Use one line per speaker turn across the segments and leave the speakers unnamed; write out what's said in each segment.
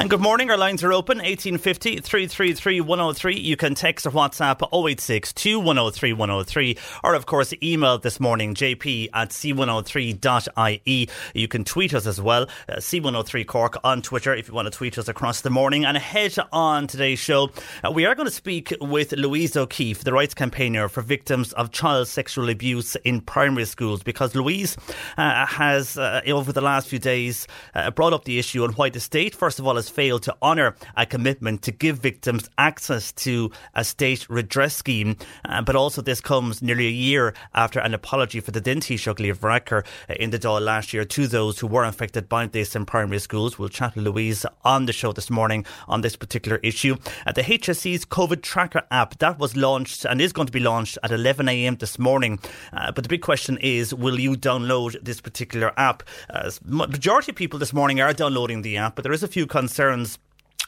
And good morning. Our lines are open 1850 333 103. You can text or WhatsApp 086 2103 103. Or, of course, email this morning jp at c103.ie. You can tweet us as well, uh, C103 Cork on Twitter if you want to tweet us across the morning. And ahead on today's show, uh, we are going to speak with Louise O'Keefe, the rights campaigner for victims of child sexual abuse in primary schools, because Louise uh, has, uh, over the last few days, uh, brought up the issue on why the state, first of all, has failed to honour a commitment to give victims access to a state redress scheme. Uh, but also, this comes nearly a year after an apology for the Taoiseach Leo Varadkar in the Dáil last year to those who were affected by this in primary schools. We'll chat to Louise on the show this morning on this particular issue. Uh, the HSE's COVID Tracker app that was launched and is going to be launched at 11 a.m. this morning. Uh, but the big question is, will you download this particular app? Uh, majority of people this morning are downloading the app, but there is a few concerns concerns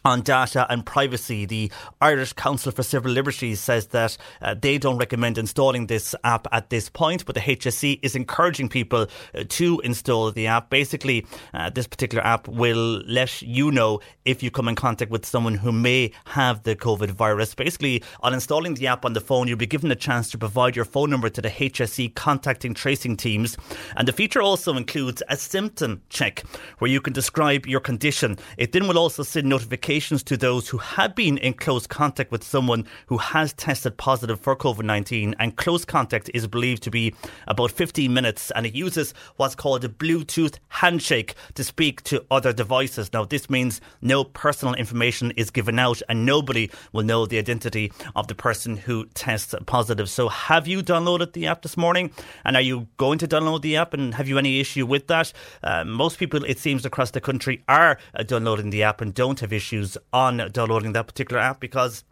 on data and privacy. The Irish Council for Civil Liberties says that uh, they don't recommend installing this app at this point, but the HSE is encouraging people uh, to install the app. Basically, uh, this particular app will let you know if you come in contact with someone who may have the COVID virus. Basically, on installing the app on the phone, you'll be given a chance to provide your phone number to the HSE contacting tracing teams. And the feature also includes a symptom check where you can describe your condition. It then will also send notifications to those who have been in close contact with someone who has tested positive for COVID 19. And close contact is believed to be about 15 minutes, and it uses what's called a Bluetooth handshake to speak to other devices. Now, this means no personal information is given out, and nobody will know the identity of the person who tests positive. So, have you downloaded the app this morning? And are you going to download the app? And have you any issue with that? Uh, most people, it seems, across the country are uh, downloading the app and don't have issues on downloading that particular app because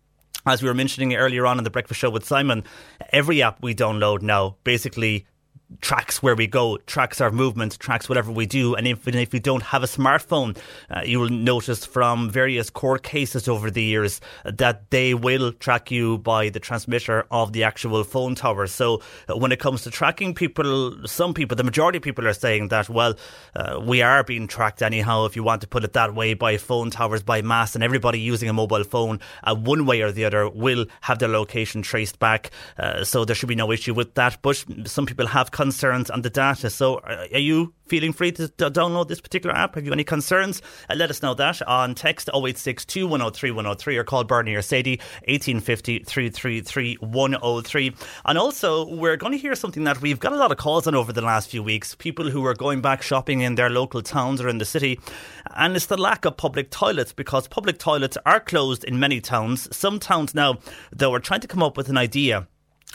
as we were mentioning earlier on in the breakfast show with Simon, every app we download now basically tracks where we go, tracks our movements, tracks whatever we do. And if, if we don't have a smartphone, uh, you will notice from various court cases over the years that they will track you by the transmitter of the actual phone tower. So uh, when it comes to tracking people, some people, the majority of people are saying that, well, uh, we are being tracked anyhow, if you want to put it that way, by phone towers, by mass, and everybody using a mobile phone, uh, one way or the other, will have their location traced back. Uh, so there should be no issue with that. But some people have concerns on the data. So uh, are you feeling free to download this particular app? Have you any concerns? Uh, let us know that on text 0862 103 103 or call Bernie or Sadie 1850 333 103. And also, we're going to hear something that we've got a lot of calls on over the last few weeks. People who are going back shopping in their local towns or in the city. And it's the lack of public toilets because public toilets are closed in many towns. Some towns now, though, are trying to come up with an idea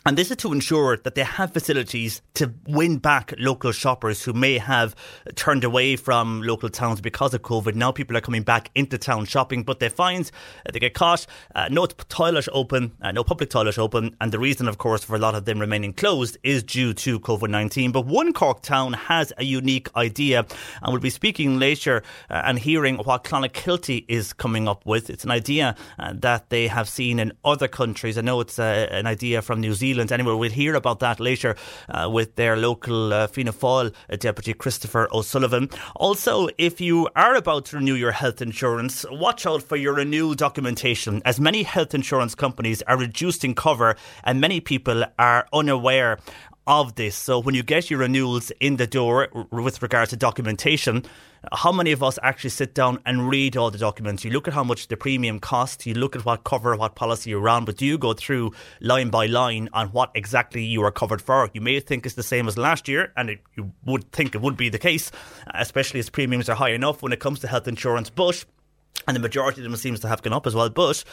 and this is to ensure that they have facilities to win back local shoppers who may have turned away from local towns because of COVID. Now people are coming back into town shopping, but they find uh, they get caught, uh, no toilet open, uh, no public toilet open. And the reason, of course, for a lot of them remaining closed is due to COVID 19. But one Cork town has a unique idea, and we'll be speaking later uh, and hearing what Clonakilty is coming up with. It's an idea uh, that they have seen in other countries. I know it's uh, an idea from New Zealand. Zealand. Anyway, we'll hear about that later uh, with their local uh, Fianna Fáil uh, deputy Christopher O'Sullivan. Also, if you are about to renew your health insurance, watch out for your renewal documentation, as many health insurance companies are reducing cover, and many people are unaware of this. So when you get your renewals in the door with regard to documentation, how many of us actually sit down and read all the documents? You look at how much the premium costs, you look at what cover, what policy you're on, but do you go through line by line on what exactly you are covered for? You may think it's the same as last year, and it, you would think it would be the case, especially as premiums are high enough when it comes to health insurance, but, and the majority of them seems to have gone up as well, but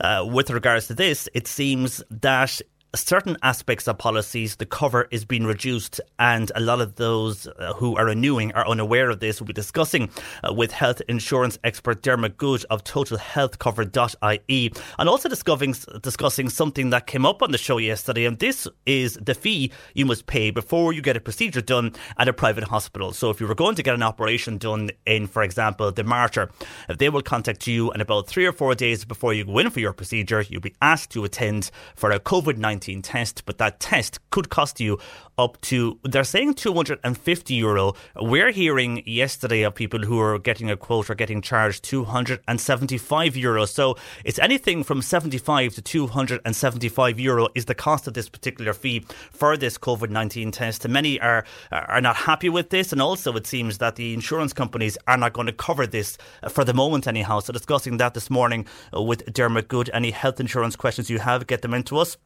uh, with regards to this, it seems that certain aspects of policies, the cover is being reduced, and a lot of those uh, who are renewing are unaware of this. We'll be discussing uh, with health insurance expert Dermot Goode of TotalHealthCover.ie, and also discussing discussing something that came up on the show yesterday, and this is the fee you must pay before you get a procedure done at a private hospital. So, if you were going to get an operation done in, for example, the Mater, if they will contact you, and about three or four days before you go in for your procedure, you'll be asked to attend for a COVID 19 test, but that test could cost you up to, they're saying 250 euro. We're hearing yesterday of people who are getting a quote or getting charged 275 euro. So it's anything from 75 to 275 euro is the cost of this particular fee for this COVID 19 test. And many are, are not happy with this. And also, it seems that the insurance companies are not going to cover this for the moment, anyhow. So, discussing that this morning with Dermot Goode. Any health insurance questions you have, get them into us.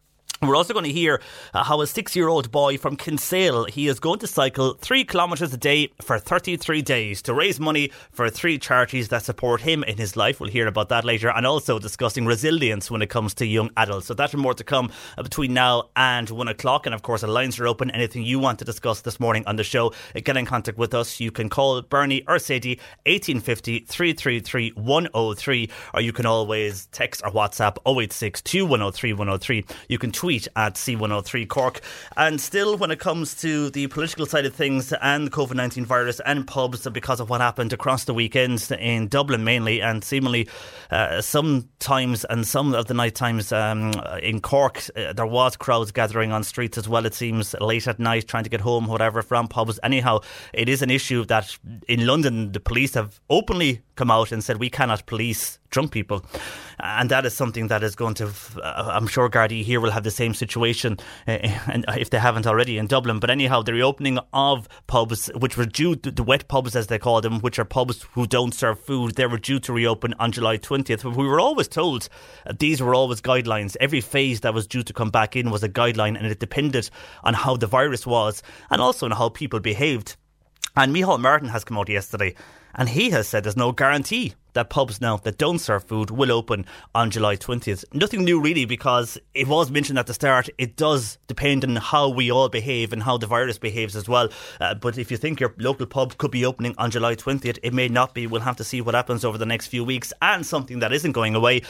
We're also going to hear uh, how a six-year-old boy from Kinsale he is going to cycle three kilometres a day for 33 days to raise money for three charities that support him in his life. We'll hear about that later, and also discussing resilience when it comes to young adults. So that's more to come uh, between now and one o'clock. And of course, the lines are open. Anything you want to discuss this morning on the show, uh, get in contact with us. You can call Bernie or Sadie 1850 333 103, or you can always text or WhatsApp 086 2103 103. You can tweet at C103 Cork. And still, when it comes to the political side of things and the COVID 19 virus and pubs, because of what happened across the weekend in Dublin mainly, and seemingly uh, sometimes and some of the night times um, in Cork, uh, there was crowds gathering on streets as well, it seems, late at night, trying to get home, whatever, from pubs. Anyhow, it is an issue that in London, the police have openly come out and said we cannot police drunk people. And that is something that is going to, uh, I'm sure Gardaí here will have the same situation, uh, and if they haven't already in Dublin. But anyhow, the reopening of pubs, which were due, the wet pubs as they call them, which are pubs who don't serve food, they were due to reopen on July 20th. But we were always told uh, these were always guidelines. Every phase that was due to come back in was a guideline, and it depended on how the virus was and also on how people behaved. And Micheál Martin has come out yesterday and he has said there's no guarantee that pubs now that don't serve food will open on July 20th. Nothing new really because it was mentioned at the start. It does depend on how we all behave and how the virus behaves as well. Uh, but if you think your local pub could be opening on July 20th, it may not be. We'll have to see what happens over the next few weeks. And something that isn't going away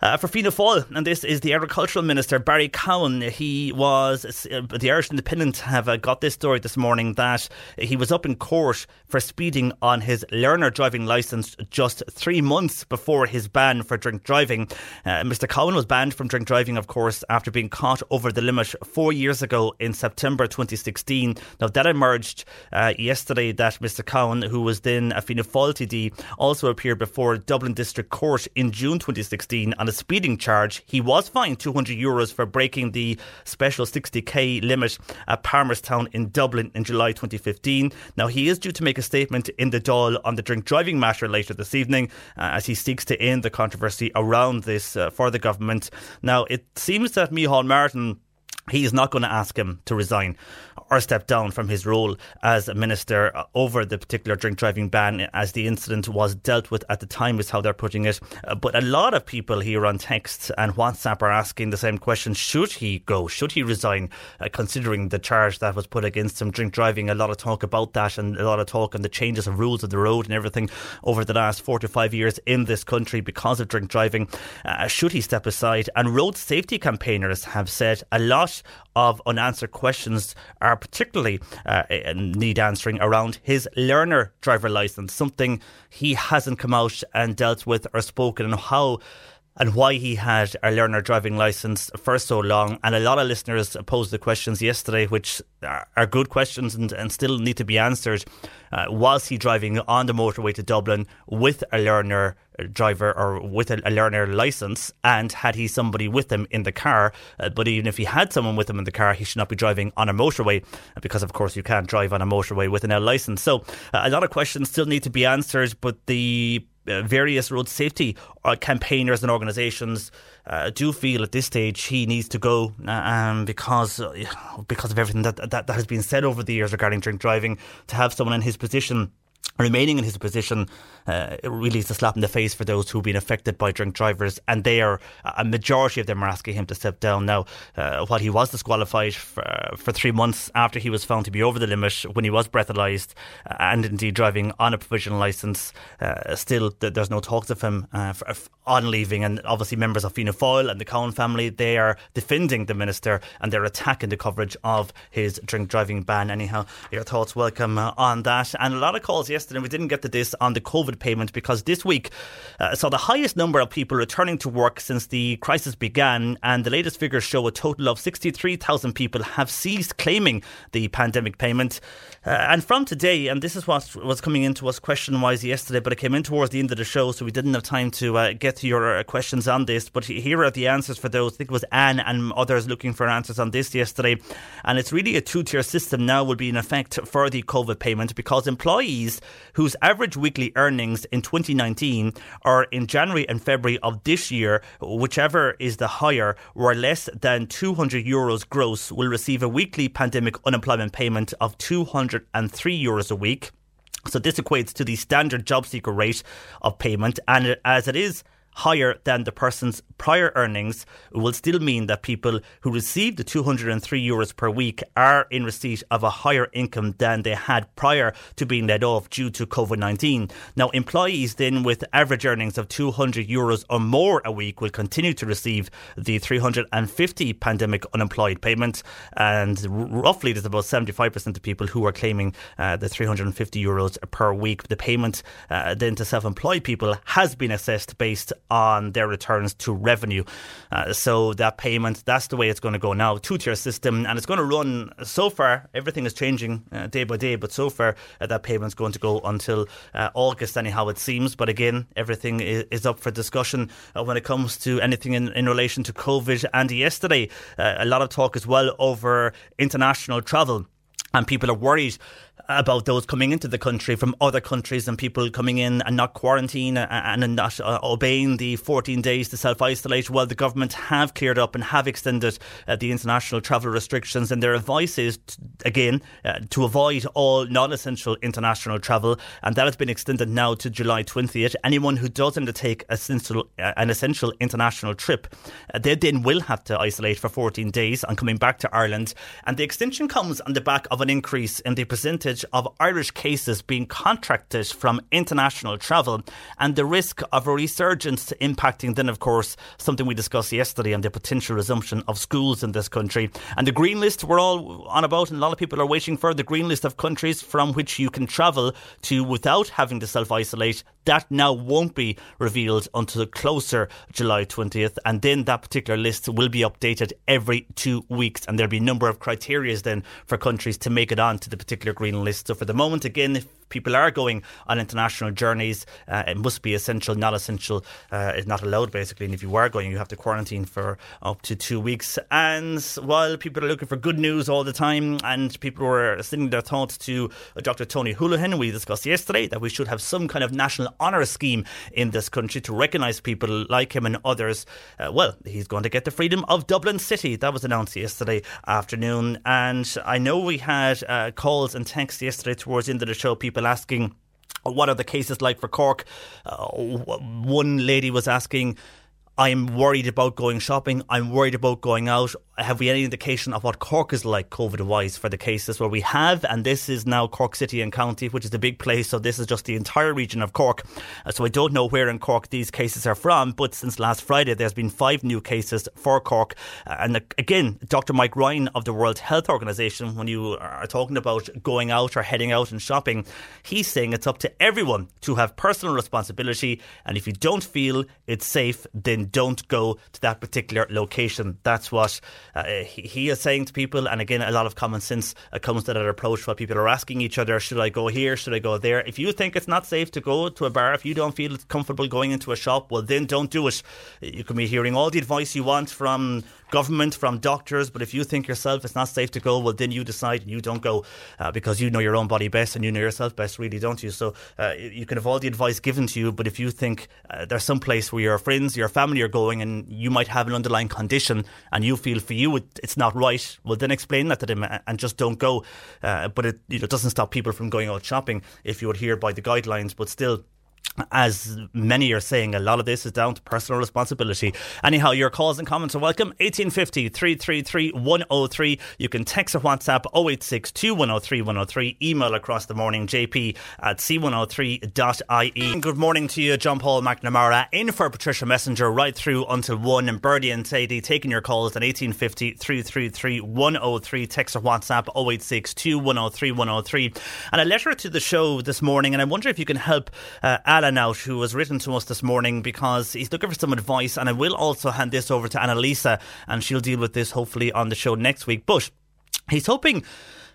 uh, for Fianna Fáil, and this is the Agricultural Minister Barry Cowen. He was uh, the Irish Independent have uh, got this story this morning that he was up in court for speeding on his learner driving license just three months before his ban for drink driving. Uh, Mr. Cowen was banned from drink driving, of course, after being caught over the limit four years ago in September 2016. Now that emerged uh, yesterday that Mr. Cowen, who was then a Fianna Fáil TD, also appeared before Dublin District Court in June 2016 a speeding charge. He was fined 200 euros for breaking the special 60k limit at Palmerstown in Dublin in July 2015. Now, he is due to make a statement in the Dáil on the drink driving matter later this evening uh, as he seeks to end the controversy around this uh, for the government. Now, it seems that Micheál Martin he is not going to ask him to resign or step down from his role as a minister over the particular drink driving ban as the incident was dealt with at the time, is how they're putting it. Uh, but a lot of people here on text and WhatsApp are asking the same question should he go? Should he resign? Uh, considering the charge that was put against him, drink driving, a lot of talk about that and a lot of talk on the changes of rules of the road and everything over the last four to five years in this country because of drink driving. Uh, should he step aside? And road safety campaigners have said a lot of unanswered questions are particularly uh, need answering around his learner driver license, something he hasn't come out and dealt with or spoken, and how and why he had a learner driving license for so long. And a lot of listeners posed the questions yesterday, which are good questions and, and still need to be answered. Uh, was he driving on the motorway to Dublin with a learner driver or with a, a learner license? And had he somebody with him in the car? Uh, but even if he had someone with him in the car, he should not be driving on a motorway because, of course, you can't drive on a motorway with an L license. So uh, a lot of questions still need to be answered, but the uh, various road safety uh, campaigners and organisations uh, do feel at this stage he needs to go uh, um, because because of everything that, that that has been said over the years regarding drink driving. To have someone in his position remaining in his position uh, really is a slap in the face for those who've been affected by drink drivers and they are a majority of them are asking him to step down. Now uh, while he was disqualified for, uh, for three months after he was found to be over the limit when he was breathalyzed uh, and indeed driving on a provisional licence uh, still th- there's no talks of him for, on leaving and obviously members of Fianna Fáil and the Cowen family they are defending the minister and they're attacking the coverage of his drink driving ban anyhow your thoughts welcome on that and a lot of calls yesterday we didn't get to this on the COVID payment because this week uh, saw the highest number of people returning to work since the crisis began, and the latest figures show a total of 63,000 people have ceased claiming the pandemic payment. Uh, and from today, and this is what was coming into us question wise yesterday, but it came in towards the end of the show, so we didn't have time to uh, get to your uh, questions on this. But here are the answers for those. I think it was Anne and others looking for answers on this yesterday. And it's really a two tier system now will be in effect for the COVID payment because employees whose average weekly earnings in 2019 are in January and February of this year, whichever is the higher, were less than 200 euros gross, will receive a weekly pandemic unemployment payment of 203 euros a week. So this equates to the standard job seeker rate of payment, and as it is higher than the person's prior earnings will still mean that people who receive the 203 euros per week are in receipt of a higher income than they had prior to being let off due to COVID 19. Now, employees then with average earnings of 200 euros or more a week will continue to receive the 350 pandemic unemployed payment, and roughly there's about 75% of people who are claiming uh, the 350 euros per week. The payment uh, then to self employed people has been assessed based on their returns to revenue. Uh, so that payment, that's the way it's going to go now. Two tier system, and it's going to run so far. Everything is changing uh, day by day, but so far uh, that payment's going to go until uh, August, anyhow it seems. But again, everything is, is up for discussion uh, when it comes to anything in, in relation to COVID. And yesterday, uh, a lot of talk as well over international travel and people are worried about those coming into the country from other countries and people coming in and not quarantine and not uh, obeying the 14 days to self isolate. Well, the government have cleared up and have extended uh, the international travel restrictions, and their advice is, again, uh, to avoid all non essential international travel, and that has been extended now to July 20th. Anyone who does undertake essential, uh, an essential international trip, uh, they then will have to isolate for 14 days on coming back to Ireland, and the extension comes on the back of an increase in the percentage percentage of Irish cases being contracted from international travel and the risk of a resurgence impacting then, of course, something we discussed yesterday on the potential resumption of schools in this country. And the green list we're all on about, and a lot of people are waiting for the green list of countries from which you can travel to without having to self isolate. That now won't be revealed until closer July 20th. And then that particular list will be updated every two weeks. And there'll be a number of criteria then for countries to make it on to the particular green list list. So for the moment, again, if people are going on international journeys, uh, it must be essential, not essential. Uh, it's not allowed, basically. And if you are going, you have to quarantine for up to two weeks. And while people are looking for good news all the time, and people were sending their thoughts to uh, Dr. Tony Holohan, we discussed yesterday that we should have some kind of national honour scheme in this country to recognise people like him and others. Uh, well, he's going to get the freedom of Dublin City. That was announced yesterday afternoon. And I know we had uh, calls and texts yesterday towards the end of the show, people people asking what are the cases like for Cork? Uh, one lady was asking, I'm worried about going shopping. I'm worried about going out. Have we any indication of what Cork is like COVID wise for the cases where we have? And this is now Cork City and County, which is a big place. So this is just the entire region of Cork. Uh, so I don't know where in Cork these cases are from. But since last Friday, there's been five new cases for Cork. Uh, and again, Dr. Mike Ryan of the World Health Organization, when you are talking about going out or heading out and shopping, he's saying it's up to everyone to have personal responsibility. And if you don't feel it's safe, then don't go to that particular location. That's what uh, he, is saying to people. And again, a lot of common sense comes to that approach while people are asking each other, should I go here? Should I go there? If you think it's not safe to go to a bar, if you don't feel comfortable going into a shop, well, then don't do it. You can be hearing all the advice you want from government, from doctors, but if you think yourself it's not safe to go, well, then you decide and you don't go uh, because you know your own body best and you know yourself best, really, don't you? So uh, you can have all the advice given to you, but if you think uh, there's some place where your friends, your family are going and you might have an underlying condition and you feel for you it, it's not right, well, then explain that to them and just don't go. Uh, but it you know, doesn't stop people from going out shopping if you adhere by the guidelines, but still as many are saying, a lot of this is down to personal responsibility. Anyhow, your calls and comments are welcome. 1850 333 103. You can text or WhatsApp 086 2103 103. Email across the morning, jp at c103.ie. Good morning to you, John Paul McNamara, in for Patricia Messinger right through until 1. And Bernie and Sadie taking your calls at 1850 333 103. Text or WhatsApp 086 2103 103. And a letter to the show this morning, and I wonder if you can help uh, Alan out, who has written to us this morning because he's looking for some advice. And I will also hand this over to Annalisa, and she'll deal with this hopefully on the show next week. But he's hoping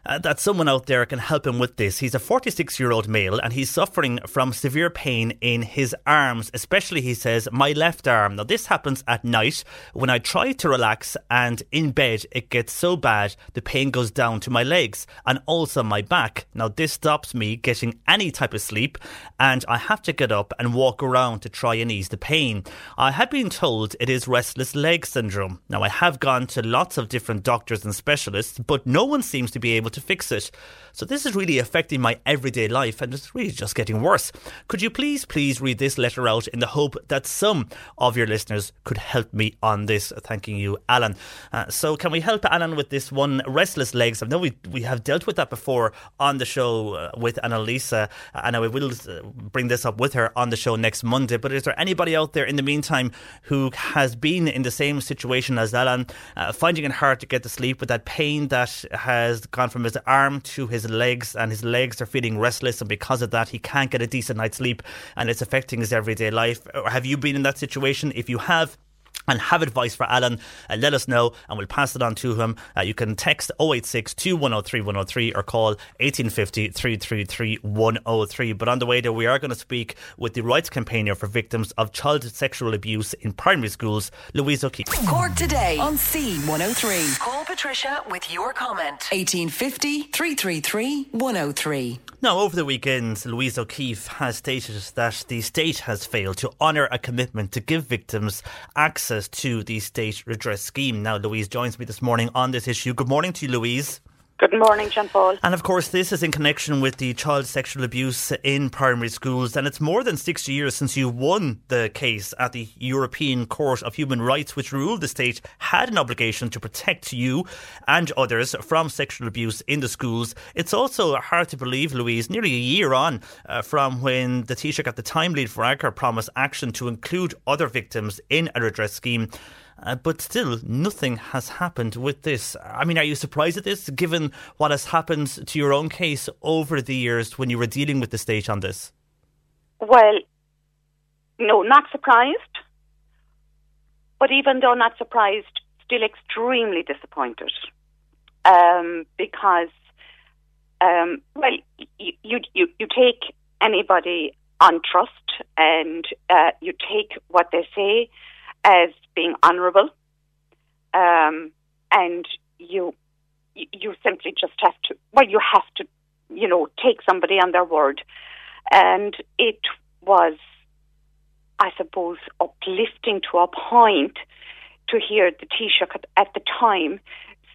uh, that someone out there can help him with this. He's a 46 year old male and he's suffering from severe pain in his arms, especially, he says, my left arm. Now, this happens at night when I try to relax and in bed it gets so bad the pain goes down to my legs and also my back. Now, this stops me getting any type of sleep and I have to get up and walk around to try and ease the pain. I have been told it is restless leg syndrome. Now, I have gone to lots of different doctors and specialists, but no one seems to be able to fix it. So this is really affecting my everyday life and it's really just getting worse. Could you please, please read this letter out in the hope that some of your listeners could help me on this? Thanking you, Alan. Uh, so can we help Alan with this one, restless legs? I know we, we have dealt with that before on the show uh, with Annalisa and I will uh, bring this up with her on the show next Monday. But is there anybody out there in the meantime who has been in the same situation as Alan, uh, finding it hard to get to sleep with that pain that has gone from his arm to his legs, and his legs are feeling restless, and because of that, he can't get a decent night's sleep, and it's affecting his everyday life. Uh, have you been in that situation? If you have, and have advice for Alan, uh, let us know and we'll pass it on to him. Uh, you can text 086 2103 103 or call 1850 333 103. But on the way there, we are going to speak with the rights campaigner for victims of child sexual abuse in primary schools, Louise O'Keefe.
Cork today on C103. Call Patricia with your comment. 1850 333 103.
Now, over the weekend, Louise O'Keefe has stated that the state has failed to honour a commitment to give victims access to the state redress scheme. Now, Louise joins me this morning on this issue. Good morning to you, Louise.
Good morning, John Paul.
And of course, this is in connection with the child sexual abuse in primary schools. And it's more than 60 years since you won the case at the European Court of Human Rights, which ruled the state had an obligation to protect you and others from sexual abuse in the schools. It's also hard to believe, Louise, nearly a year on uh, from when the Taoiseach at the time, lead for Varadkar, promised action to include other victims in a redress scheme. Uh, but still, nothing has happened with this. I mean, are you surprised at this, given what has happened to your own case over the years when you were dealing with the state on this?
Well, no, not surprised. But even though not surprised, still extremely disappointed. Um, because, um, well, you, you, you, take anybody on trust and uh, you take what they say as being honourable, um, and you you simply just have to well you have to you know take somebody on their word, and it was I suppose uplifting to a point to hear the Taoiseach at, at the time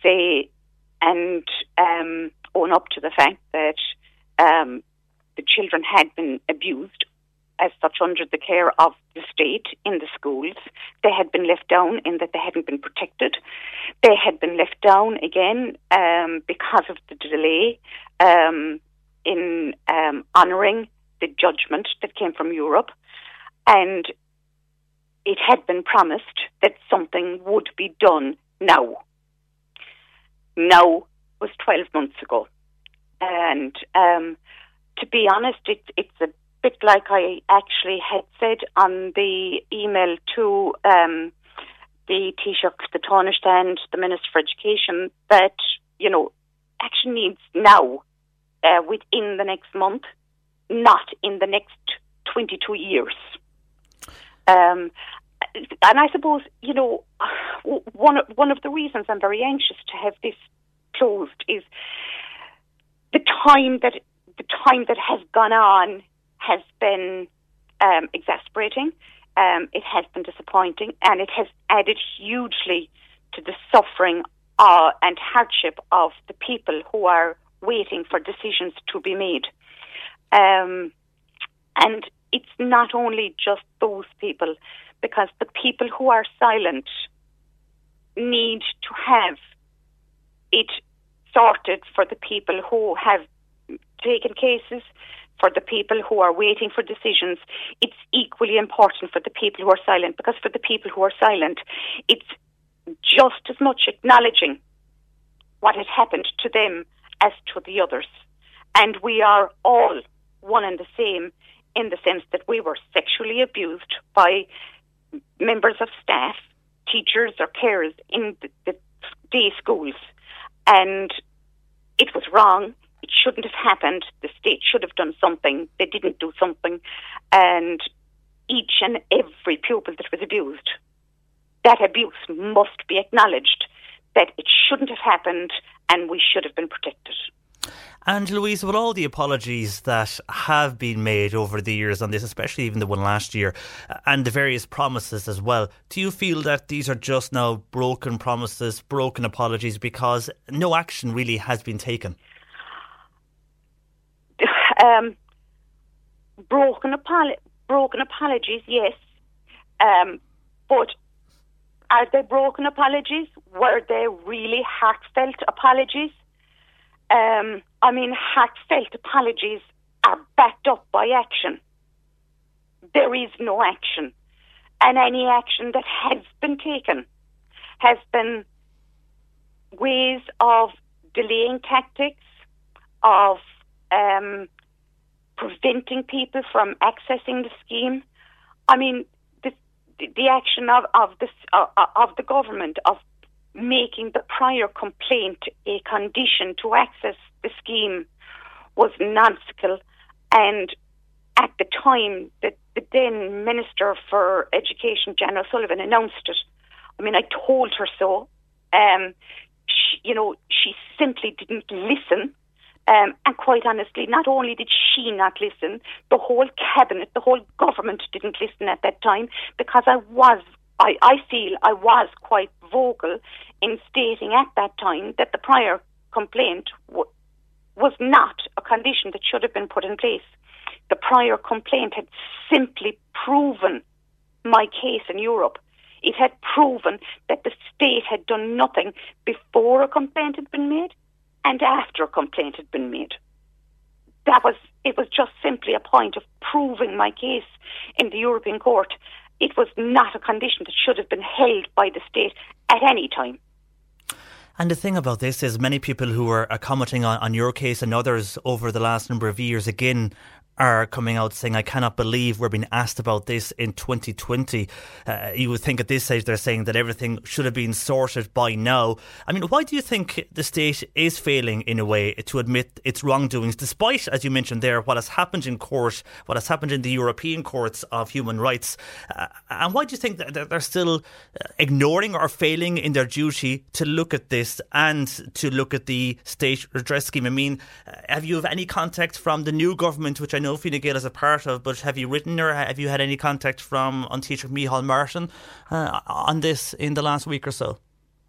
say and um, own up to the fact that um, the children had been abused as such under the care of the state in the schools. They had been left down in that they hadn't been protected. They had been left down again um, because of the delay um, in um, honouring the judgment that came from Europe. And it had been promised that something would be done now. Now was 12 months ago. And um, to be honest, it, it's a bit like I actually had said on the email to um, the Taoiseach, the Taoiseach and the Minister for Education that, you know, action needs now, uh, within the next month, not in the next 22 years. Um, and I suppose, you know, one, one of the reasons I'm very anxious to have this closed is the time that the time that has gone on has been um, exasperating. Um, it has been disappointing, and it has added hugely to the suffering uh, and hardship of the people who are waiting for decisions to be made. Um, and it's not only just those people, because the people who are silent need to have it sorted for the people who have taken cases, for the people who are waiting for decisions. It's equally important for the people who are silent because for the people who are silent, it's just as much acknowledging what has happened to them as to the others. And we are all one and the same in the sense that we were sexually abused by members of staff, teachers, or carers in the, the day schools. And it was wrong. It shouldn't have happened. The state should have done something. They didn't do something. And each and every pupil that was abused, that abuse must be acknowledged, that it shouldn't have happened, and we should have been protected.
And Louise, with all the apologies that have been made over the years on this, especially even the one last year, uh, and the various promises as well, do you feel that these are just now broken promises, broken apologies, because no action really has been taken?
Um, broken, apolo- broken apologies, yes. Um, but are they broken apologies? Were they really heartfelt apologies? Um, I mean, heartfelt apologies are backed up by action. There is no action. And any action that has been taken has been ways of delaying tactics, of um, preventing people from accessing the scheme. I mean, the, the action of, of, this, uh, of the government of making the prior complaint a condition to access the scheme was nonsensical. And at the time that the then Minister for Education, Jan O'Sullivan, announced it, I mean, I told her so. Um, she, you know, she simply didn't listen. Um, and quite honestly, not only did she not listen, the whole cabinet, the whole government didn't listen at that time because I was I, I feel I was quite vocal in stating at that time that the prior complaint w- was not a condition that should have been put in place. The prior complaint had simply proven my case in Europe. It had proven that the state had done nothing before a complaint had been made and after a complaint had been made. That was it was just simply a point of proving my case in the European Court it was not a condition that should have been held by the state at any time.
And the thing about this is, many people who are commenting on, on your case and others over the last number of years, again, are coming out saying, I cannot believe we're being asked about this in 2020. Uh, you would think at this stage they're saying that everything should have been sorted by now. I mean, why do you think the state is failing in a way to admit its wrongdoings, despite, as you mentioned there, what has happened in court, what has happened in the European courts of human rights? Uh, and why do you think that they're still uh, ignoring or failing in their duty to look at this and to look at the state redress scheme? I mean, uh, have you have any contact from the new government, which I know know Fine Gael is a part of, but have you written or have you had any contact from An Taoiseach Micheál Martin uh, on this in the last week or so?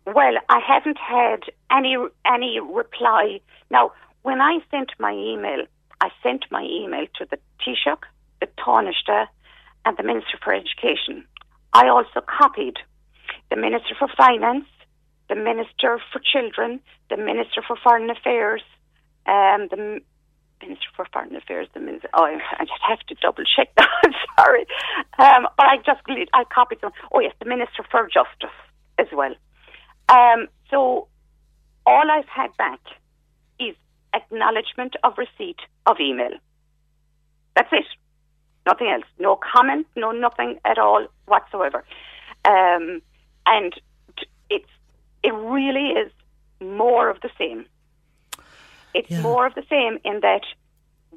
Well, I haven't had any any reply. Now, when I sent my email, I sent my email to the Taoiseach, the Taoiseach, and the Minister for Education. I also copied the Minister for Finance, the Minister for Children, the Minister for Foreign Affairs, um, the Minister for Foreign Affairs, the Minister. Oh, I just have to double check that. I'm sorry, um, but I just I copied them. Oh yes, the Minister for Justice as well. Um, so all I've had back is acknowledgement of receipt of email. That's it. Nothing else. No comment. No nothing at all whatsoever. Um, and it's it really is more of the same. It's
Yeah.
more of the same in that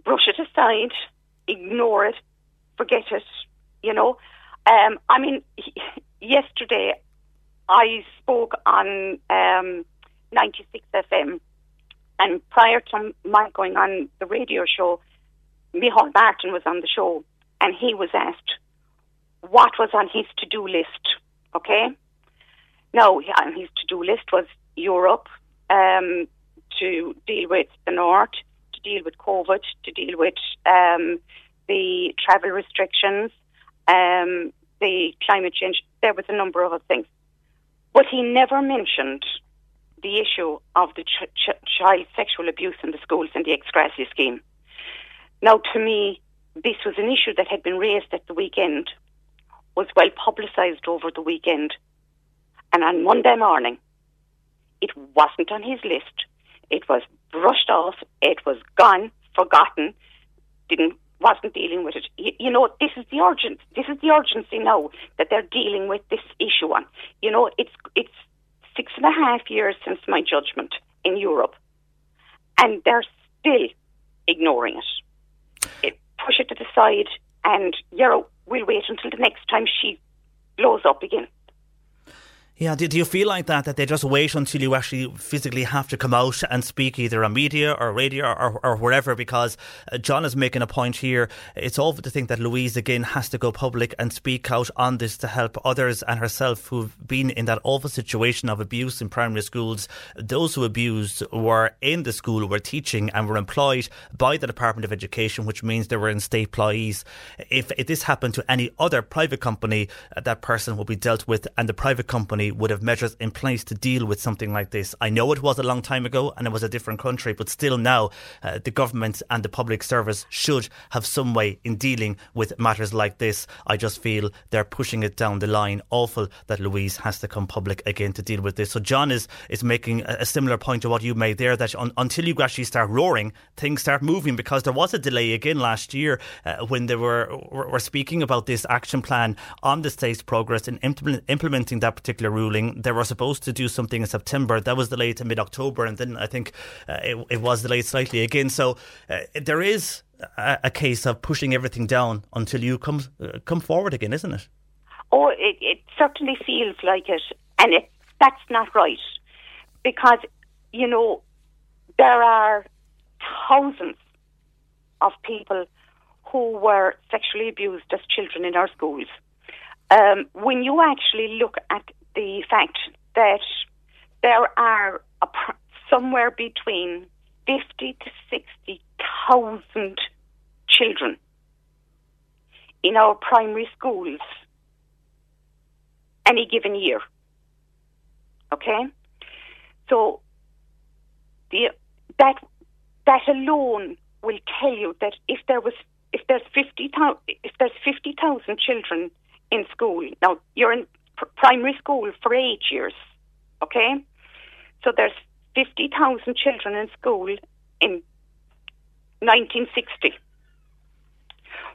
brush it aside, ignore it, forget it. You know, um, I mean, yesterday I spoke on um, 96 FM, and prior to my going on the radio show, Micheál Martin was on the show, and he was asked what was on his to-do list. Okay, now on his to-do list was Europe um, to deal with the north, to deal with COVID, to deal with um, the travel restrictions, um, the climate change. There was a number of other things, but he never mentioned the issue of the ch- ch- child sexual abuse in the schools and the ex scheme. Now, to me, this was an issue that had been raised at the weekend, was well publicised over the weekend, and on Monday morning, it wasn't on his list. It was brushed off. It was gone, forgotten. Didn't wasn't dealing with it. You, you know, this is the urgent. This is the urgency now that they're dealing with this issue on. You know, it's it's six and a half years since my judgment in Europe, and they're still ignoring it. it push it to the side, and you know, we'll wait until the next time she blows up again.
Yeah, do, do you feel like that, that they just wait until you actually physically have to come out and speak either on media or radio or, or wherever? Because uh, John is making a point here. It's awful to think that Louise again has to go public and speak out on this to help others and herself who've been in that awful situation of abuse in primary schools. Those who abused were in the school, were teaching, and were employed by the Department of Education, which means they were in state employees. If, if this happened to any other private company, uh, that person would be dealt with, and the private company would have measures in place to deal with something like this. I know it was a long time ago and it was a different country, but still now uh, the government and the public service should have some way in dealing with matters like this. I just feel they're pushing it down the line. Awful that Louise has to come public again to deal with this. So John is is making a, similar point to what you made there that un, until you actually start roaring, things start moving because there was a delay again last year uh, when they were were speaking about this action plan on the state's progress in implement, implementing that particular ruling. They were supposed to do something in September. That was delayed to mid October, and then I think uh, it, it was delayed slightly again. So uh, there is a, a case of pushing everything down until you come uh, come forward again, isn't it?
Oh, it, it certainly feels like it, and it, that's not right because you know there are thousands of people who were sexually abused as children in our schools. Um, when you actually look at the fact that there are somewhere between fifty to sixty thousand children in our primary schools any given year. Okay? So the that that alone will tell you that if there was if there's fifty thousand if there's fifty thousand children in school now you're in primary school for eight years, okay? So there's fifty thousand children in school in 1960.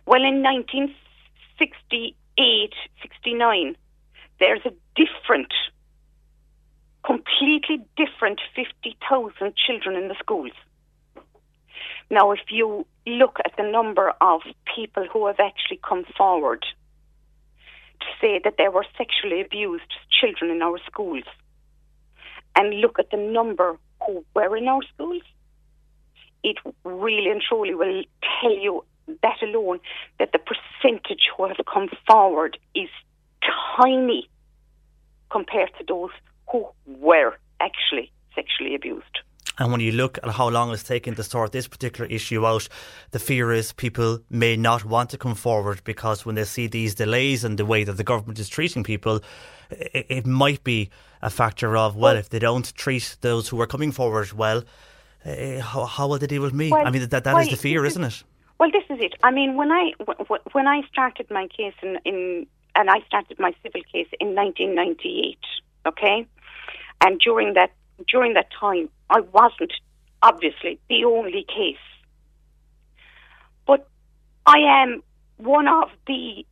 Well, in 1968, 69, there's a different, completely different 50,000 children in the schools. Now, if you look at the number of people who have actually come forward say that they were sexually abused children in our schools, and look at the number who were in our schools, it really and truly will tell you that alone that the percentage who have come forward is tiny compared to those who were actually sexually abused.
And when you look at how long it's taken to sort this particular issue out, the fear is people may not want to come forward because when they see these delays and the way that the government is treating people, it, it might be a factor of, well, if they don't treat those who are coming forward well, uh, how, how will they deal with me?
Well,
I mean, that, that
well,
is the fear,
is-
isn't it?
Well, this is it. I mean, when I w- w- when I started my case in, in and I started my civil case in 1998, okay, and during that during that time, I wasn't obviously the only case, but I am one of the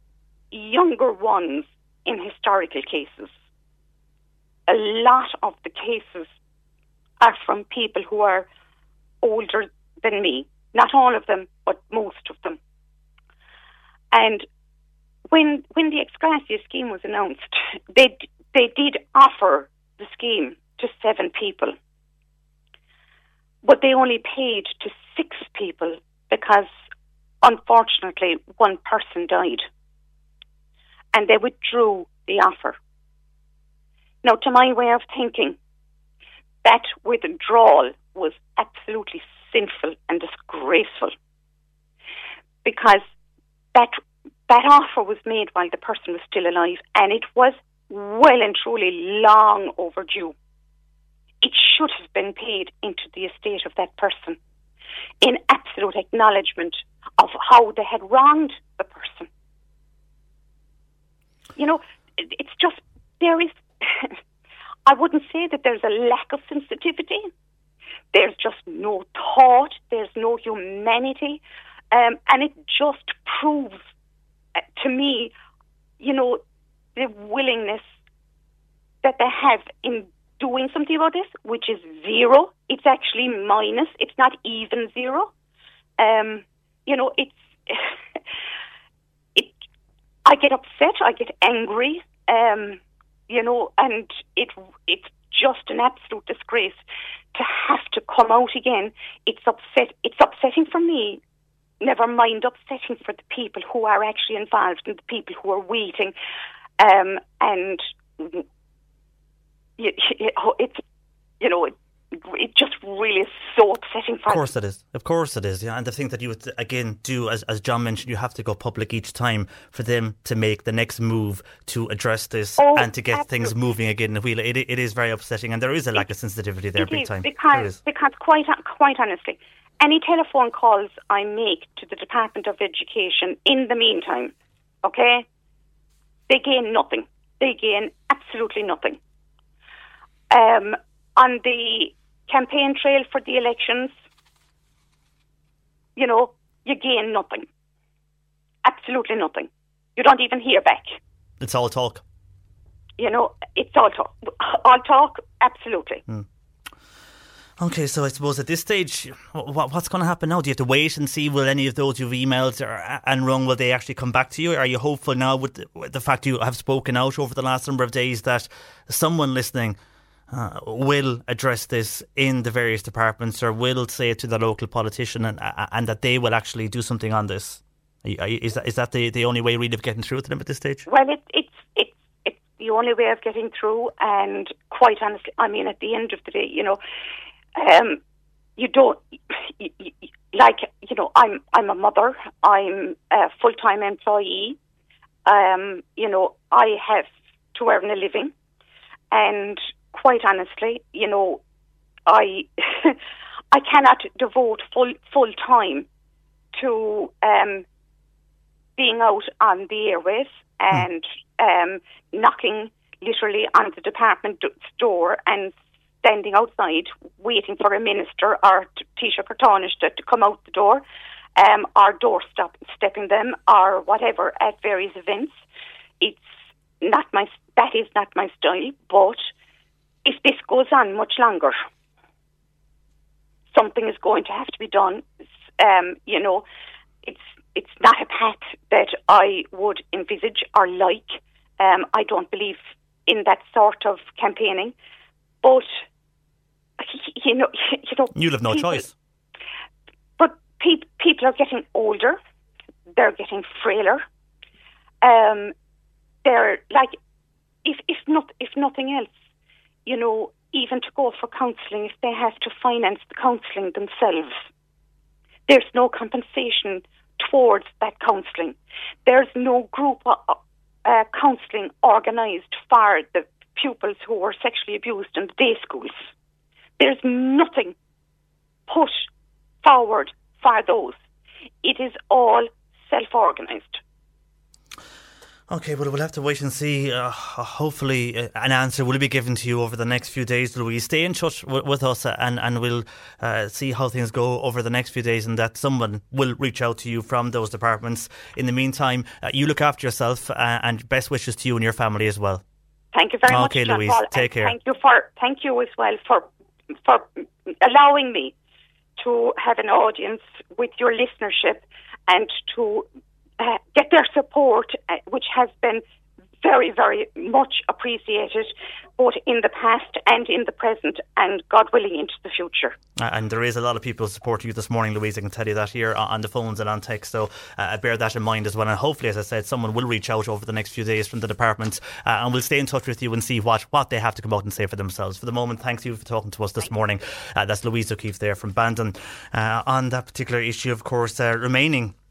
younger ones in historical cases. A lot of the cases are from people who are older than me. Not all of them, but most of them. And when when the ex gratia scheme was announced, they they did offer the scheme to seven people, but they only paid to six people because, unfortunately, one person died, and they withdrew the offer. Now, to my way of thinking, that withdrawal was absolutely sinful and disgraceful because that that offer was made while the person was still alive and it was well and truly long overdue. It should have been paid into the estate of that person in absolute acknowledgement of how they had wronged the person. You know, it's just, there is, I wouldn't say that there's a lack of sensitivity. There's just no thought, there's no humanity, um, and it just proves uh, to me, you know, the willingness that they have in doing something about this, which is zero. It's actually minus. It's not even zero. Um, you know, it's it. I get upset. I get angry. Um, you know, and it it's just an absolute disgrace to have to come out again. It's upset. It's upsetting for me. Never mind upsetting for the people who are actually involved and the people who are waiting. Um, and Oh, it's you know it, it just really is so upsetting for
Of course it is. Of course it is. Yeah, and the thing that you would again do, as as John mentioned, you have to go public each time for them to make the next move to address this
Oh,
and to get
absolutely.
things moving again. in the wheel. It, it is very upsetting, and there is a lack of sensitivity there,
It
big
is,
time.
Because, because quite, quite honestly, any telephone calls I make to the Department of Education in the meantime, okay, they gain nothing. They gain absolutely nothing. Um, on the campaign trail for the elections, you know, you gain nothing. Absolutely nothing. You don't even hear back.
It's all talk.
You know, it's all talk. All talk, absolutely.
Okay, so I suppose at this stage, what, what's going to happen now? Do you have to wait and see will any of those you've emailed or, and rung will they actually come back to you? Are you hopeful now with the, with the fact you have spoken out over the last number of days that someone listening uh, will address this in the various departments or will say it to the local politician and and that they will actually do something on this? Is that is that the, the only way really of getting through to them at this stage?
Well, it, it's it's it's the only way of getting through, and quite honestly, I mean, at the end of the day, you know, um, you don't like you know, I'm I'm a mother, I'm a full time employee, um, you know, I have to earn a living, and quite honestly, you know, I I cannot devote full full time to um, being out on the airways and um, knocking literally on the department door and standing outside waiting for a minister or Taoiseach or Taoiseach to, to come out the door um, or door stop, stepping them or whatever at various events. It's not my, that is not my style, but if this goes on much longer, something is going to have to be done. Um, you know, it's it's not a path that I would envisage or like. Um, I don't believe in that sort of campaigning, but you know, you know,
You'll have no
people-
choice.
But pe- people are getting older; they're getting frailer. Um, they're like, if if not if nothing else, you know, even to go for counselling, if they have to finance the counselling themselves, there's no compensation towards that counselling. There's no group uh, uh, counselling organised for the pupils who were sexually abused in the day schools. There's nothing put forward for those. It is all self organised.
Okay, well, we'll have to wait and see. Uh, hopefully, uh, an answer will be given to you over the next few days, Louise. Stay in touch w- with us uh, and, and we'll uh, see how things go over the next few days and that someone will reach out to you from those departments. In the meantime, uh, you look after yourself uh, and best wishes to you and your family as well.
Thank you very
Okay,
much, John
Louise,
Paul,
take care.
Thank you for thank you as well for for allowing me to have an audience with your listenership and to uh, get their support, uh, which has been very, very much appreciated, both in the past and in the present, and God willing, into the future.
Uh, And there is a lot of people supporting you this morning, Louise. I can tell you that here on on the phones and on text. So uh, bear that in mind as well. And hopefully, as I said, someone will reach out over the next few days from the department uh, and we'll stay in touch with you and see what, what they have to come out and say for themselves. For the moment, thanks you for talking to us this morning. Uh, that's Louise O'Keeffe there from Bandon. Uh, on that particular issue, of course, uh, remaining uh,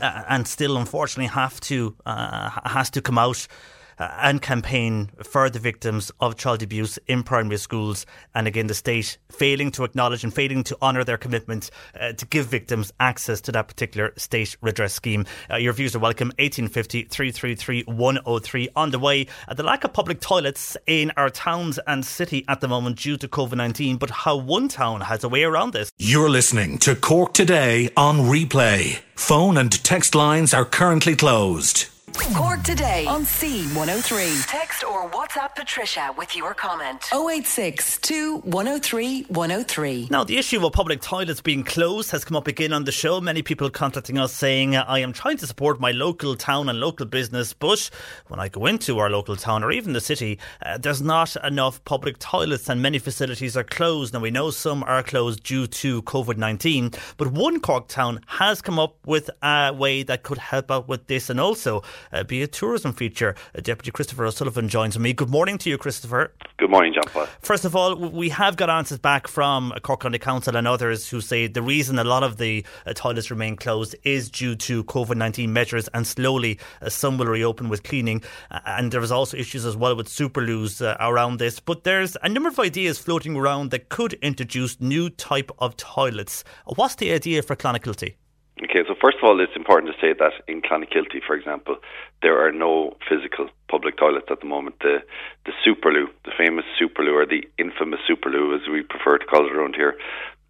and still unfortunately have to uh, has to come out uh, and campaign for the victims of child abuse in primary schools and again the state failing to acknowledge and failing to honour their commitment uh, to give victims access to that particular state redress scheme. Uh, your views are welcome 1850 333 103 on the way. Uh, the lack of public toilets in our towns and city at the moment due to COVID-19 but how one town has a way around this.
You're listening to Cork Today on replay. Phone and text lines are currently closed.
Cork today on C103. Text or WhatsApp Patricia with your comment. 086 103 103.
Now, the issue of public toilets being closed has come up again on the show. Many people contacting us saying, I am trying to support my local town and local business, but when I go into our local town or even the city, uh, there's not enough public toilets and many facilities are closed. Now, we know some are closed due to COVID 19, but one Cork town has come up with a way that could help out with this and also uh, be a tourism feature. Uh, Deputy Christopher O'Sullivan joins me. Good morning to you, Christopher.
Good morning, John Paul.
First of all, we have got answers back from Cork County Council and others who say the reason a lot of the uh, toilets remain closed is due to COVID 19 measures, and slowly uh, some will reopen with cleaning. Uh, and there was also issues as well with superloos uh, around this. But there's a number of ideas floating around that could introduce new type of toilets. What's the idea for Clonakilty?
Okay, so first of all, it's important to say that in Clonakilty, for example, there are no physical public toilets at the moment. The the Superloo, the famous Superloo, or the infamous Superloo, as we prefer to call it around here,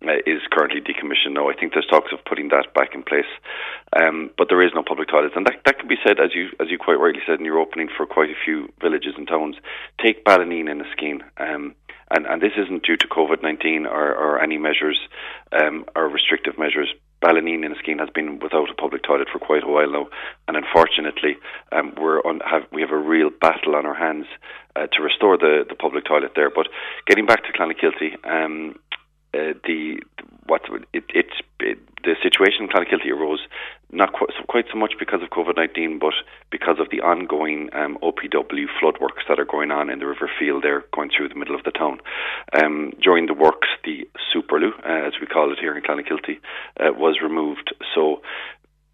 uh, is currently decommissioned now. I think there's talks of putting that back in place, um, but there is no public toilets, and that that can be said as you as you quite rightly said in your opening for quite a few villages and towns. Take Ballyneen in Skeen. Um, and, and this isn't due to COVID 19 or, or any measures um, or restrictive measures. Ballineen Enniskeane has been without a public toilet for quite a while now, and unfortunately, um, we're on, have, we have a real battle on our hands uh, to restore the, the public toilet there. But getting back to Clonakilty, um, uh, the what it, it, it the situation in Clonakilty arose not quite so, quite so much because of COVID nineteen, but because of the ongoing um, OPW flood works that are going on in the River Field there, going through the middle of the town. Um, during the works, the Superloo, uh, as we call it here in Clonakilty, uh, was removed. So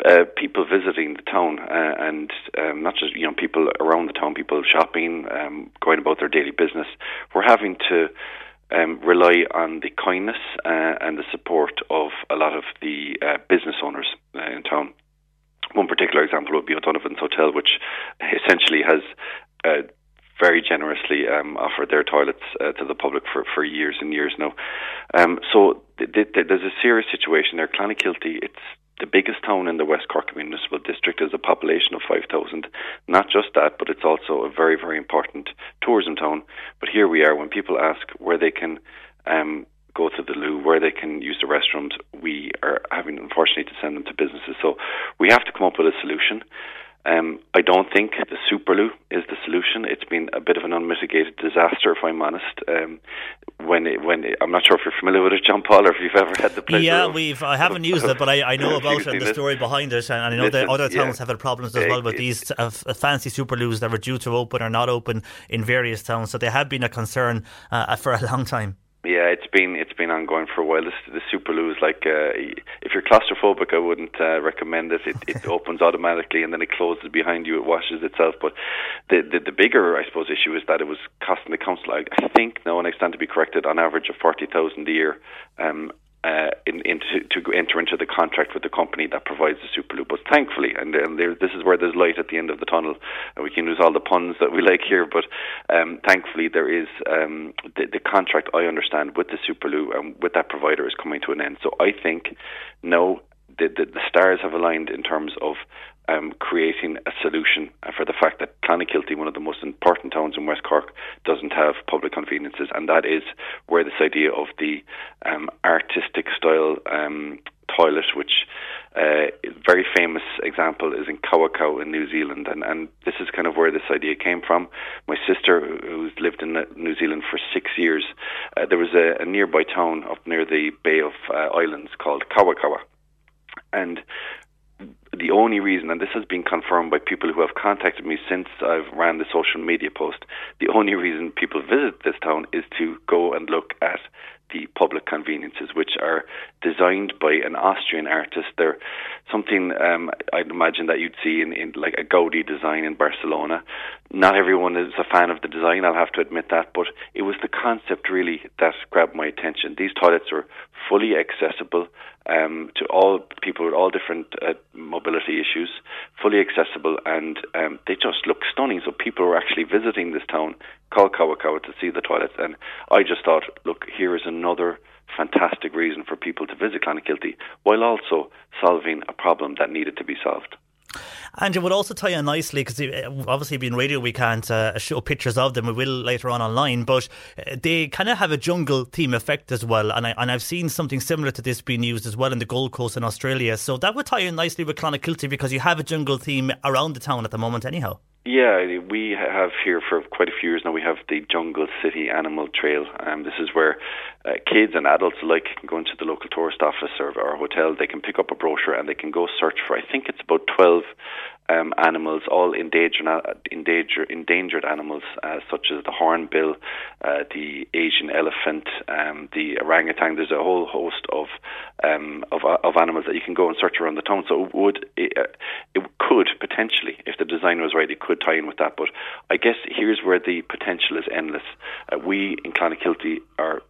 uh, people visiting the town uh, and um, not just you know people around the town, people shopping, um, going about their daily business, were having to um, rely on the kindness uh, and the support of a lot of the uh, business owners uh, in town. One particular example would be O'Donovan's Hotel, which essentially has uh, very generously um, offered their toilets uh, to the public for, for years and years now. Um, so th- th- th- there's a serious situation there. Clonakilty, it's the biggest town in the West Cork Municipal District has a population of 5,000. Not just that, but it's also a very, very important tourism town. But here we are, when people ask where they can um, go to the loo, where they can use the restrooms, we are having, unfortunately, to send them to businesses. So we have to come up with a solution. Um, I don't think the Superloo is the solution. It's been a bit of an unmitigated disaster, if I'm honest. Um, when it, when it, I'm not sure if you're familiar with it, John Paul, or if you've ever had the pleasure.
Yeah,
of-
we've. I haven't used it, but I, I know about it and the story behind it, and I know that other towns
yeah.
have had problems as well with
it-
these uh, fancy superloos that were due to open or not open in various towns. So they have been a concern uh, for a long time.
Yeah, it's been it's been ongoing for a while. This the Superloo is like uh, if you're claustrophobic, I wouldn't uh, recommend it. It, it opens automatically and then it closes behind you. It washes itself. But the, the the bigger, I suppose, issue is that it was costing the council. I, I think now, and I stand to be corrected, on average of forty thousand a year. Um, uh, in, into to, to enter into the contract with the company that provides the Superloo. But thankfully, and, and there, this is where there's light at the end of the tunnel, and we can use all the puns that we like here, but um, thankfully there is um, the, the contract, I understand, with the Superloo and with that provider is coming to an end. So I think now the, the, the stars have aligned in terms of um, creating a solution for the fact that Clonakilty, one of the most important towns in West Cork, doesn't have public conveniences, and that is where this idea of the um, artistic style um, toilet, which uh, very famous example is in Kawakawa in New Zealand, and, and this is kind of where this idea came from. My sister, who's lived in New Zealand for six years, uh, there was a, a, nearby town up near the Bay of uh, Islands called Kawakawa, and the only reason, and this has been confirmed by people who have contacted me since I've ran the social media post, the only reason people visit this town is to go and look at the public conveniences, which are designed by an Austrian artist. They're something um, I'd imagine that you'd see in, in like a Gaudi design in Barcelona. Not everyone is a fan of the design, I'll have to admit that, but it was the concept really that grabbed my attention. These toilets are fully accessible um, to all people with all different uh, mobility issues, fully accessible, and um, they just look stunning. So people are actually visiting this town called Kawakawa to see the toilets, and I just thought, look, here is another fantastic reason for people to visit Clonakilty, while also solving a problem that needed to be solved.
And it would also tie in nicely because uh, obviously being radio, we can't uh, show pictures of them. We will later on online, but uh, they kind of have a jungle theme effect as well. And I and I've seen something similar to this being used as well in the Gold Coast in Australia. So that would tie in nicely with Clonakilty because you have a jungle theme around the town at the moment, anyhow.
Yeah, we have here for quite a few years now. We have the Jungle City Animal Trail. Um, this is where uh, kids and adults alike can go into the local tourist office or, or hotel. They can pick up a brochure and they can go search for. I think it's about twelve um, animals, all endangered, endangered, animals, uh, such as the hornbill, uh, the Asian elephant, um, the orangutan. There's a whole host of, um, of, of animals that you can go and search around the town. So it would it, uh, it could potentially, if the design was right, it could tie in with that. But I guess here's where the potential is endless. Uh, we in Clonakilty are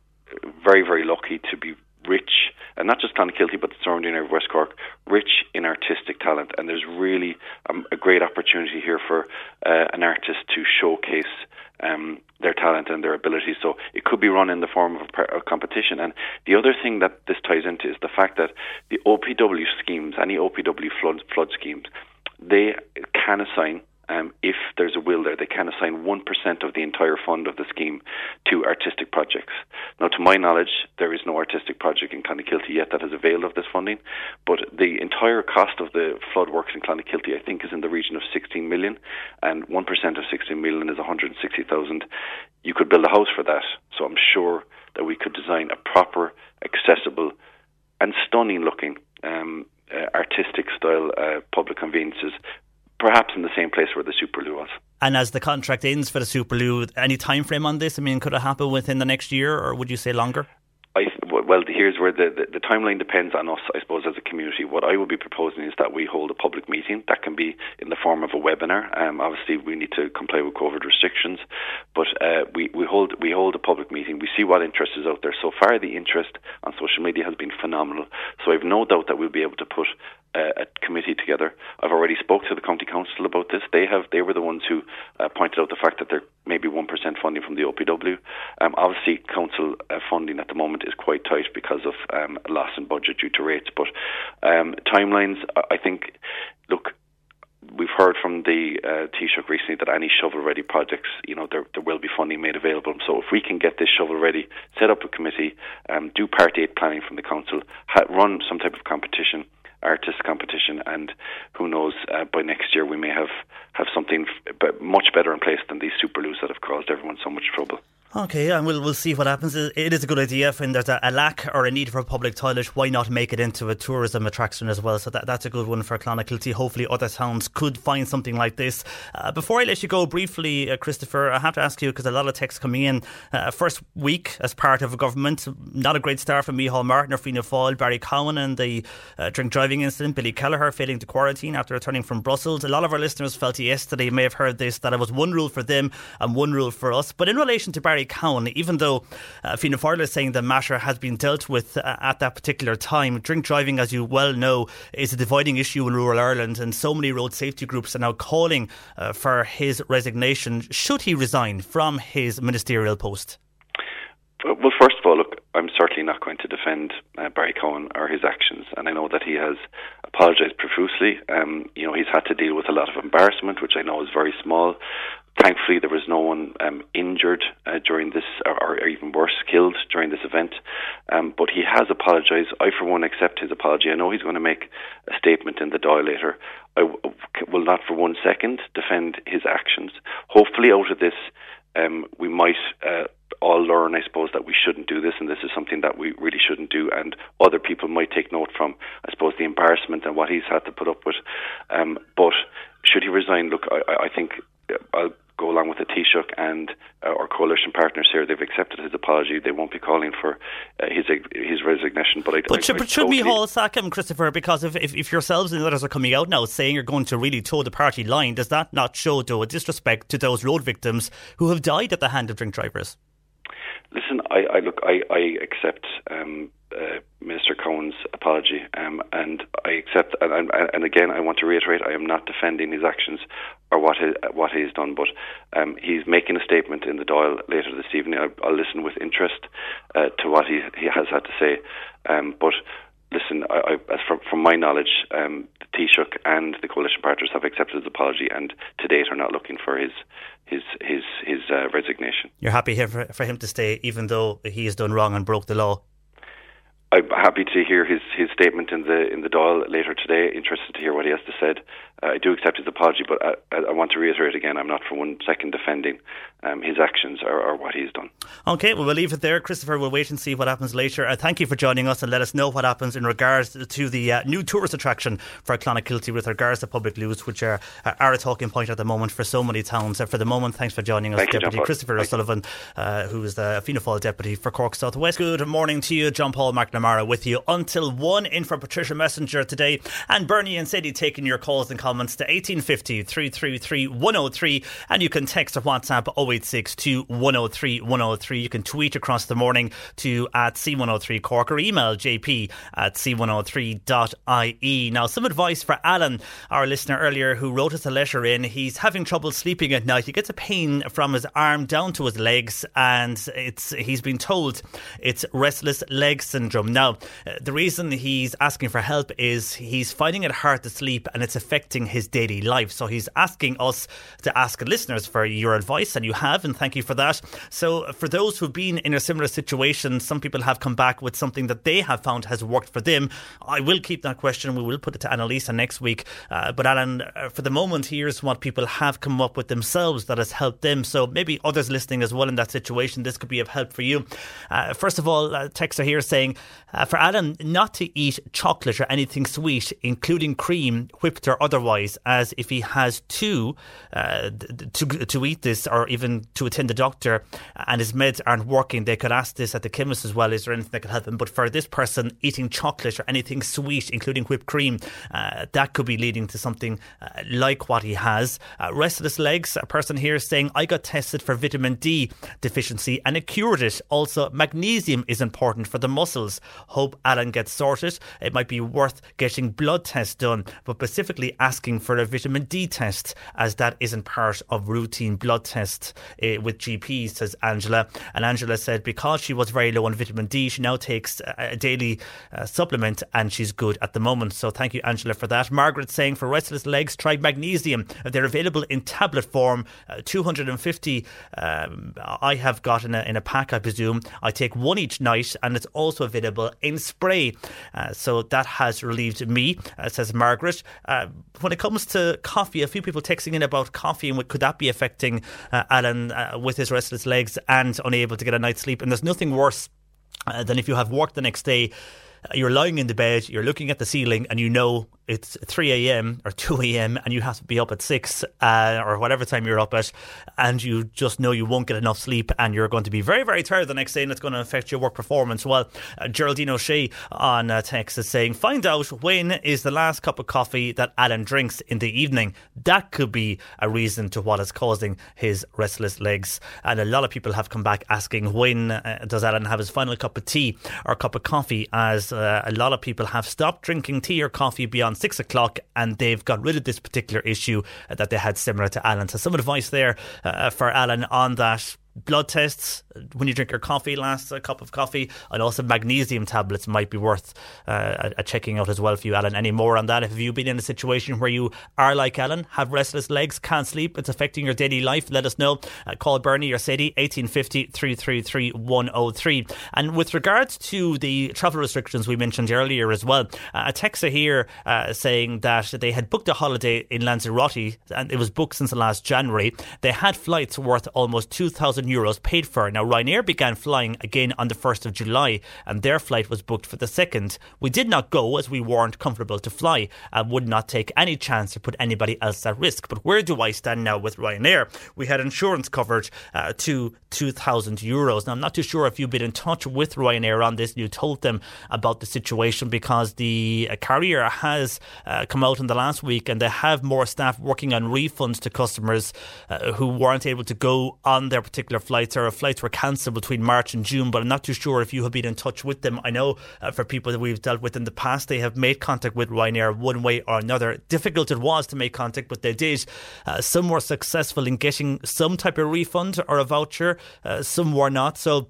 very very lucky to be rich, and not just Clonakilty, but the surrounding area of West Cork, rich in artistic talent. And there's really um, a great opportunity here for uh, an artist to showcase um, their talent and their ability. So it could be run in the form of a, a, competition. And the other thing that this ties into is the fact that the OPW schemes, any OPW flood, flood schemes, they can assign um, if there's a will there, they can assign 1% of the entire fund of the scheme to artistic projects. Now, to my knowledge, there is no artistic project in Clonakilty yet that has availed of this funding, but the entire cost of the flood works in Clonakilty, I think, is in the region of 16 million, and 1% of 16 million is 160,000. You could build a house for that, so I'm sure that we could design a proper, accessible, and stunning looking um, uh, artistic style uh, public conveniences perhaps in the same place where the Superloo was.
And as the contract ends for the Superloo, any time frame on this? I mean, could it happen within the next year, or would you say longer?
I, well, here's where the, the, the, timeline depends on us, I suppose, as a community. What I would be proposing is that we hold a public meeting. That can be in the form of a webinar. Um, obviously, we need to comply with COVID restrictions, but uh, we, we hold we hold a public meeting. We see what interest is out there. So far, the interest on social media has been phenomenal. So I've no doubt that we'll be able to put a committee together. I've already spoke to the county council about this. They have they were the ones who uh, pointed out the fact that there may be one percent funding from the OPW. Um, obviously, council uh, funding at the moment is quite tight because of um, loss in budget due to rates. But um, timelines, I think, look. We've heard from the uh, Taoiseach recently that any shovel-ready projects, you know, there, there will be funding made available. So if we can get this shovel-ready, set up a committee, um, do Part 8 planning from the council, ha- run some type of competition, artist competition, and who knows, uh, by next year we may have have something f- much better in place than these superloos that have caused everyone so much trouble.
Okay, and we'll we'll see what happens. It is a good idea. When there's a, a, lack or a need for a public toilet, why not make it into a tourism attraction as well? So that, that's a good one for Clonakilty. Hopefully, other towns could find something like this. Uh, before I let you go briefly, uh, Christopher, I have to ask you because a lot of texts coming in. Uh, first week as part of a government, not a great start for Micheál Martin Fianna Fáil, Barry Cowen, and the uh, drink driving incident. Billy Kelleher failing to quarantine after returning from Brussels. A lot of our listeners felt yesterday may have heard this that it was one rule for them and one rule for us. But in relation to Barry Cowen, even though uh, Fianna Fáil is saying the matter has been dealt with uh, at that particular time, drink driving, as you well know, is a dividing issue in rural Ireland, and so many road safety groups are now calling uh, for his resignation. Should he resign from his ministerial post?
Well, first of all, look, I'm certainly not going to defend uh, Barry Cowen or his actions, and I know that he has apologised profusely. Um, you know, he's had to deal with a lot of embarrassment, which I know is very small. Thankfully, there was no one um, injured uh, during this, or, or, even worse, killed during this event. Um, but he has apologised. I, for one, accept his apology. I know he's going to make a statement in the Dáil later. I w- will not for one second defend his actions. Hopefully, out of this, um, we might uh, all learn, I suppose, that we shouldn't do this, and this is something that we really shouldn't do, and other people might take note from, I suppose, the embarrassment and what he's had to put up with. Um, but should he resign? Look, I, I think I'll go along with the Taoiseach and uh, our coalition partners here. They've accepted his apology. They won't be calling for uh, his his resignation. But I,
but
I,
should,
I
should
totally
we hold sack him, Christopher? Because if, if, if yourselves and others are coming out now saying you're going to really toe the party line, does that not show, though, a disrespect to those road victims who have died at the hand of drink drivers?
Listen, I, I look, I, I accept um, uh, Minister Cowen's apology, um, and I accept, and, and, and, again, I want to reiterate, I am not defending his actions or what he, what he's done, but um, he's making a statement in the Dáil later this evening. I'll, I'll listen with interest uh, to what he he has had to say, um, but listen, I, I, from, from, my knowledge, um, the Taoiseach and the coalition partners have accepted his apology, and to date are not looking for his his his his uh, resignation.
You're happy for, for him to stay, even though he has done wrong and broke the law.
I'm happy to hear his, his statement in the in the Dáil later today. Interested to hear what he has to say. Uh, I do accept his apology, but I, I, want to reiterate again: I'm not for one second defending um, his actions or, or, what he's done.
Okay, well, we'll leave it there, Christopher. We'll wait and see what happens later. Uh, thank you for joining us and let us know what happens in regards to the uh, new tourist attraction for Clonakilty with regards to public loos, which are, are a talking point at the moment for so many towns. Uh, for the moment, thanks for joining us,
thank
Deputy
you,
Christopher
thank
O'Sullivan, uh, who is the Fianna Fáil Deputy for Cork South West. Good morning to you, John Paul McNamara, with you until one in for Patricia Messinger today, and Bernie and Sadie taking your calls and comments to 1850 333 103, and you can text or WhatsApp 0862 103 103. You can tweet across the morning to at C103 Cork or email jp at c103.ie. Now, some advice for Alan, our listener earlier, who wrote us a letter in. He's having trouble sleeping at night. He gets a pain from his arm down to his legs, and it's he's been told it's restless leg syndrome. Now, uh, the reason he's asking for help is he's finding it hard to sleep and it's affecting his daily life. So he's asking us to ask listeners for your advice, and you have, and thank you for that. So, for those who've been in a similar situation, some people have come back with something that they have found has worked for them. I will keep that question. We will put it to Annalisa next week. Uh, but, Alan, uh, for the moment, here's what people have come up with themselves that has helped them. So, maybe others listening as well in that situation, this could be of help for you. Uh, first of all, uh, texter here saying uh, for Alan not to eat chocolate or anything sweet, including cream, whipped or otherwise, as if he has to, uh, to, to eat this or even to attend the doctor and his meds aren't working, they could ask this at the chemist as well. Is there anything that could help him? But for this person, eating chocolate or anything sweet, including whipped cream, uh, that could be leading to something uh, like what he has. Uh, restless legs, a person here saying, I got tested for vitamin D deficiency and it cured it. Also, magnesium is important for the muscles. Hope Alan gets sorted. It might be worth getting blood tests done, but specifically asking for a vitamin D test, as that isn't part of routine blood tests uh, with GPs, says Angela. And Angela said because she was very low on vitamin D, she now takes a daily uh, supplement and she's good at the moment. So thank you, Angela, for that. Margaret saying for restless legs, try magnesium. They're available in tablet form, uh, 250. Um, I have got in a, in a pack, I presume. I take one each night and it's also available in spray. Uh, so that has relieved me, uh, says Margaret. Uh, when it comes to coffee, a few people texting in about coffee and what could that be affecting uh, Alan with his restless legs and unable to get a night's sleep? And there's nothing worse than if you have work the next day you're lying in the bed, you're looking at the ceiling, and you know it's 3 a.m. or 2 a.m. and you have to be up at 6 uh, or whatever time you're up at, and you just know you won't get enough sleep and you're going to be very, very tired the next day and it's going to affect your work performance. Well, uh, Geraldine O'Shea on uh, text is saying, find out when is the last cup of coffee that Alan drinks in the evening. That could be a reason to what is causing his restless legs. And a lot of people have come back asking, when uh, does Alan have his final cup of tea or cup of coffee? As uh, a lot of people have stopped drinking tea or coffee beyond six o'clock and they've got rid of this particular issue that they had similar to Alan. So some advice there uh, for Alan on that blood tests when you drink your coffee, last a cup of coffee, and also magnesium tablets might be worth uh, a, checking out as well for you, Alan. Any more on that? Have you've been in a situation where you are like Alan, have restless legs, can't sleep, it's affecting your daily life? Let us know. Uh, call Bernie or Sadie, 1850 333 103. And with regards to the travel restrictions we mentioned earlier as well, uh, a texter here uh, saying that they had booked a holiday in Lanzarote and it was booked since last January. They had flights worth almost 2,000 euros paid for. Now, Ryanair began flying again on the 1st of July, and their flight was booked for the 2nd. We did not go as we weren't comfortable to fly and would not take any chance to put anybody else at risk. But where do I stand now with Ryanair? We had insurance coverage uh, to 2,000 euros. Now, I'm not too sure if you've been in touch with Ryanair on this you told them about the situation because the uh, carrier has uh, come out in the last week and they have more staff working on refunds to customers uh, who weren't able to go on their particular flights or flights were cancelled between March and June. But I'm not too sure if you have been in touch with them. I know uh, for people that we've dealt with in the past, they have made contact with Ryanair one way or another. Difficult it was to make contact, but they did. Uh, some were successful in getting some type of refund or a voucher, uh, some were not. So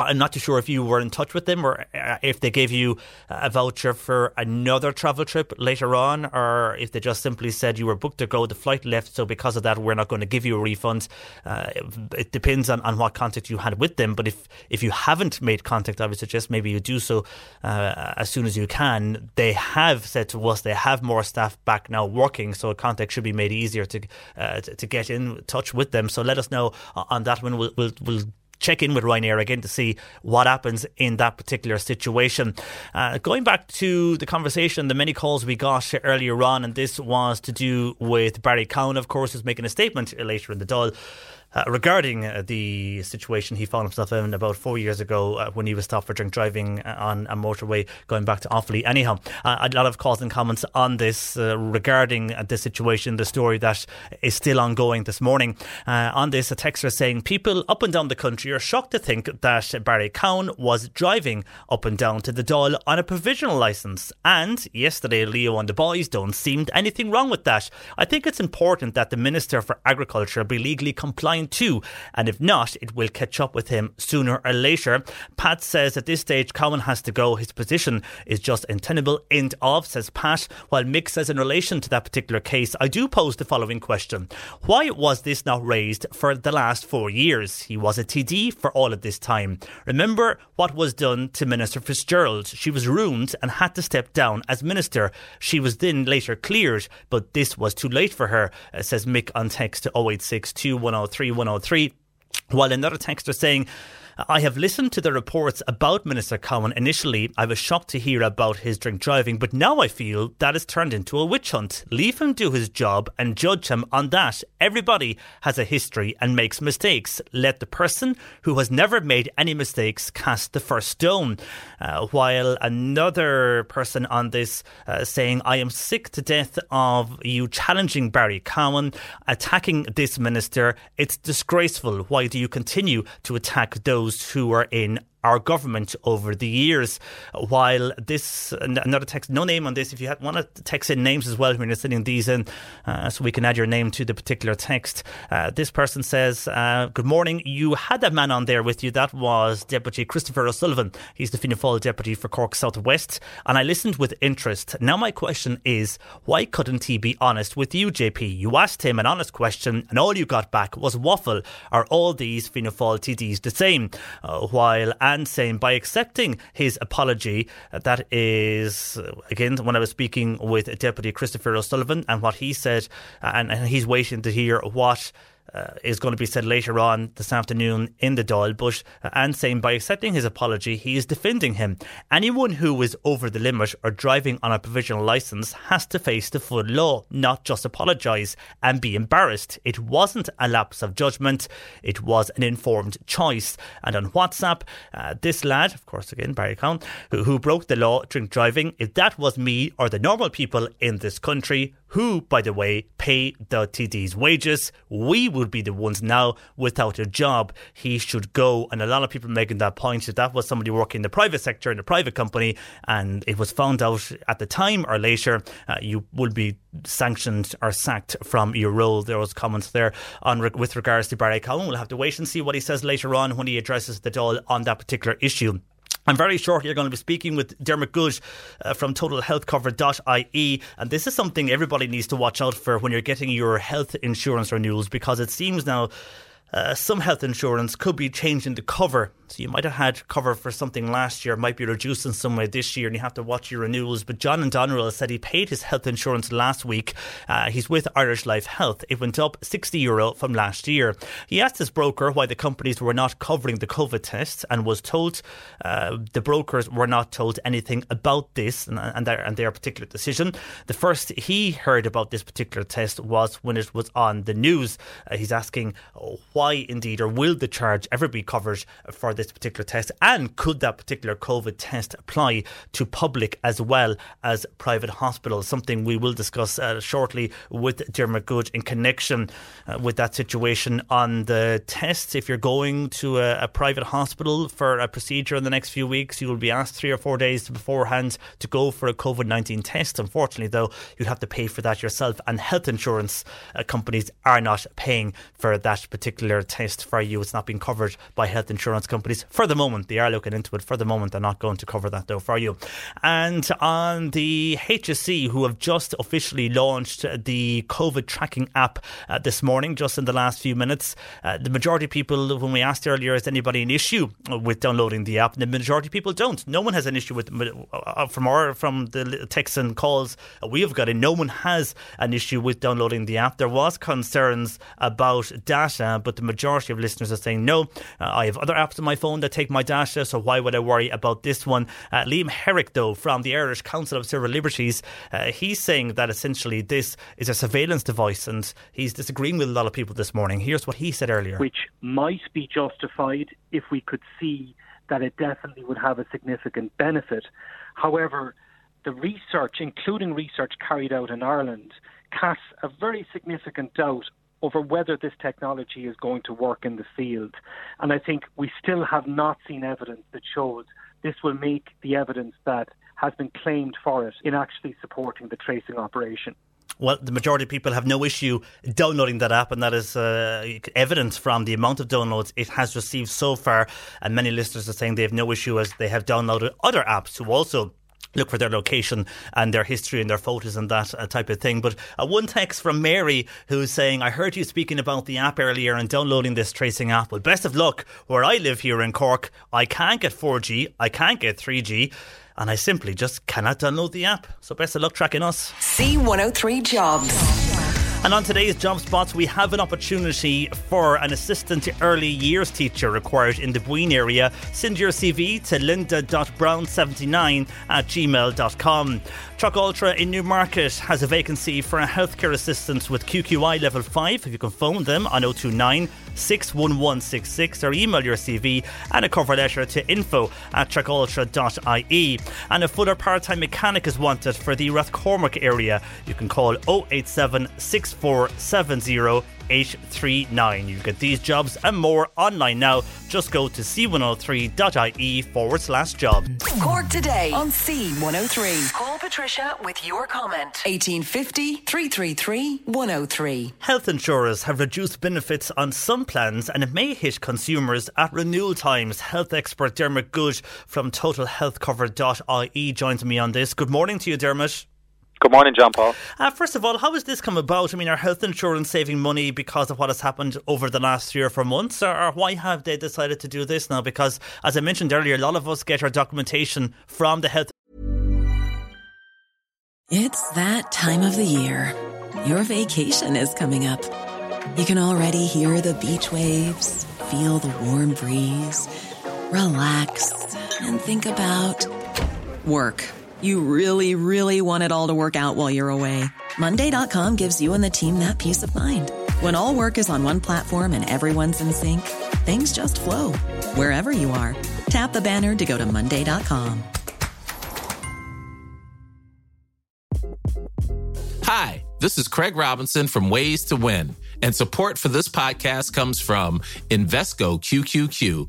I'm not too sure if you were in touch with them or uh, if they gave you a voucher for another travel trip later on, or if they just simply said you were booked to go, the flight left, so because of that, we're not going to give you a refund. Uh, it depends on, on what contact you had with them. But if, if you haven't made contact, I would suggest maybe you do so uh, as soon as you can. They have said to us they have more staff back now working, so contact should be made easier to uh, to, to get in touch with them. So let us know on that one. We'll, we'll, we'll check in with Ryanair again to see what happens in that particular situation. Uh, going back to the conversation, the many calls we got earlier on, and this was to do with Barry Cowen, of course, is making a statement later in the Dáil uh, regarding uh, the situation he found himself in about four years ago uh, when he was stopped for drink driving uh, on a motorway going back to Offaly. Anyhow, uh, a lot of calls and comments on this uh, regarding this situation, the story that is still ongoing this morning. on this, a texter saying people up and down the country are shocked to think that Barry Cowen was driving up and down to the Dáil on a provisional licence. And yesterday, Leo and the boys don't seem anything wrong with that. I think it's important that the Minister for Agriculture be legally compliant too, and if not, it will catch up with him sooner or later. Pat says at this stage, Cowen has to go. His position is just untenable. End of, says Pat. While Mick says in relation to that particular case, I do pose the following question Why was this not raised for the last four years? He was a TD for all of this time. Remember what was done to Minister Fitzgerald. She was ruined and had to step down as minister. She was then later cleared, but this was too late for her, uh, says Mick on text to 086 2103 103. While another texter saying, I have listened to the reports about Minister Cowen. Initially, I was shocked to hear about his drink driving, but now I feel that has turned into a witch hunt. Leave him do his job and judge him on that. Everybody has a history and makes mistakes. Let the person who has never made any mistakes cast the first stone. Uh, while another person on this uh, saying, I am sick to death of you challenging Barry Cowen, attacking this minister. It's disgraceful. Why do you continue to attack those? Those who are in our government over the years. While this, another text, no name on this, if you want to text in names as well when you're sending these in, uh, so we can add your name to the particular text. Uh, this person says, uh, Good morning. You had that man on there with you. That was Deputy Christopher O'Sullivan. He's the Fianna Fáil Deputy for Cork South West. And I listened with interest. Now, my question is, why couldn't he be honest with you, JP? You asked him an honest question, and all you got back was waffle. Are all these Fianna Fáil TDs the same? Uh, while and saying by accepting his apology, uh, that is, uh, again, when I was speaking with Deputy Christopher O'Sullivan and what he said, uh, and, and he's waiting to hear what uh, is going to be said later on this afternoon in the Dáil. But uh, and saying by accepting his apology, he is defending him. Anyone who is over the limit or driving on a provisional license has to face the full law, not just apologise and be embarrassed. It wasn't a lapse of judgment; it was an informed choice. And on WhatsApp, uh, this lad, of course, again Barry Cowen, who, who broke the law drink driving. If that was me or the normal people in this country, who, by the way, pay the TD's wages. We would be the ones now without a job. He should go. And a lot of people making that point that that was somebody working in the private sector in a private company, and it was found out at the time or later, uh, you would be sanctioned or sacked from your role. There was comments there on with regards to Barry Cowen. We'll have to wait and see what he says later on when he addresses the Dáil on that particular issue. I'm very shortly you're going to be speaking with Dermot uh, from TotalHealthCover.ie, and this is something everybody needs to watch out for when you're getting your health insurance renewals because it seems now uh, some health insurance could be changing the cover so you might have had cover for something last year, might be reduced in some way this year, and you have to watch your renewals. But John and Doneraile said he paid his health insurance last week. Uh, he's with Irish Life Health. It went up 60 euro from last year. He asked his broker why the companies were not covering the COVID tests and was told uh, the brokers were not told anything about this and, and, their, and their particular decision. The first he heard about this particular test was when it was on the news. Uh, he's asking oh, why indeed or will the charge ever be covered for this particular test? And could that particular COVID test apply to public as well as private hospitals? Something we will discuss uh, shortly with Dermot Goode in connection uh, with that situation on the tests. If you're going to a, a private hospital for a procedure in the next few weeks, you will be asked three or four days beforehand to go for a COVID 19 test. Unfortunately, though, you'd have to pay for that yourself, and health insurance uh, companies are not paying for that particular test for you. It's not being covered by health insurance companies for the moment. They are looking into it. For the moment, they're not going to cover that though for you. And on the HSE, who have just officially launched the COVID tracking app uh, this morning, just in the last few minutes, uh, the majority of people, when we asked earlier, is anybody an issue with downloading the app? the majority of people don't. No one has an issue with uh, uh, from our from the texts and calls we have got in. No one has an issue with downloading the app. There was concerns about data, but the majority of listeners are saying no. Uh, I have other apps on my phone that take my data, so why would I worry about this one? Uh, Liam Herrick, though, from the Irish Council of Civil Liberties, uh, he's saying that essentially this is a surveillance device, and he's disagreeing with a lot of people this morning. Here's what he said earlier.
Which might be justified if we could see that it definitely would have a significant benefit. However, the research, including research carried out in Ireland, casts a very significant doubt over whether this technology is going to work in the field. And I think we still have not seen evidence that shows this will make the evidence that has been claimed for it in actually supporting the tracing operation.
Well, the majority of people have no issue downloading that app, and that is uh, from the amount of downloads it has received so far. And many listeners are saying they have no issue as they have downloaded other apps who also look for their location and their history and their photos and that uh, type of thing. But uh, one text from Mary who's saying, I heard you speaking about the app earlier and downloading this tracing app. Well, best of luck. Where I live here in Cork, I can't get 4G, I can't get 3G. And I simply just cannot download the app. So best of luck tracking us.
C103 Jobs.
And on today's job spots, we have an opportunity for an assistant early years teacher required in the Buin area. Send your CV to linda.brown79 at gmail.com. Truck Ultra in Newmarket has a vacancy for a healthcare assistant with QQI level 5. If you can phone them on 029 61166 or email your CV and a cover letter to info at truckultra.ie. And a fuller part time mechanic is wanted for the Rathcormac area. You can call 087 6470 839. You get these jobs and more online now. Just go to c103.ie forward slash job.
Cork today on C103. Call Patricia with your comment. 1850 333 103.
Health insurers have reduced benefits on some plans and it may hit consumers at renewal times. Health expert Dermot Goode from TotalHealthCover.ie joins me on this. Good morning to you, Dermot.
Good morning, John Paul.
Uh, first of all, how has this come about? I mean, are health insurance saving money because of what has happened over the last three or four months? Or, or, why have they decided to do this now? Because, as I mentioned earlier, a lot of us get our documentation from the health.
It's that time of the year. Your vacation is coming up. You can already hear the beach waves, feel the warm breeze, relax, and think about work. You really, really want it all to work out while you're away. Monday.com gives you and the team that peace of mind. When all work is on one platform and everyone's in sync, things just flow wherever you are. Tap the banner to go to Monday.com.
Hi, this is Craig Robinson from Ways to Win, and support for this podcast comes from Invesco QQQ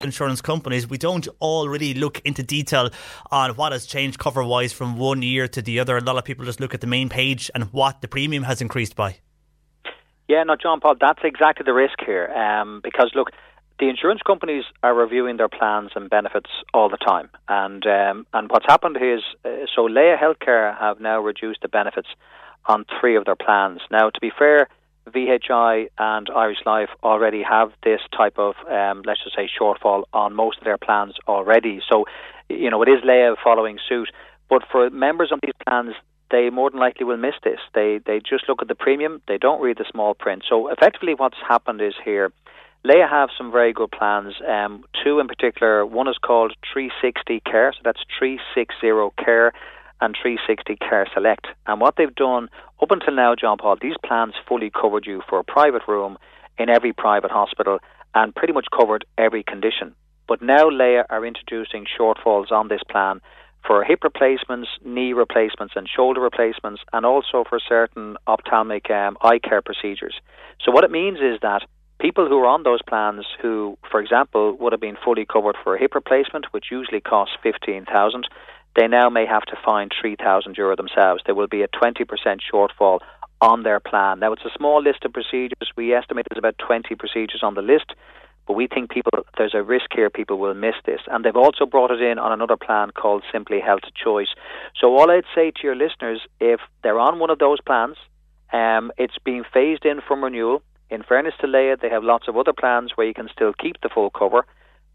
insurance companies, we don't all really look into detail on what has changed cover wise from one year to the other. A lot of people just look at the main page and what the premium has increased by.
Yeah, no, John Paul, that's exactly the risk here. Um, because look, the insurance companies are reviewing their plans and benefits all the time, and um, and what's happened is uh, so Laya Healthcare have now reduced the benefits on three of their plans. Now, to be fair VHI and Irish Life already have this type of, um, let's just say, shortfall on most of their plans already. So, you know, it is Laya following suit. But for members of these plans, they more than likely will miss this. They they just look at the premium. They don't read the small print. So effectively, what's happened is here. Laya have some very good plans. Um, two in particular. One is called 360 Care. So that's 360 Care and 360 Care Select. And what they've done up until now, John Paul, these plans fully covered you for a private room in every private hospital and pretty much covered every condition. But now Laya are introducing shortfalls on this plan for hip replacements, knee replacements, and shoulder replacements, and also for certain ophthalmic um, eye care procedures. So what it means is that people who are on those plans, who, for example, would have been fully covered for a hip replacement, which usually costs fifteen thousand, they now may have to find 3,000 euro themselves. There will be a 20% shortfall on their plan. Now, it's a small list of procedures. We estimate there's about 20 procedures on the list, but we think people there's a risk here people will miss this. And they've also brought it in on another plan called Simply Health Choice. So, all I'd say to your listeners, if they're on one of those plans, um, it's being phased in from renewal. In fairness to Laya, they have lots of other plans where you can still keep the full cover.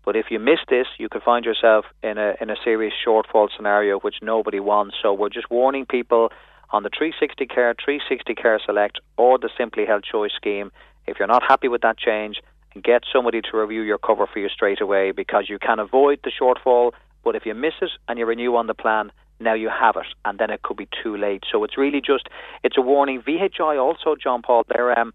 But if you miss this, you could find yourself in a in a serious shortfall scenario, which nobody wants. So we're just warning people on the 360 Care, 360 Care Select, or the Simply Health Choice scheme. If you're not happy with that change, get somebody to review your cover for you straight away because you can avoid the shortfall. But if you miss it and you renew on the plan, now you have it, and then it could be too late. So it's really just it's a warning. VHI also, John Paul, they're um,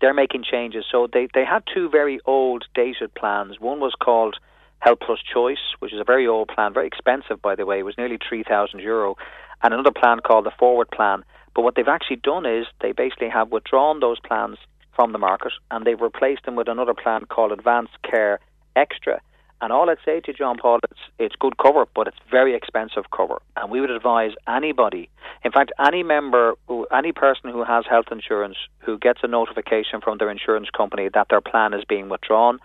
they're making changes. So they, they had two very old dated plans. One was called Health Plus Choice, which is a very old plan, very expensive, by the way. It was nearly 3,000 euro. And another plan called the Forward Plan. But what they've actually done is they basically have withdrawn those plans from the market and they've replaced them with another plan called Advanced Care Extra. And all I'd say to John Paul, it's it's good cover, but it's very expensive cover. And we would advise anybody, in fact, any member, any person who has health insurance who gets a notification from their insurance company that their plan is being withdrawn,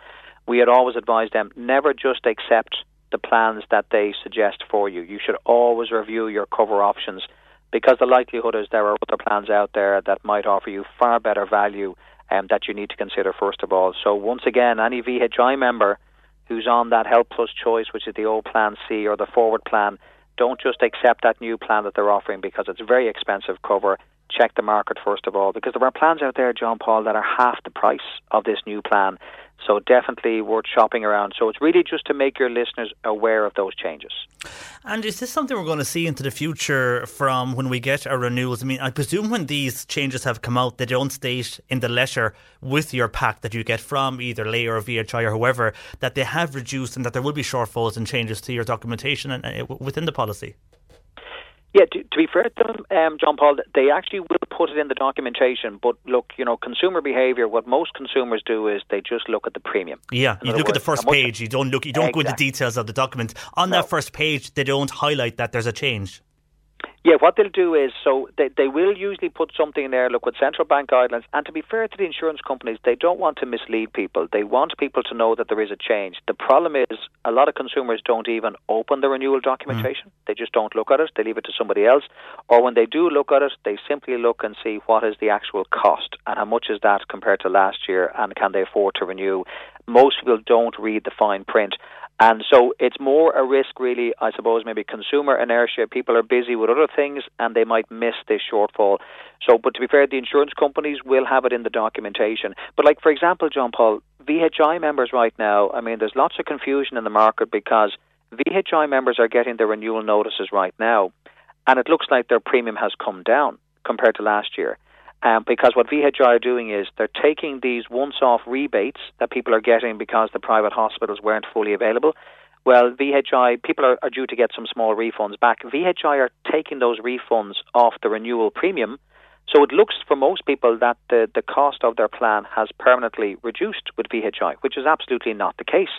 we would always advise them never just accept the plans that they suggest for you. You should always review your cover options because the likelihood is there are other plans out there that might offer you far better value um, that you need to consider first of all. So once again, any VHI member who's on that Health Plus choice, which is the old Plan C or the Forward Plan, don't just accept that new plan that they're offering because it's very expensive cover. Check the market first of all because there are plans out there, John Paul, that are half the price of this new plan. So definitely worth shopping around. So it's really just to make your listeners aware of those changes.
And is this something we're going to see into the future from when we get our renewals? I mean, I presume when these changes have come out, they don't state in the letter with your pack that you get from either Laya or VHI or whoever that they have reduced and that there will be shortfalls and changes to your documentation and, uh, within the policy.
Yeah, to, to be fair to them, um, John Paul, they actually will put it in the documentation. But look, you know, consumer behaviour. What most consumers do is they just look at the premium.
Yeah, you look words, at the first page. You don't look. You don't exactly. go into details of the document. On no. that first page, they don't highlight that there's a change.
Yeah, what they'll do is so they, they will usually put something in there, look with central bank guidelines. And to be fair to the insurance companies, they don't want to mislead people. They want people to know that there is a change. The problem is a lot of consumers don't even open the renewal documentation. Mm. They just don't look at it. They leave it to somebody else. Or when they do look at it, they simply look and see what is the actual cost and how much is that compared to last year and can they afford to renew. Most people don't read the fine print. And so it's more a risk, really, I suppose, maybe consumer inertia. People are busy with other things and they might miss this shortfall. So, but to be fair, the insurance companies will have it in the documentation. But, like, for example, John Paul, VHI members right now, I mean, there's lots of confusion in the market because VHI members are getting their renewal notices right now. And it looks like their premium has come down compared to last year. Um, because what VHI are doing is they're taking these once off rebates that people are getting because the private hospitals weren't fully available. Well, VHI, people are, are due to get some small refunds back. VHI are taking those refunds off the renewal premium. So it looks for most people that the, the cost of their plan has permanently reduced with VHI, which is absolutely not the case.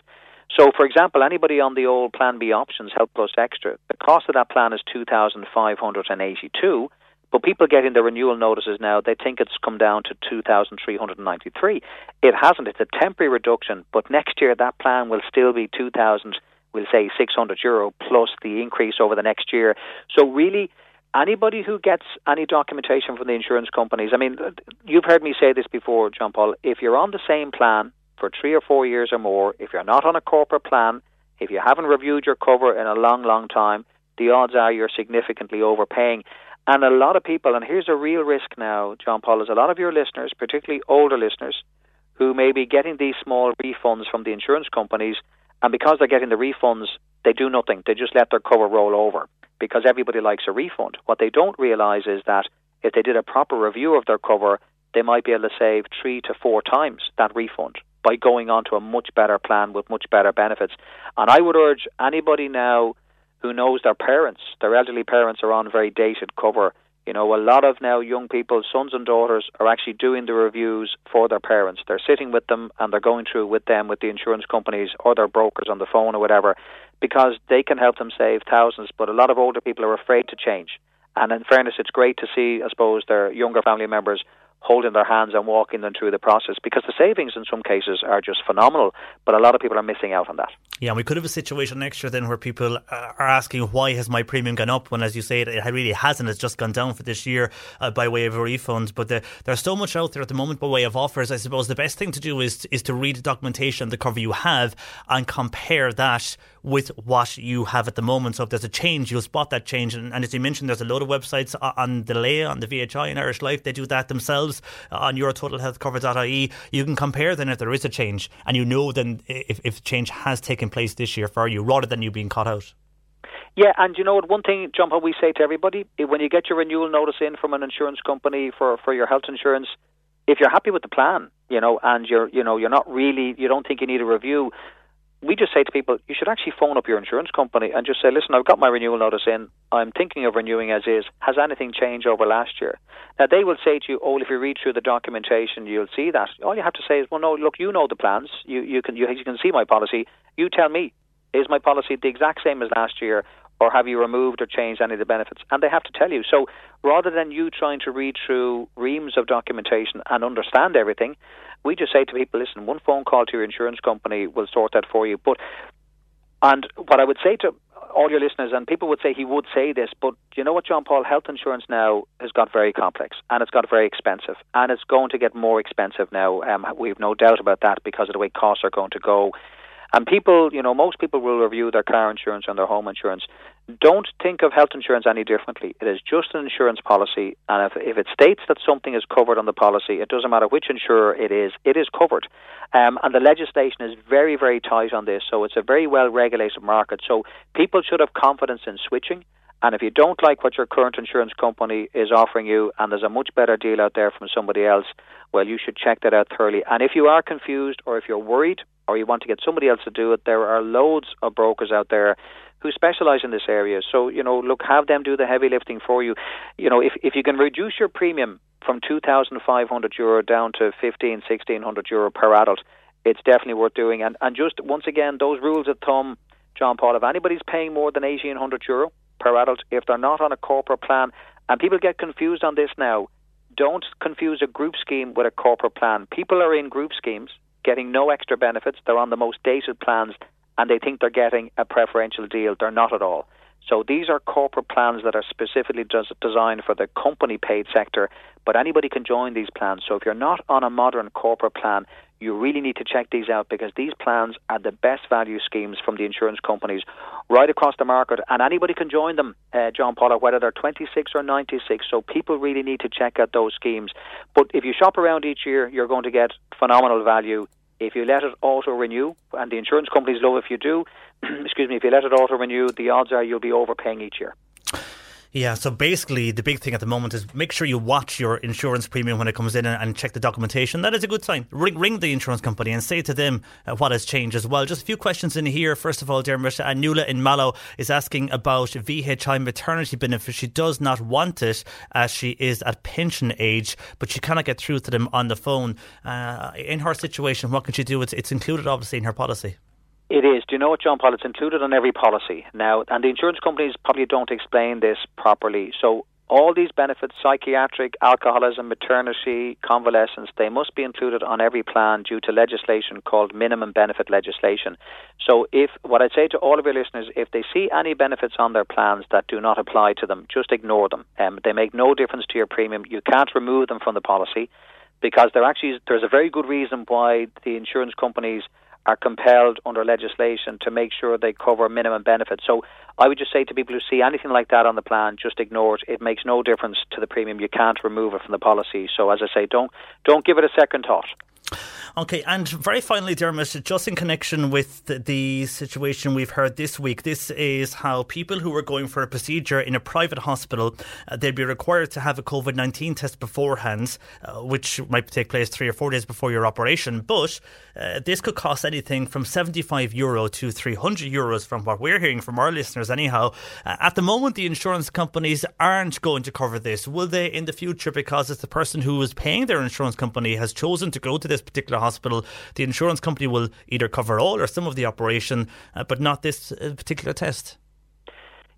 So, for example, anybody on the old Plan B options, Health Plus Extra, the cost of that plan is 2582 but people getting the renewal notices now, they think it's come down to 2,393. It hasn't. It's a temporary reduction, but next year that plan will still be 2,000, we'll say 600 euro plus the increase over the next year. So really, anybody who gets any documentation from the insurance companies, I mean, you've heard me say this before, John Paul, if you're on the same plan for three or four years or more, if you're not on a corporate plan, if you haven't reviewed your cover in a long, long time, the odds are you're significantly overpaying. And a lot of people, and here's a real risk now, John Paul, is a lot of your listeners, particularly older listeners, who may be getting these small refunds from the insurance companies, and because they're getting the refunds, they do nothing. They just let their cover roll over because everybody likes a refund. What they don't realize is that if they did a proper review of their cover, they might be able to save three to four times that refund by going on to a much better plan with much better benefits. And I would urge anybody now who knows their parents, their elderly parents are on very dated cover. You know, a lot of now young people, sons and daughters, are actually doing the reviews for their parents. They're sitting with them and they're going through with them, with the insurance companies or their brokers on the phone or whatever, because they can help them save thousands. But a lot of older people are afraid to change. And in fairness, it's great to see, I suppose, their younger family members holding their hands and walking them through the process because the savings in some cases are just phenomenal, but a lot of people are missing out on that.
Yeah, we could have a situation next year then where people are asking why has my premium gone up when, as you say, it, it really hasn't. It's just gone down for this year uh, by way of a refund. But the, there's so much out there at the moment by way of offers. I suppose the best thing to do is is to read the documentation, the cover you have, and compare that with what you have at the moment. So if there's a change, you'll spot that change. And, and as you mentioned, there's a load of websites on the Laya, on the VHI, and Irish Life. They do that themselves uh, on yourtotalhealthcover.ie. You can compare then if there is a change, and you know then if, if change has taken place this year for you, rather than you being caught out.
Yeah, and you know what? One thing, John, what we say to everybody when you get your renewal notice in from an insurance company for for your health insurance, if you're happy with the plan, you know, and you're you know you're not really you don't think you need a review, we just say to people, you should actually phone up your insurance company and just say, listen, I've got my renewal notice in. I'm thinking of renewing as is. Has anything changed over last year? Now, they will say to you, oh, if you read through the documentation, you'll see that. All you have to say is, well, no, look, you know the plans. You, you, can, you, you can see my policy. You tell me, is my policy the exact same as last year? Or have you removed or changed any of the benefits? And they have to tell you. So rather than you trying to read through reams of documentation and understand everything, we just say to people, listen, one phone call to your insurance company will sort that for you. But and what I would say to all your listeners, and people would say he would say this, but you know what, John Paul? Health insurance now has got very complex and it's got very expensive, and it's going to get more expensive now. Um, we've no doubt about that because of the way costs are going to go. And people, you know, most people will review their car insurance and their home insurance. Don't think of health insurance any differently. It is just an insurance policy, and if, if it states that something is covered on the policy, it doesn't matter which insurer it is, it is covered. Um, and the legislation is very, very tight on this, so it's a very well regulated market. So people should have confidence in switching. And if you don't like what your current insurance company is offering you, and there's a much better deal out there from somebody else, well, you should check that out thoroughly. And if you are confused, or if you're worried, or you want to get somebody else to do it, there are loads of brokers out there who specialize in this area. So, you know, look, have them do the heavy lifting for you. You know, if, if you can reduce your premium from 2,500 euro down to 15, 1,600 euro per adult, it's definitely worth doing. And, and just once again, those rules of thumb, John Paul, if anybody's paying more than 1,800 euro per adult, if they're not on a corporate plan, and people get confused on this now, don't confuse a group scheme with a corporate plan. People are in group schemes getting no extra benefits. They're on the most dated plans and they think they're getting a preferential deal. They're not at all. So these are corporate plans that are specifically designed for the company paid sector, but anybody can join these plans. So if you're not on a modern corporate plan, you really need to check these out because these plans are the best value schemes from the insurance companies right across the market, and anybody can join them, uh, John Paul, whether they're 26 or 96. So people really need to check out those schemes. But if you shop around each year, you're going to get phenomenal value if you let it auto renew, and the insurance companies love if you do, excuse me, if you let it auto renew, the odds are you'll be overpaying each year.
Yeah, so basically, the big thing at the moment is make sure you watch your insurance premium when it comes in and, and check the documentation. That is a good sign. Ring, ring the insurance company and say to them uh, what has changed as well. Just a few questions in here. First of all, Dermot, Nuala in Mallow is asking about VHI maternity benefit. She does not want it as she is at pension age, but she cannot get through to them on the phone. Uh, in her situation, what can she do? It's, it's included, obviously, in her policy.
It is. Do you know what, John Paul? It's included on every policy now, and the insurance companies probably don't explain this properly. So all these benefits, psychiatric, alcoholism, maternity, convalescence, they must be included on every plan due to legislation called minimum benefit legislation. So if what I'd say to all of your listeners, if they see any benefits on their plans that do not apply to them, just ignore them. Um, they make no difference to your premium. You can't remove them from the policy because actually there's a very good reason why the insurance companies are compelled under legislation to make sure they cover minimum benefits. So I would just say to people who see anything like that on the plan, just ignore it. It makes no difference to the premium. You can't remove it from the policy. So as I say, don't don't give it a second thought.
Okay, and very finally, Dermot, just in connection with the, situation we've heard this week, this is how people who are going for a procedure in a private hospital, uh, they'd be required to have a COVID 19 test beforehand, uh, which might take place three or four days before your operation. But uh, this could cost anything from 75 euro to 300 euros, from what we're hearing from our listeners, anyhow. Uh, at the moment, the insurance companies aren't going to cover this. Will they in the future? Because it's the person who is paying their insurance company has chosen to go to this particular hospital, the insurance company will either cover all or some of the operation, uh, but not this uh, particular test.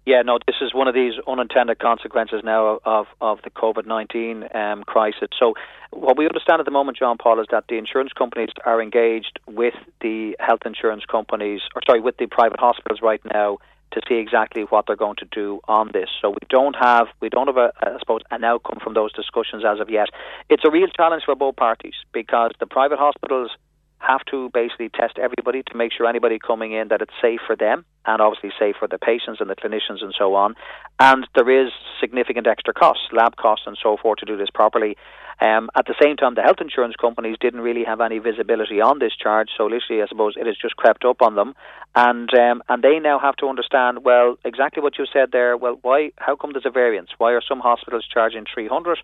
Yeah, no, this is one of these unintended consequences now of, of the COVID 19 um, crisis. So, what we understand at the moment, John Paul, is that the insurance companies are engaged with the health insurance companies, or sorry, with the private hospitals right now to see exactly what they're going to do on this. So we don't have we don't have a, I suppose an outcome from those discussions as of yet. It's a real challenge for both parties because the private hospitals have to basically test everybody to make sure anybody coming in that it's safe for them and obviously safe for the patients and the clinicians and so on. And there is significant extra costs, lab costs and so forth to do this properly. Um, at the same time, the health insurance companies didn't really have any visibility on this charge, so literally, I suppose it has just crept up on them, and um, and they now have to understand well exactly what you said there. Well, why? How come there's a variance? Why are some hospitals charging 300,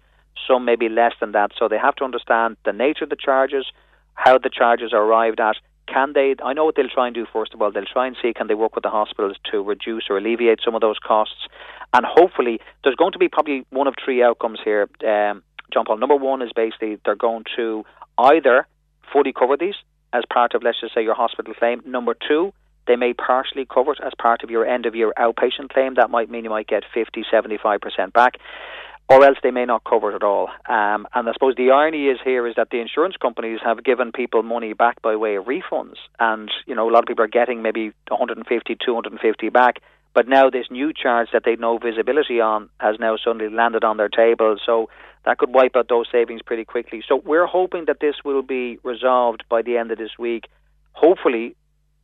some maybe less than that? So they have to understand the nature of the charges, how the charges are arrived at. Can they? I know what they'll try and do. First of all, they'll try and see can they work with the hospitals to reduce or alleviate some of those costs, and hopefully there's going to be probably one of three outcomes here. Um, John Paul, number one is basically they're going to either fully cover these as part of, let's just say, your hospital claim. Number two, they may partially cover it as part of your end of year outpatient claim. That might mean you might get 50, 75% back. Or else they may not cover it at all. Um, and I suppose the irony is here is that the insurance companies have given people money back by way of refunds. And, you know, a lot of people are getting maybe 150, 250 back. But now this new charge that they'd no visibility on has now suddenly landed on their table. So that could wipe out those savings pretty quickly. So we're hoping that this will be resolved by the end of this week, hopefully,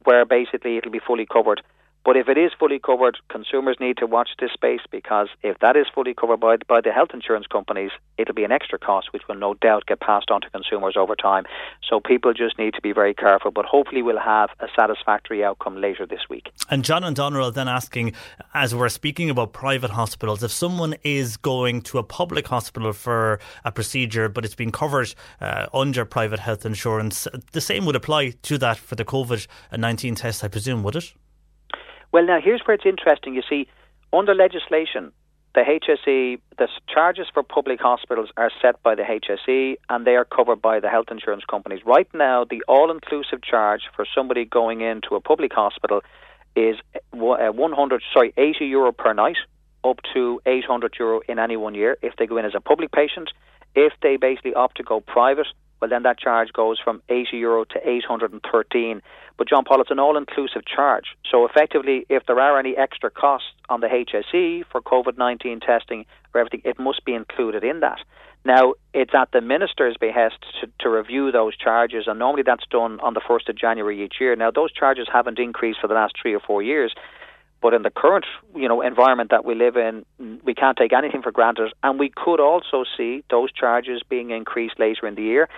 where basically it'll be fully covered. But if it is fully covered, consumers need to watch this space because if that is fully covered by, by the health insurance companies, it'll be an extra cost which will no doubt get passed on to consumers over time. So people just need to be very careful, but hopefully we'll have a satisfactory outcome later this week.
And John and Donald then asking, as we're speaking about private hospitals, if someone is going to a public hospital for a procedure but it's been covered uh, under private health insurance, the same would apply to that for the COVID 19 test, I presume, would it?
Well, now here's where it's interesting. You see, under legislation, the HSE, the charges for public hospitals are set by the HSE and they are covered by the health insurance companies. Right now, the all inclusive charge for somebody going into a public hospital is uh, 100, sorry, 80 euro per night up to 800 euro in any one year if they go in as a public patient. If they basically opt to go private, well, then that charge goes from 80 euro to 813. But John Paul, it's an all-inclusive charge. So effectively, if there are any extra costs on the HSE for COVID-19 testing or everything, it must be included in that. Now, it's at the minister's behest to, to review those charges, and normally that's done on the 1st of January each year. Now, those charges haven't increased for the last three or four years, but in the current, you know, environment that we live in, we can't take anything for granted, and we could also see those charges being increased later in the year.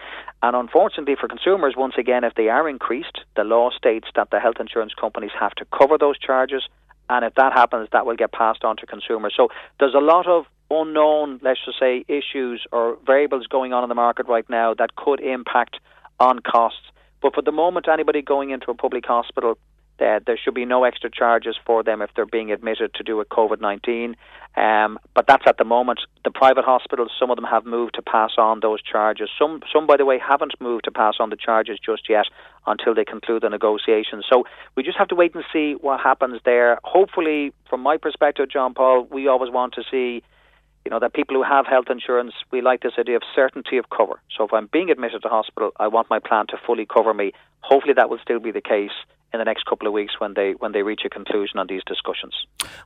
And unfortunately for consumers, once again, if they are increased, the law states that the health insurance companies have to cover those charges, and if that happens, that will get passed on to consumers. So there's a lot of unknown, let's just say, issues or variables going on in the market right now that could impact on costs. But for the moment, anybody going into a public hospital uh, there should be no extra charges for them if they're being admitted to do a COVID 19. Um, but that's at the moment. The private hospitals, some of them have moved to pass on those charges. Some, some, by the way, haven't moved to pass on the charges just yet until they conclude the negotiations. So we just have to wait and see what happens there. Hopefully, from my perspective, John Paul, we always want to see you know, that people who have health insurance, we like this idea of certainty of cover. So if I'm being admitted to hospital, I want my plan to fully cover me. Hopefully that will still be the case in the next couple of weeks when they when they reach a conclusion on these discussions.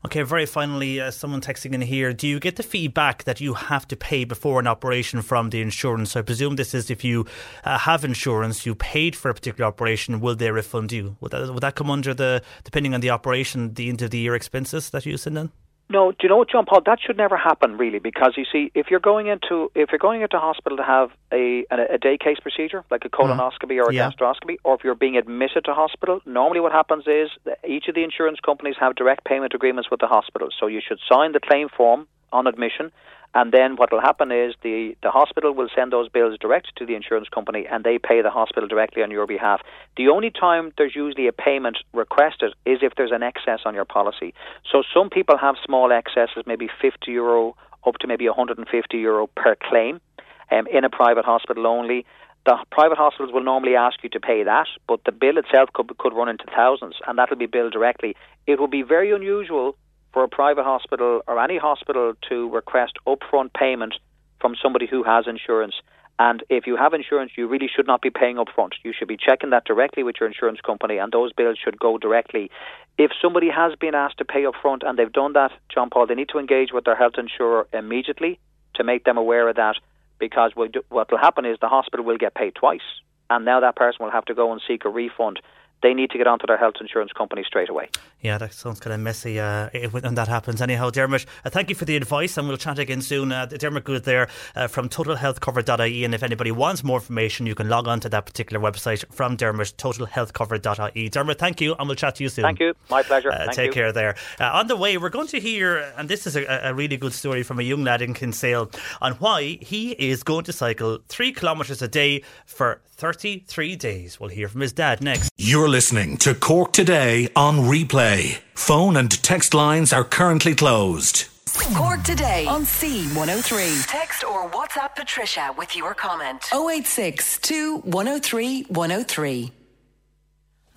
Okay, very finally, uh, someone texting in here: Do you get the feedback that you have to pay before an operation from the insurance? I presume this is if you uh, have insurance, you paid for a particular operation, will they refund you? Would that would that come under the depending on the operation, the end of the year expenses that you send in?
No, do you know what, John Paul? That should never happen, really, because you see, if you're going into if you're going into hospital to have a a, a day case procedure like a mm-hmm. colonoscopy or a yeah. gastroscopy, or if you're being admitted to hospital, normally what happens is each of the insurance companies have direct payment agreements with the hospital, so you should sign the claim form on admission, and then what will happen is the, the hospital will send those bills direct to the insurance company and they pay the hospital directly on your behalf. The only time there's usually a payment requested is if there's an excess on your policy. So some people have small excesses, maybe 50 euro up to maybe 150 euro per claim um, in a private hospital only. The private hospitals will normally ask you to pay that, but the bill itself could, could run into thousands, and that will be billed directly. It will be very unusual for a private hospital or any hospital to request upfront payment from somebody who has insurance. And if you have insurance, you really should not be paying upfront. You should be checking that directly with your insurance company, and those bills should go directly. If somebody has been asked to pay upfront and they've done that, John Paul, they need to engage with their health insurer immediately to make them aware of that. Because what will happen is the hospital will get paid twice, and now that person will have to go and seek a refund they need to get onto their health insurance company straight away.
Yeah, that sounds kind of messy uh, when that happens. Anyhow, Dermot, uh, thank you for the advice, and we'll chat again soon. Uh, Dermot Goode there uh, from totalhealthcover.ie, and if anybody wants more information, you can log on to that particular website from Dermot, totalhealthcover.ie. Dermot, thank you, and we'll chat to you soon.
Thank you, my pleasure.
Uh,
take
you. care there. Uh, on the way, we're going to hear, and this is a, a, really good story from a young lad in Kinsale on why he is going to cycle three kilometres a day for 33 days. We'll hear from his dad next.
You're listening to Cork Today on replay. Phone and text lines are currently closed.
Cork today on C103. Text or WhatsApp Patricia with your comment. 086 103 103.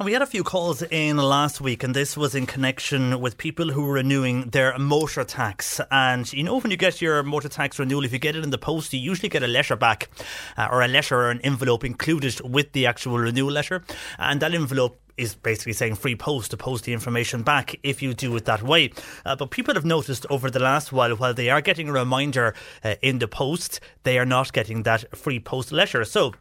We had a few calls in last week, and this was in connection with people who were renewing their motor tax. And you know, when you get your motor tax renewal, if you get it in the post, you usually get a letter back, uh, or a letter or an envelope included with the actual renewal letter. And that envelope is basically saying free post to post the information back if you do it that way. Uh, but people have noticed over the last while, while they are getting a reminder uh, in the post, they are not getting that free post letter. So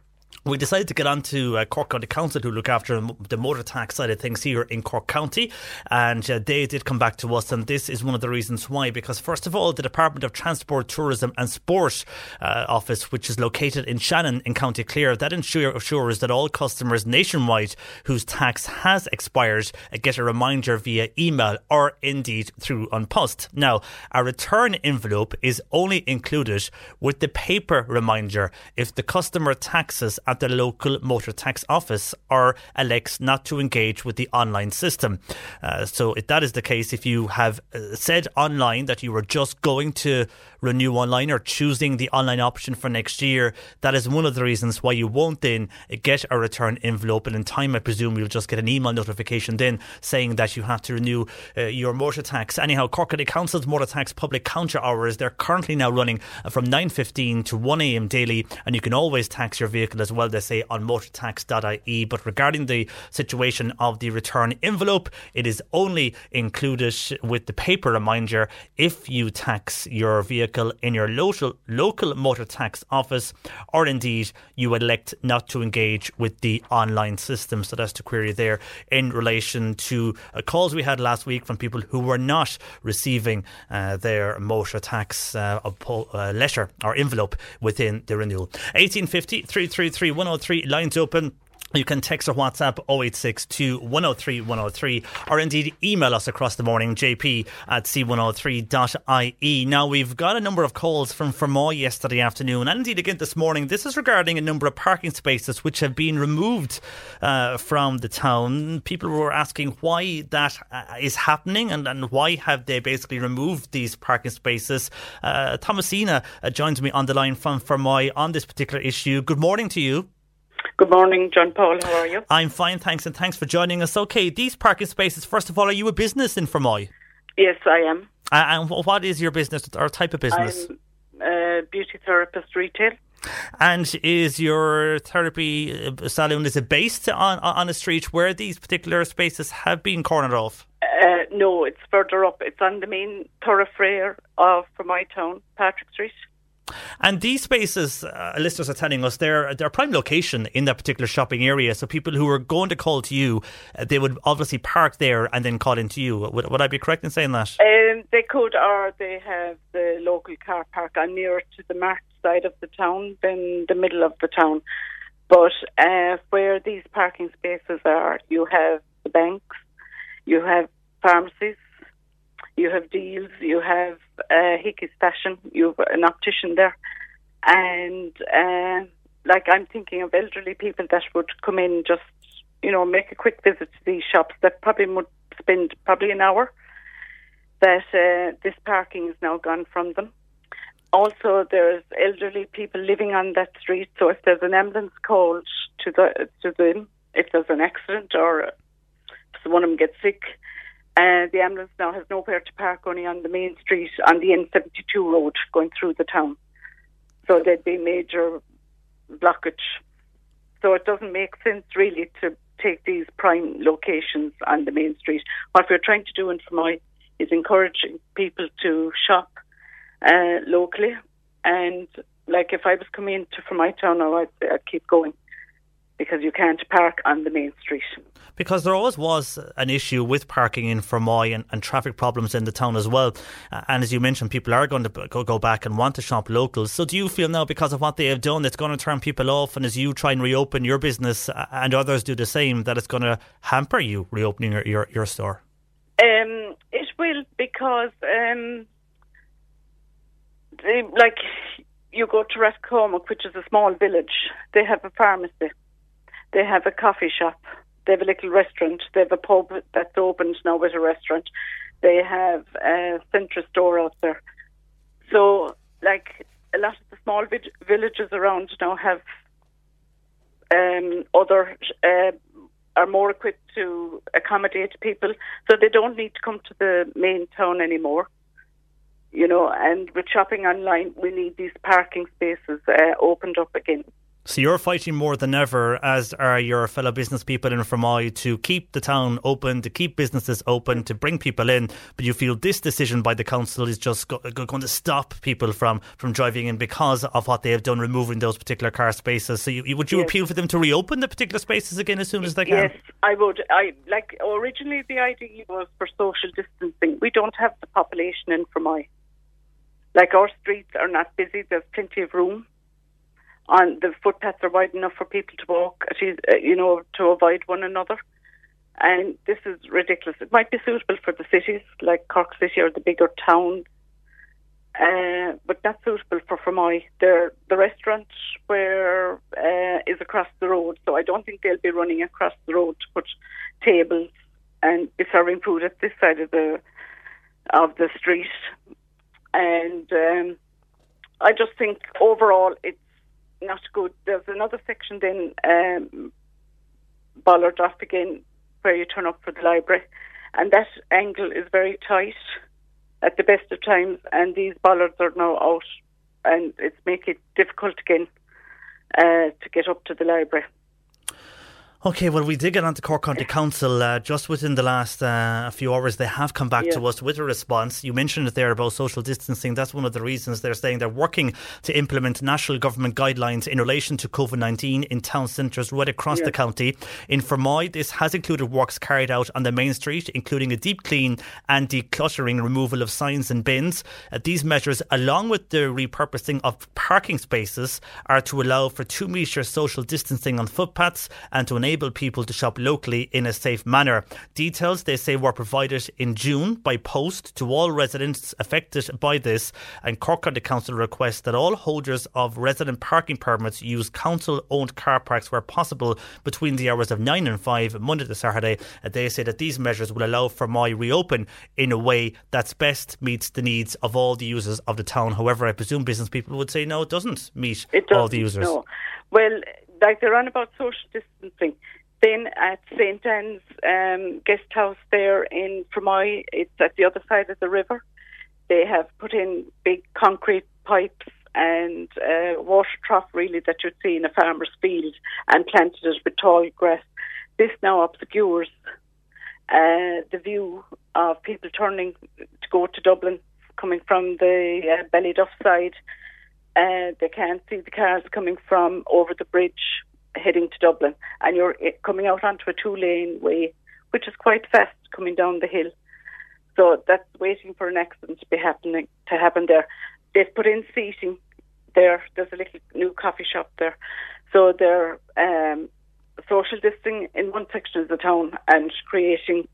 we decided to get on to uh, Cork County Council, who look after the motor tax side of things here in Cork County. And uh, they did come back to us, and this is one of the reasons why. Because, first of all, the Department of Transport, Tourism and Sport uh, office, which is located in Shannon in County Clare, that ensures that all customers nationwide whose tax has expired uh, get a reminder via email or indeed through An Post. Now, a return envelope is only included with the paper reminder if the customer taxes at the local motor tax office or elects not to engage with the online system. Uh, so, if that is the case, if you have uh, said online that you were just going to renew online or choosing the online option for next year, that is one of the reasons why you won't then get a return envelope. And in time, I presume you'll just get an email notification then saying that you have to renew uh, your motor tax. Anyhow, Cork County Council's motor tax public counter hours, they're currently now running from 9.15 to 1am daily, and you can always tax your vehicle as well, they say, on motortax.ie. But regarding the situation of the return envelope, it is only included with the paper reminder if you tax your vehicle vehicle in your local, local motor tax office, or indeed you elect not to engage with the online system. So that's the query there in relation to uh, calls we had last week from people who were not receiving uh, their motor tax uh, uh letter or envelope within the renewal. 1850 333 103 lines open. You can text or WhatsApp 0862 103 103 or indeed email us across the morning, jp at c103.ie. Now, we've got a number of calls from Fermoy yesterday afternoon and indeed again this morning. This is regarding a number of parking spaces which have been removed uh, from the town. People were asking why that uh, is happening and, and why have they basically removed these parking spaces. Uh, Thomasina uh, joins me on the line from Fermoy on this particular issue. Good morning to you.
Good morning, John Paul. How are you?
I'm fine, thanks, and thanks for joining us. Okay, these parking spaces, first of all, are you a business in Fermoy?
Yes, I am.
Uh, and what is your business or type of business?
I'm a beauty therapist retail.
And is your therapy uh, salon is it based on on a street where these particular spaces have been cornered off?
Uh, no, it's further up. It's on the main thoroughfare of Fermoy town, Patrick Street.
And these spaces, uh, listeners are telling us, they're they're prime location in that particular shopping area. So people who are going to call to you, uh, they would obviously park there and then call into you. Would, would I be correct in saying that?
Um, they could, or they have the local car park. I'm nearer to the market side of the town than the middle of the town. But uh, where these parking spaces are, you have the banks, you have pharmacies, you have Dealz, you have uh, Hickey's Fashion, you have an optician there, and uh, like I'm thinking of elderly people that would come in just, you know, make a quick visit to these shops that probably would spend probably an hour. That uh, this parking is now gone from them. Also, there's elderly people living on that street, so if there's an ambulance called to the to them, if there's an accident or one of them gets sick, uh, the ambulance now has nowhere to park, only on the main street on the N72 road going through the town. So there'd be major blockage. So it doesn't make sense really to take these prime locations on the main street. What we're trying to do in Fermoy is encouraging people to shop uh, locally. And like if I was coming to Fermoy town, I'd, I'd keep going because you can't park on the main street.
Because there always was an issue with parking in Fermoy and, and traffic problems in the town as well. And as you mentioned, people are going to go, go back and want to shop local. So do you feel now, because of what they have done, it's going to turn people off? And as you try and reopen your business and others do the same, that it's going to hamper you reopening your, your, your store?
Um, it will because, um, they, like, you go to Rathcormac, which is a small village, they have a pharmacy they have a coffee shop. They have a little restaurant. They have a pub that's opened now with a restaurant. They have a centre store out there. So, like a lot of the small villages around now have um, other uh, are more equipped to accommodate people, so they don't need to come to the main town anymore. You know, and with shopping online, we need these parking spaces uh, opened up again.
So you're fighting more than ever, as are your fellow business people in Fermoy, to keep the town open, to keep businesses open, to bring people in. But you feel this decision by the council is just go- going to stop people from, from driving in because of what they have done, removing those particular car spaces. So you, would you
Yes.
appeal for them to reopen the particular spaces again as soon as they can?
Yes, I would. I like originally the idea was for social distancing. We don't have the population in Fermoy. Like our streets are not busy. There's plenty of room. On the footpaths are wide enough for people to walk. uh, You know, to avoid one another. And this is ridiculous. It might be suitable for the cities like Cork City or the bigger towns, uh, but not suitable for Fermoy. There, the restaurant where uh, is across the road, so I don't think they'll be running across the road to put tables and be serving food at this side of the of the street. And um, I just think overall it's not good. There's another section then, um, Bollard off again, where you turn up for the library, and that angle is very tight at the best of times, and these bollards are now out, and it's making it difficult again uh, to get up to the library.
Okay, well, we did get onto Cork County Council uh, just within the last uh, few hours. They have come back
Yeah.
to us with a response. You mentioned it there about social distancing. That's one of the reasons they're saying they're working to implement national government guidelines in relation to COVID 19 in town centres right across
Yeah.
the county. In Fermoy, this has included works carried out on the main street, including a deep clean and decluttering removal of signs and bins. Uh, these measures, along with the repurposing of parking spaces, are to allow for two metre social distancing on footpaths and to enable people to shop locally in a safe manner. Details, they say, were provided in June by post to all residents affected by this. And Cork County Council requests that all holders of resident parking permits use council owned car parks where possible between the hours of 9 and 5, Monday to Saturday. Uh, They say that these measures will allow for my reopen in a way that's best meets the needs of all the users of the town. However, I presume business people would say no, it doesn't meet
It
all
doesn't,
the users.
No. Well, like they're on about social distancing. Then at St Anne's um, guest house there in Fermoy, it's at the other side of the river. They have put in big concrete pipes and uh, water trough really that you'd see in a farmer's field and planted it with tall grass. This now obscures uh, the view of people turning to go to Dublin, coming from the uh, Ballyduff side. Uh, they can't see the cars coming from over the bridge heading to Dublin, and you're eh, coming out onto a two-lane way, which is quite fast coming down the hill. So that's waiting for an accident to be happening to happen there. They've put in seating there. There's a little new coffee shop there, so they're um, social distancing in one section of the town and creating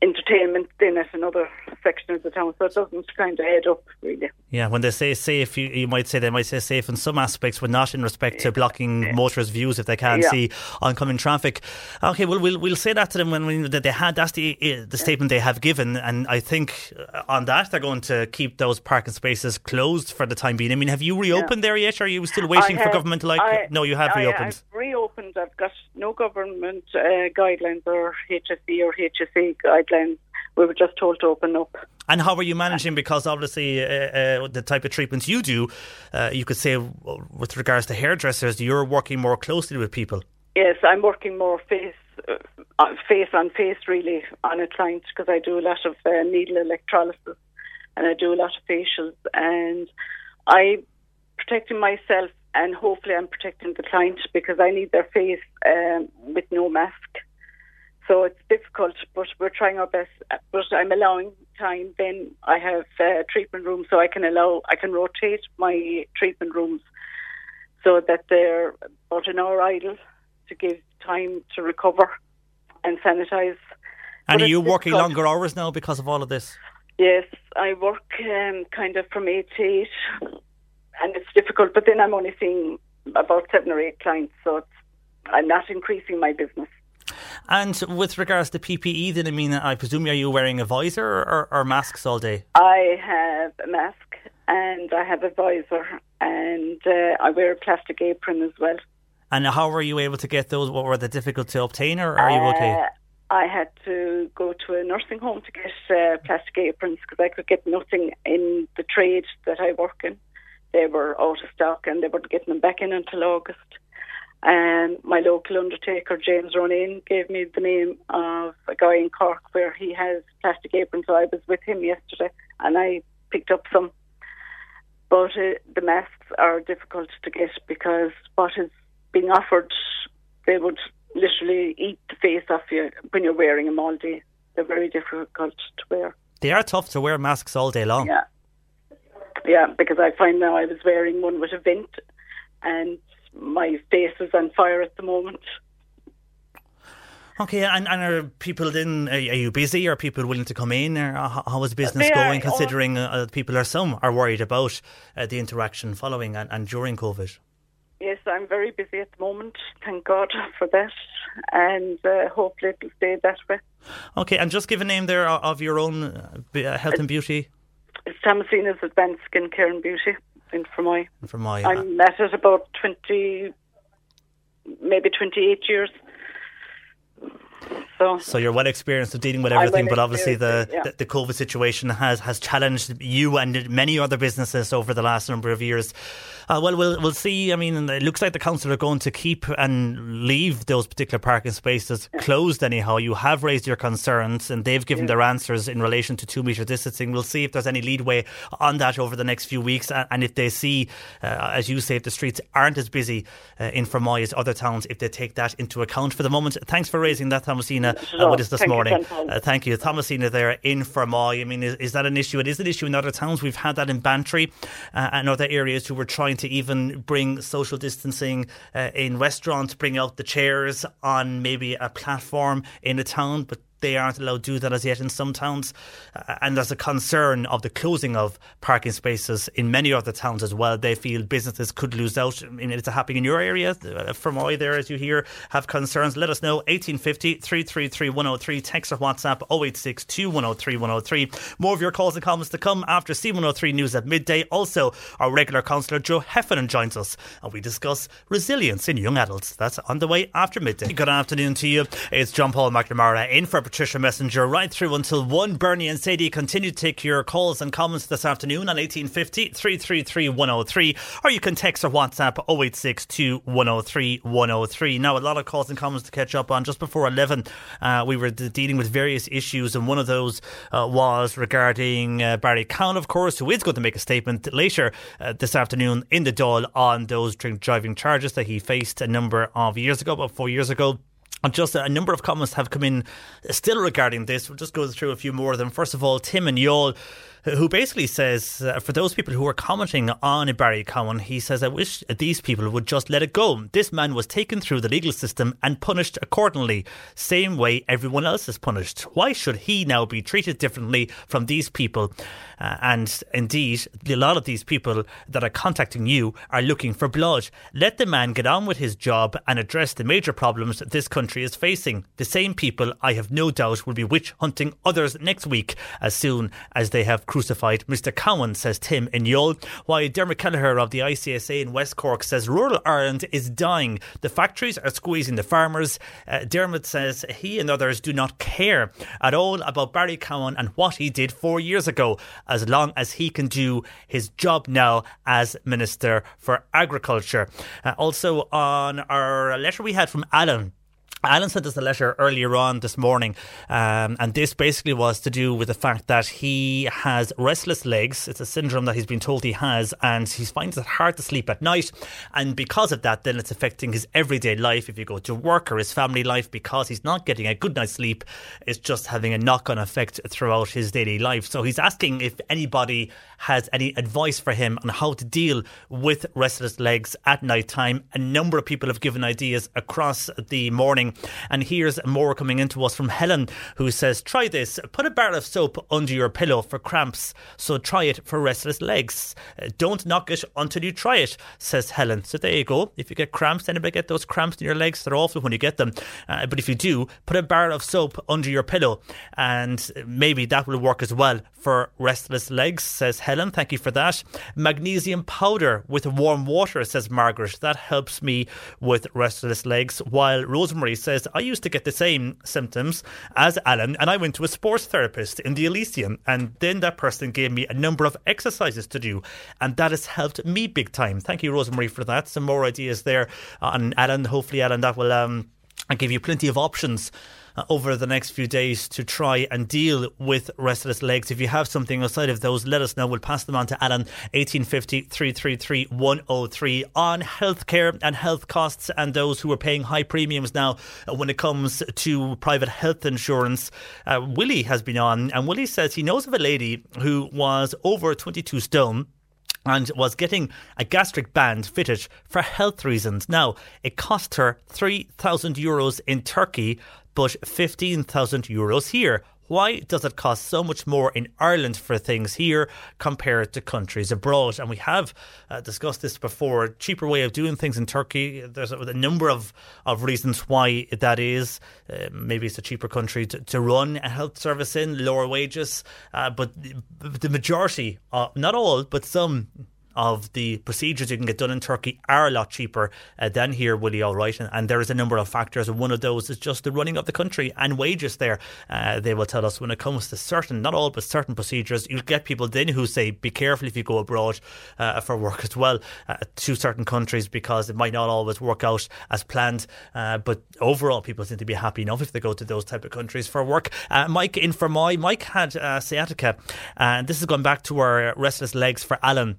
entertainment then at another section of the town. So it doesn't kind of add up really.
Yeah, when they say safe, you, you might say they might say safe in some aspects, but not in respect to blocking motorists' views if they can't
Yeah.
see oncoming traffic. Okay, well, we'll we'll say that to them when we, that they had that's the uh, the statement they have given, and I think uh, on that they're going to keep those parking spaces closed for the time being. I mean, have you reopened there yet? Or are you still waiting
I
for government to like?
I-
no, you have
I-
reopened.
I've reopened. I've got no government uh, guidelines or HSE or HSE guidelines. We were just told to open up.
And how are you managing? Because obviously, uh, uh, the type of treatments you do, uh, you could say, with regards to hairdressers, you're working more closely with people.
Yes, I'm working more face uh, uh, face on face really on a client because I do a lot of uh, needle electrolysis and I do a lot of facials and I'm protecting myself and hopefully I'm protecting the client because I need their face um, with no mask. So it's difficult, but we're trying our best. But I'm allowing time. Then I have uh, treatment rooms, so I can allow I can rotate my treatment rooms so that they're about an hour idle to give time to recover and sanitize.
And
But
are you working
difficult.
longer hours now because of all of this?
Yes, I work um, kind of from eight to eight, and it's difficult. But then I'm only seeing about seven or eight clients, so it's, I'm not increasing my business.
And with regards to PPE, then I mean, I presume are you wearing a visor or, or masks all day?
I have a mask and I have a visor, and uh, I wear a plastic apron as well.
And how were you able to get those? What were they difficult to obtain, or are you okay?
Uh, I had to go to a nursing home to get uh, plastic aprons because I could get nothing in the trade that I work in they were out of stock and they weren't getting them back in until August. And my local undertaker, James Ronin, gave me the name of a guy in Cork where he has plastic aprons. So I was with him yesterday and I picked up some. But uh, the masks are difficult to get because what is being offered, they would literally eat the face off you when you're wearing them all day. They're very difficult to wear.
They are tough to wear masks all day long.
Yeah. Yeah, because I find now I was wearing one with a vent and my face is on fire at the moment.
Okay, and, and are people then, are, you busy? Are people willing to come in? Or how is business
They
going,
all-
considering uh, people are, some are worried about uh, the interaction following and, and during COVID?
Yes, I'm very busy at the moment. Thank God for that. And uh, hopefully it'll stay that way.
Okay, and just give a name there of your own uh, uh, health and beauty
It's Thomasina's Advanced Skincare and Beauty in Fermoy.
from my.
I'm at it about 20, maybe 28 years. So,
So you're well experienced of dealing with everything,
well
but obviously the,
yeah.
the the COVID situation has has challenged you and many other businesses over the last number of years. Uh, well, we'll we'll see. I mean, it looks like the council are going to keep and leave those particular parking spaces closed. Anyhow, you have raised your concerns, and they've given their answers in relation to two metre distancing. We'll see if there's any leadway on that over the next few weeks, and, and if they see, uh, as you say, if the streets aren't as busy uh, in Fermoy as other towns, if they take that into account. For the moment, thanks for raising that, Thomasina, uh, with us this
Thank you,
morning.
Chantal.
Uh, thank you. Thomasina there in Fermoy. I mean, is, is that an issue? It is an issue in other towns. We've had that in Bantry uh, and other areas who were trying to even bring social distancing uh, in restaurants, bring out the chairs on maybe a platform in a town, but they aren't allowed to do that as yet in some towns. Uh, and there's a concern of the closing of parking spaces in many other towns as well. They feel businesses could lose out. I mean, it's happening in your area. From Fermoy there, as you hear, have concerns. Let us know. 1850 333 103. Text or WhatsApp 086 2103 103. More of your calls and comments to come after C103 News at midday. Also, our regular councillor Joe Heffernan joins us and we discuss resilience in young adults. That's on the way after midday. Good afternoon to you. It's John Paul McNamara in for Patricia Messinger right through until 1. Bernie and Sadie continue to take your calls and comments this afternoon on 1850 333 103 or you can text or WhatsApp 0862 103 103. Now, a lot of calls and comments to catch up on. Just before 11, uh, we were dealing with various issues, and one of those uh, was regarding uh, Barry Cowen, of course, who is going to make a statement later uh, this afternoon in the Dáil on those drink driving charges that he faced a number of years ago, about four years ago. Just a number of comments have come in still regarding this. We'll just go through a few more of them. First of all, Tim and Youghal, who basically says, uh, for those people who are commenting on Barry Cowen, he says, I wish these people would just let it go. This man was taken through the legal system and punished accordingly, same way everyone else is punished. Why should he now be treated differently from these people? Uh, and indeed, a lot of these people that are contacting you are looking for blood. Let the man get on with his job and address the major problems this country is facing. The same people, I have no doubt, will be witch hunting others next week as soon as they have crucified Mr. Cowen, says Tim in Youghal. Why Dermot Kelleher of the ICSA in West Cork says rural Ireland is dying. The factories are squeezing the farmers. Uh, Dermot says he and others do not care at all about Barry Cowen and what he did four years ago, as long as he can do his job now as Minister for Agriculture. Uh, also, on our letter we had from Alan. Alan sent us a letter earlier on this morning, um, and this basically was to do with the fact that he has restless legs. It's a syndrome that he's been told he has, and he finds it hard to sleep at night. And because of that, then it's affecting his everyday life. If you go to work or his family life, because he's not getting a good night's sleep, it's just having a knock on effect throughout his daily life. So he's asking if anybody has any advice for him on how to deal with restless legs at night time. A number of people have given ideas across the morning. And here's more coming into us from Helen, who says, Try this. Put a bar of soap under your pillow for cramps. So try it for restless legs. Uh, Don't knock it until you try it, says Helen. So there you go. If you get cramps, anybody get those cramps in your legs? They're awful when you get them. Uh, but if you do, put a bar of soap under your pillow. And maybe that will work as well for restless legs, says Helen. Thank you for that. Magnesium powder with warm water, says Margaret. That helps me with restless legs. While Rosemary says, I used to get the same symptoms as Alan, and I went to a sports therapist in the Elysian, and then that person gave me a number of exercises to do, and that has helped me big time. Thank you, Rosemary, for that. Some more ideas there on Alan. Hopefully, Alan, that will um, give you plenty of options uh, over the next few days to try and deal with restless legs. If you have something outside of those, let us know. We'll pass them on to Alan, 1850 333 103 on healthcare and health costs and those who are paying high premiums now when it comes to private health insurance. Uh, Willie has been on, and Willie says he knows of a lady who was over 22 stone and was getting a gastric band fitted for health reasons. Now, it cost her 3,000 euros in Turkey but 15,000 euros here. Why does it cost so much more in Ireland for things here compared to countries abroad? And we have uh, discussed this before. Cheaper way of doing things in Turkey. There's a, a number of, of reasons why that is. Uh, maybe it's a cheaper country to, to, run a health service in, lower wages. Uh, but the majority, uh, not all, but some of the procedures you can get done in Turkey are a lot cheaper uh, than here, Willie, all right. And, and, there is a number of factors, and one of those is just the running of the country and wages there. Uh, they will tell us when it comes to certain, not all, but certain procedures, you'll get people then who say, be careful if you go abroad uh, for work as well uh, to certain countries because it might not always work out as planned. Uh, but overall, people seem to be happy enough if they go to those type of countries for work. Uh, Mike in Fermoy, Mike had sciatica, and this is going back to our restless legs for Alan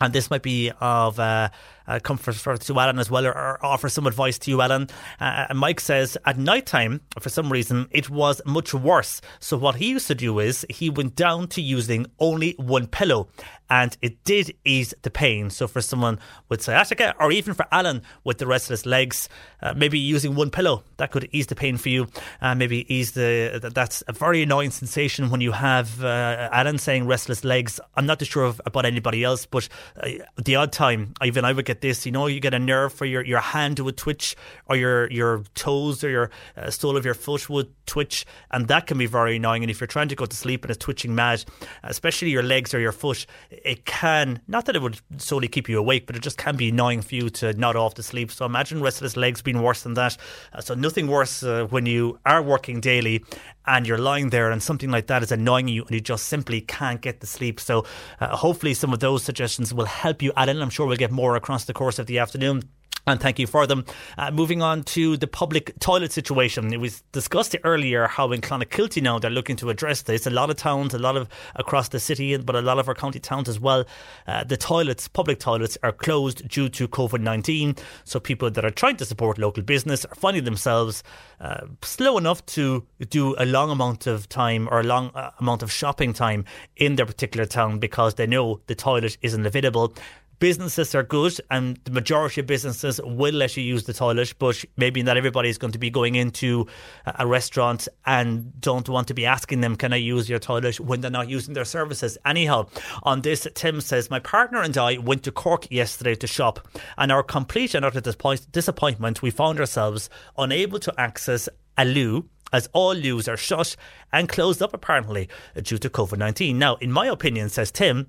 and this might be of uh, uh, comfort for, to Alan as well, or, or, offer some advice to you, Alan. Uh, and Mike says at night time, for some reason, it was much worse. So what he used to do is he went down to using only one pillow, and it did ease the pain. So for someone with sciatica, or even for Alan with the restless legs, uh, maybe using one pillow that could ease the pain for you. Uh, maybe ease the that's a very annoying sensation when you have uh, Alan saying restless legs. I'm not too sure about anybody else, but uh, the odd time, even I would get this. You know, you get a nerve for your, your hand would twitch, or your your toes or your uh, sole of your foot would twitch, and that can be very annoying. And if you're trying to go to sleep and it's twitching mad, especially your legs or your foot, it can not that it would solely keep you awake, but it just can be annoying for you to nod off to sleep. So imagine restless legs being worse than that. Uh, so nothing worse uh, when you are working daily and you're lying there and something like that is annoying you and you just simply can't get to sleep. So uh, hopefully some of those suggestions will help you, Alan. I'm sure we'll get more across the course of the afternoon and thank you for them. Uh, moving on to the public toilet situation. It was discussed earlier how in Clonakilty now they're looking to address this. A lot of towns, a lot of across the city, but a lot of our county towns as well. Uh, the toilets, public toilets, are closed due to COVID 19. So people that are trying to support local business are finding themselves uh, slow enough to do a long amount of time or a long uh, amount of shopping time in their particular town because they know the toilet isn't available businesses are good and the majority of businesses will let you use the toilet, but maybe not everybody is going to be going into a restaurant and don't want to be asking them, can I use your toilet when they're not using their services. Anyhow, on this, Tim says, my partner and I went to Cork yesterday to shop and our complete and utter disappointment, we found ourselves unable to access a loo as all loos are shut and closed up apparently due to COVID 19. Now, in my opinion, says Tim,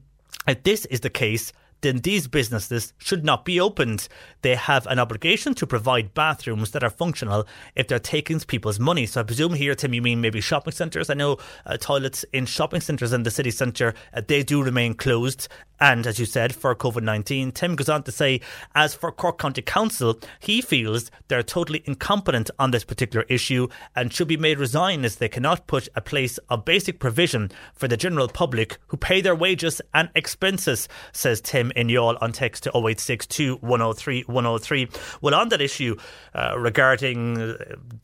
if this is the case, then these businesses should not be opened. They have an obligation to provide bathrooms that are functional if they're taking people's money. So I presume here, Tim, you mean maybe shopping centres? I know uh, toilets in shopping centres in the city centre, uh, they do remain closed and as you said, for COVID 19. Tim goes on to say, as for Cork County Council, he feels they're totally incompetent on this particular issue and should be made resign as they cannot put a place of basic provision for the general public who pay their wages and expenses, says Tim in Youghal on text to 0862 103 103. Well, on that issue uh, regarding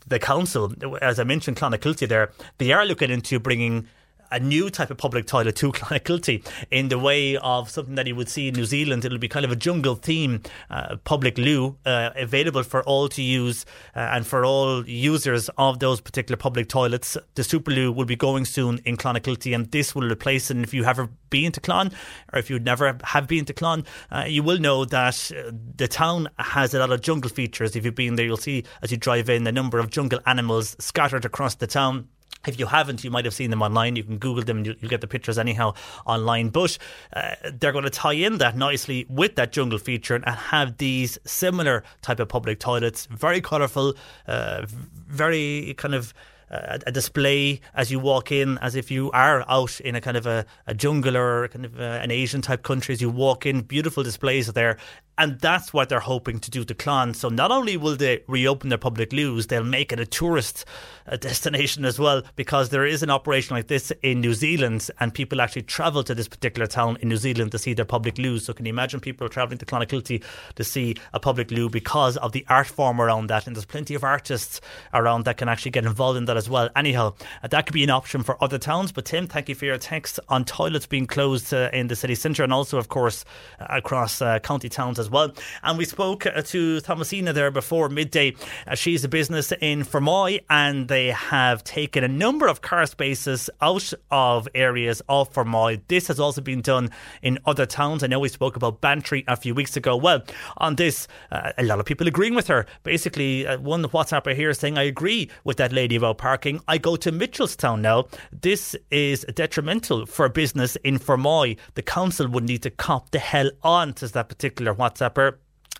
the council, as I mentioned, Clonakilty there, they are looking into bringing a new type of public toilet to Clonakilty in the way of something that you would see in New Zealand. It'll be kind of a jungle theme uh, public loo uh, available for all to use uh, and for all users of those particular public toilets. The super loo will be going soon in Clonakilty and this will replace. And if you have been to Clon or if you never have been to Clon, uh, you will know that uh, the town has a lot of jungle features. If you've been there, you'll see as you drive in a number of jungle animals scattered across the town If you haven't, you might have seen them online. You can Google them and you'll, get the pictures anyhow online. But uh, they're going to tie in that nicely with that jungle feature and have these similar type of public toilets, very colourful, uh, very kind of a, display as you walk in, as if you are out in a kind of a, a jungle or kind of a, an Asian type country. As you walk in, beautiful displays there, and that's what they're hoping to do to Clon. So not only will they reopen their public loos, they'll make it a tourist uh, destination as well, because there is an operation like this in New Zealand, and people actually travel to this particular town in New Zealand to see their public loos. So can you imagine people travelling to Clonakilty to see a public loo because of the art form around that? And there's plenty of artists around that can actually get involved in that as well. Anyhow, that could be an option for other towns. But Tim, thank you for your text on toilets being closed uh, in the city centre and also, of course, uh, across uh, county towns as well. And we spoke uh, to Thomasina there before midday. Uh, she's a business in Fermoy and they have taken a number of car spaces out of areas of Fermoy. This has also been done in other towns. I know we spoke about Bantry a few weeks ago. Well, on this, a lot of people agreeing with her. Basically, one WhatsApper here saying, I agree with that lady about parking. I go to Mitchelstown now. This is detrimental for business in Fermoy. The council would need to cop the hell on, says that particular WhatsApper.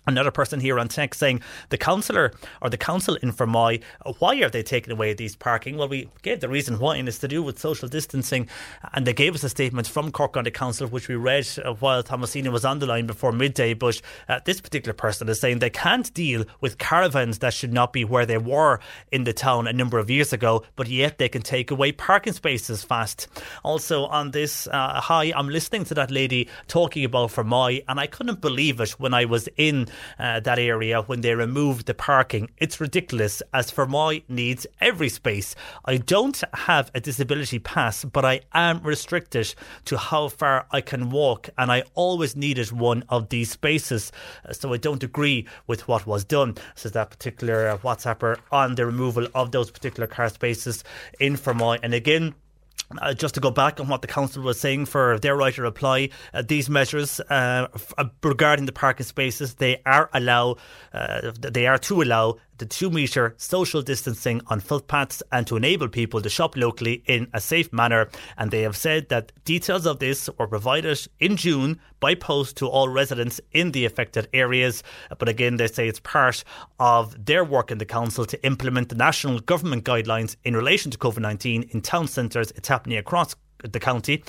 Another person here on text saying the councillor or the council in Fermoy, why are they taking away these parking? Well, we gave the reason why, and it's to do with social distancing. And they gave us a statement from Cork County Council, which we read uh, while Thomasina was on the line before midday. But uh, this particular person is saying they can't deal with caravans that should not be where they were in the town a number of years ago, but yet they can take away parking spaces fast. Also, on this, uh, hi, I'm listening to that lady talking about Fermoy, and I couldn't believe it when I was in uh, that area when they removed the parking. It's ridiculous, as for my needs every space. I don't have a disability pass, but I am restricted to how far I can walk, and I always needed one of these spaces. Uh, so I don't agree with what was done, says that particular uh, WhatsApper on the removal of those particular car spaces in Fermoy. And again, uh, just to go back on what the council was saying for their right to reply, uh, these measures uh, f- uh, regarding the parking spaces, they are allow, uh, they are to allow the two metre social distancing on footpaths and to enable people to shop locally in a safe manner. And they have said that details of this were provided in June by post to all residents in the affected areas. But again, they say it's part of their work in the council to implement the national government guidelines in relation to COVID 19 in town centres. It's happening across the county.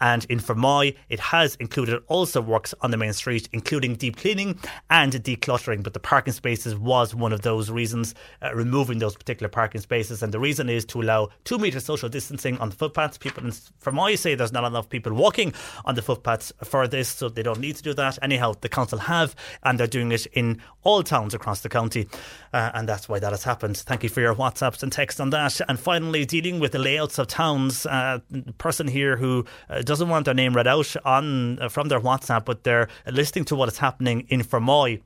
And in Fermoy, it has included also works on the main street, including deep cleaning and decluttering. But the parking spaces was one of those reasons, uh, removing those particular parking spaces. And the reason is to allow two metre social distancing on the footpaths. People in Fermoy say there's not enough people walking on the footpaths for this, so they don't need to do that. Anyhow, the council have, and they're doing it in all towns across the county. Uh, and that's why that has happened. Thank you for your WhatsApps and texts on that. And finally, dealing with the layouts of towns, uh, person here who uh, doesn't want their name read out on uh, from their WhatsApp, but they're listening to what is happening in Fermoy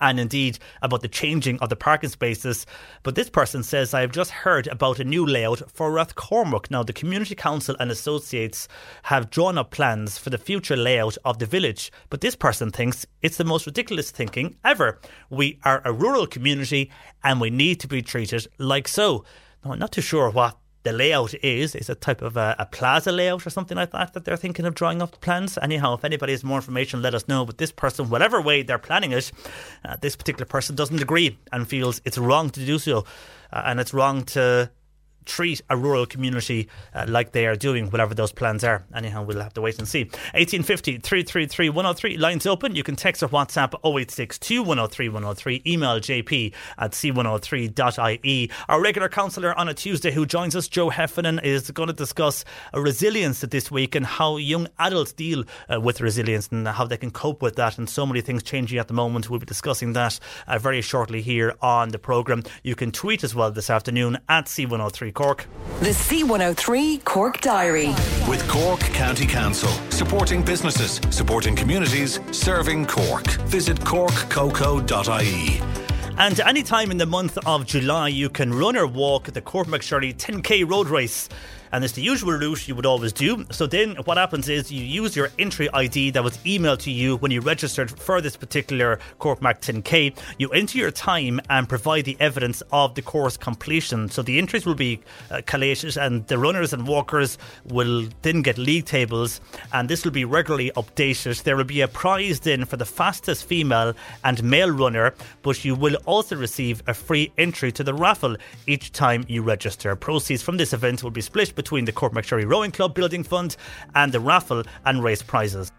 and indeed about the changing of the parking spaces. But this person says, I have just heard about a new layout for Rathcormac. Now, the Community Council and Associates have drawn up plans for the future layout of the village. But this person thinks it's the most ridiculous thinking ever. We are a rural community and we need to be treated like so. Now, I'm not too sure what the layout is is a type of a, a, plaza layout or something like that that they're thinking of drawing up the plans. Anyhow, if anybody has more information, let us know. But this person, whatever way they're planning it, uh, this particular person doesn't agree and feels it's wrong to do so, uh, and it's wrong to treat a rural community uh, like they are doing, whatever those plans are. Anyhow, we'll have to wait and see. 1850 333 103. Lines open. You can text or WhatsApp 0862 103 103. Email jp at c103.ie. Our regular counsellor on a Tuesday who joins us, Joe Heffernan, is going to discuss resilience this week and how young adults deal uh, with resilience and how they can cope with that. And so many things changing at the moment. We'll be discussing that uh, very shortly here on the programme. You can tweet as well this afternoon at C103 Cork.
The C103 Cork Diary.
With Cork County Council, supporting businesses, supporting communities, serving Cork. Visit corkcoco.ie.
And any time in the month of July, you can run or walk the Cork McShirley 10k road race. And it's the usual route you would always do. So then what happens is you use your entry ID that was emailed to you when you registered for this particular Corkmac 10K. You enter your time and provide the evidence of the course completion. So the entries will be uh, collated, and the runners and walkers will then get league tables, and this will be regularly updated. There will be a prize then for the fastest female and male runner, but you will also receive a free entry to the raffle each time you register. Proceeds from this event will be split between the Cork McSherry Rowing Club Building Fund and the raffle and raise prizes.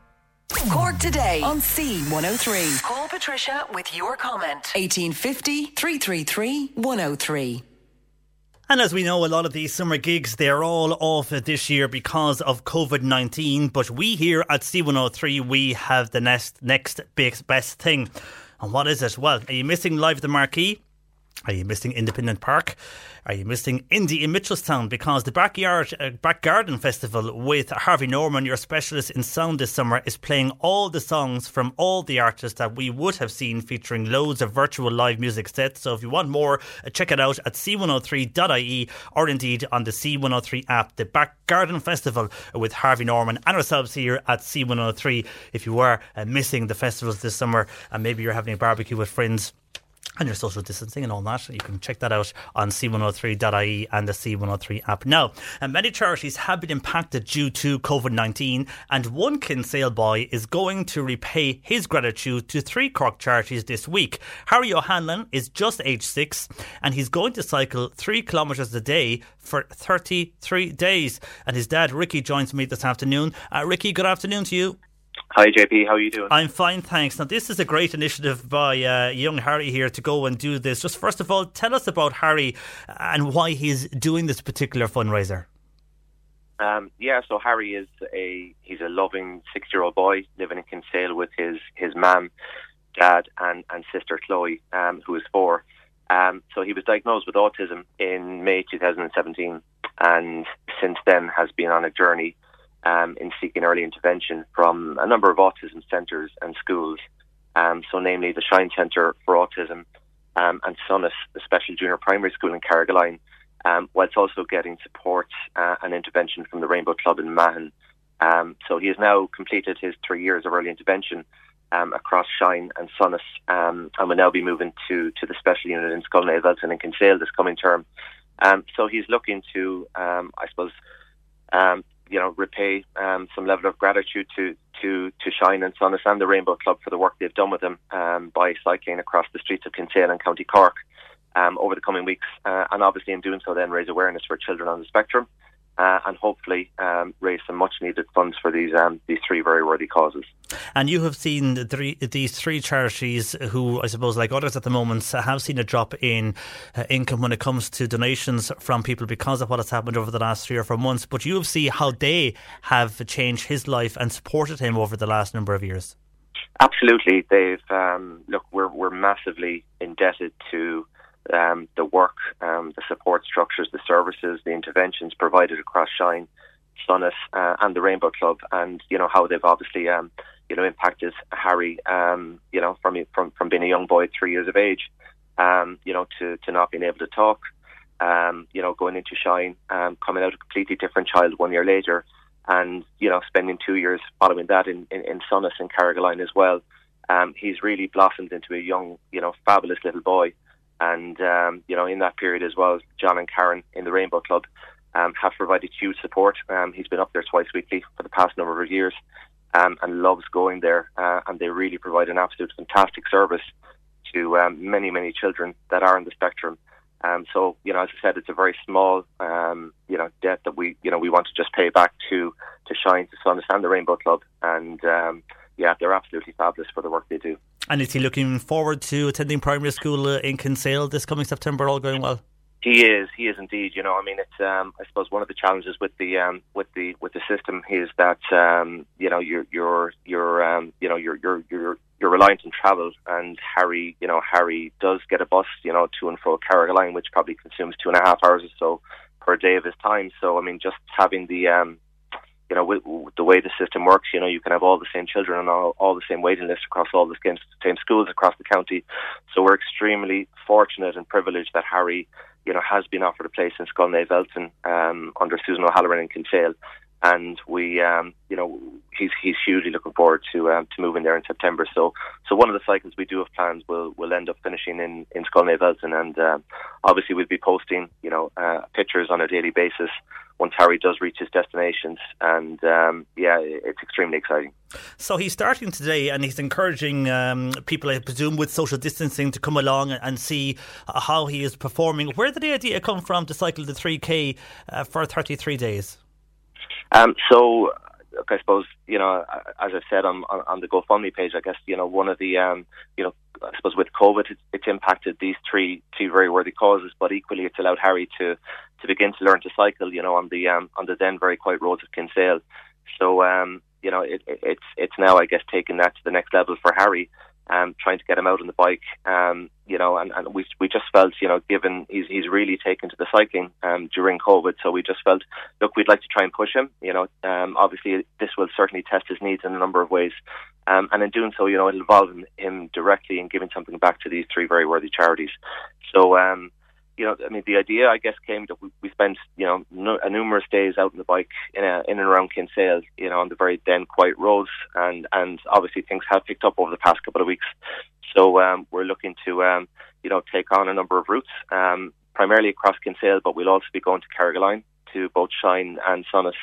Cork today on C103. Call Patricia with your comment. 1850 333 103.
And as we know, a lot of these summer gigs, they're all off this year because of COVID 19. But we here at C103, we have the next, next big, best thing. And what is it? Well, are you missing Live the Marquee? Are you missing Independent Park? Are you missing Indie in Mitchelstown? Because the Backyard uh, Back Garden Festival with Harvey Norman, your specialist in sound this summer, is playing all the songs from all the artists that we would have seen featuring loads of virtual live music sets. So if you want more, uh, check it out at c103.ie or indeed on the C103 app. The Back Garden Festival with Harvey Norman and ourselves here at C103. If you are uh, missing the festivals this summer and maybe you're having a barbecue with friends, and your social distancing and all that. You can check that out on c103.ie and the C103 app. Now, and many charities have been impacted due to COVID 19, and one Kinsale boy is going to repay his gratitude to three Cork charities this week. Harry O'Hanlon is just age six, and he's going to cycle three kilometres a day for 33 days. And his dad, Ricky, joins me this afternoon. Uh, Ricky, good afternoon to you.
Hi, JP. How are you doing?
I'm fine, thanks. Now, this is a great initiative by uh, young Harry here to go and do this. Just first of all, tell us about Harry and why he's doing this particular fundraiser.
Um, yeah, so Harry is a he's a loving six year old boy living in Kinsale with his his mum, dad, and and sister Chloe, um, who is four. Um, so he was diagnosed with autism in May 2017, and since then has been on a journey um, in seeking early intervention from a number of autism centres and schools. Um, so, namely the Shine Centre for Autism um, and Sonas, the Special Junior Primary School in Carrigaline, um, whilst also getting support uh, and intervention from the Rainbow Club in Mahon. Um, so, he has now completed his three years of early intervention um, across Shine and Sonas um, and will now be moving to, to the special unit in Scoil Naomh Eltin and Kinsale this coming term. Um, so he's looking to, um, I suppose, um, you know, repay um, some level of gratitude to to to Shine and Sonas and the Rainbow Club for the work they've done with them um, by cycling across the streets of Kinsale and County Cork um, over the coming weeks, uh, and obviously in doing so, then raise awareness for children on the spectrum. Uh, and hopefully um, raise some much needed funds for these um, these three very worthy causes.
And you have seen the three, these three charities who, I suppose, like others at the moment, have seen a drop in uh, income when it comes to donations from people because of what has happened over the last three or four months. But you have seen how they have changed his life and supported him over the last number of years.
Absolutely, they've um, look. We're we're massively indebted to um, the work, um, the support structures, the services, the interventions provided across Shine, Sonas, uh, and the Rainbow Club, and you know how they've obviously um, you know impacted Harry, um, you know from from from being a young boy, three years of age, um, you know to to not being able to talk, um, you know going into Shine, coming out a completely different child one year later, and you know spending two years following that in in, in and Carrigaline as well. He's really blossomed into a young, you know, fabulous little boy. And, um, you know, in that period as well, John and Karen in the Rainbow Club um, have provided huge support. Um, he's been up there twice weekly for the past number of years um, and loves going there. Uh, and they really provide an absolute fantastic service to um, many, many children that are on the spectrum. Um, so, you know, as I said, it's a very small, um, you know, debt that we, you know, we want to just pay back to to Shine, to Sonas, and the Rainbow Club. And um, yeah, they're absolutely fabulous for the work they do.
And is he looking forward to attending primary school uh, in Kinsale this coming September? All going well.
He is. He is indeed. You know, I mean, it's. Um, I suppose one of the challenges with the um, with the with the system is that um, you know you're you're you're um, you know you're you're you're you're reliant on travel. And Harry, you know, Harry does get a bus, you know, to and fro Carrigaline, which probably consumes two and a half hours or so per day of his time. So, I mean, just having the um, you know, with, with the way the system works, you know, you can have all the same children and all, all the same waiting lists across all the same, same schools across the county. So we're extremely fortunate and privileged that Harry you know, has been offered a place in Scoil Naomh Eltin um, under Susan O'Halloran and Kinsale and we, um, you know, he's he's hugely looking forward to um, to moving there in September. So, so one of the cycles we do have plans will will end up finishing in in Scoil Naomh Eltin, and um, obviously we'll be posting, you know, uh, pictures on a daily basis once Harry does reach his destinations, and um, yeah, it's extremely exciting.
So he's starting today, and he's encouraging um, people, I presume, with social distancing, to come along and see how he is performing. Where did the idea come from to cycle the three k uh, for thirty three days?
Um, so, look, I suppose you know, as I've said on, on, on the GoFundMe page, I guess you know one of the um, you know, I suppose with COVID, it's, it's impacted these three two very worthy causes, but equally, it's allowed Harry to to begin to learn to cycle, you know, on the um, on the then very quiet roads of Kinsale. So, um, you know, it, it, it's it's now, I guess, taking that to the next level for Harry um, trying to get him out on the bike. Um, you know, and, and we we just felt, you know, given he's he's really taken to the cycling um, during COVID, so we just felt, look, we'd like to try and push him. You know, um, obviously this will certainly test his needs in a number of ways, um, and in doing so, you know, it'll involve him directly in giving something back to these three very worthy charities. So. Um, you know, I mean, the idea, I guess, came that we, we spent, you know, no, numerous days out on the bike in, a, in and around Kinsale, you know, on the very then quiet roads, and and obviously things have picked up over the past couple of weeks. So um, we're looking to, um, you know, take on a number of routes, um, primarily across Kinsale, but we'll also be going to Carrigaline to both Shine and Sonas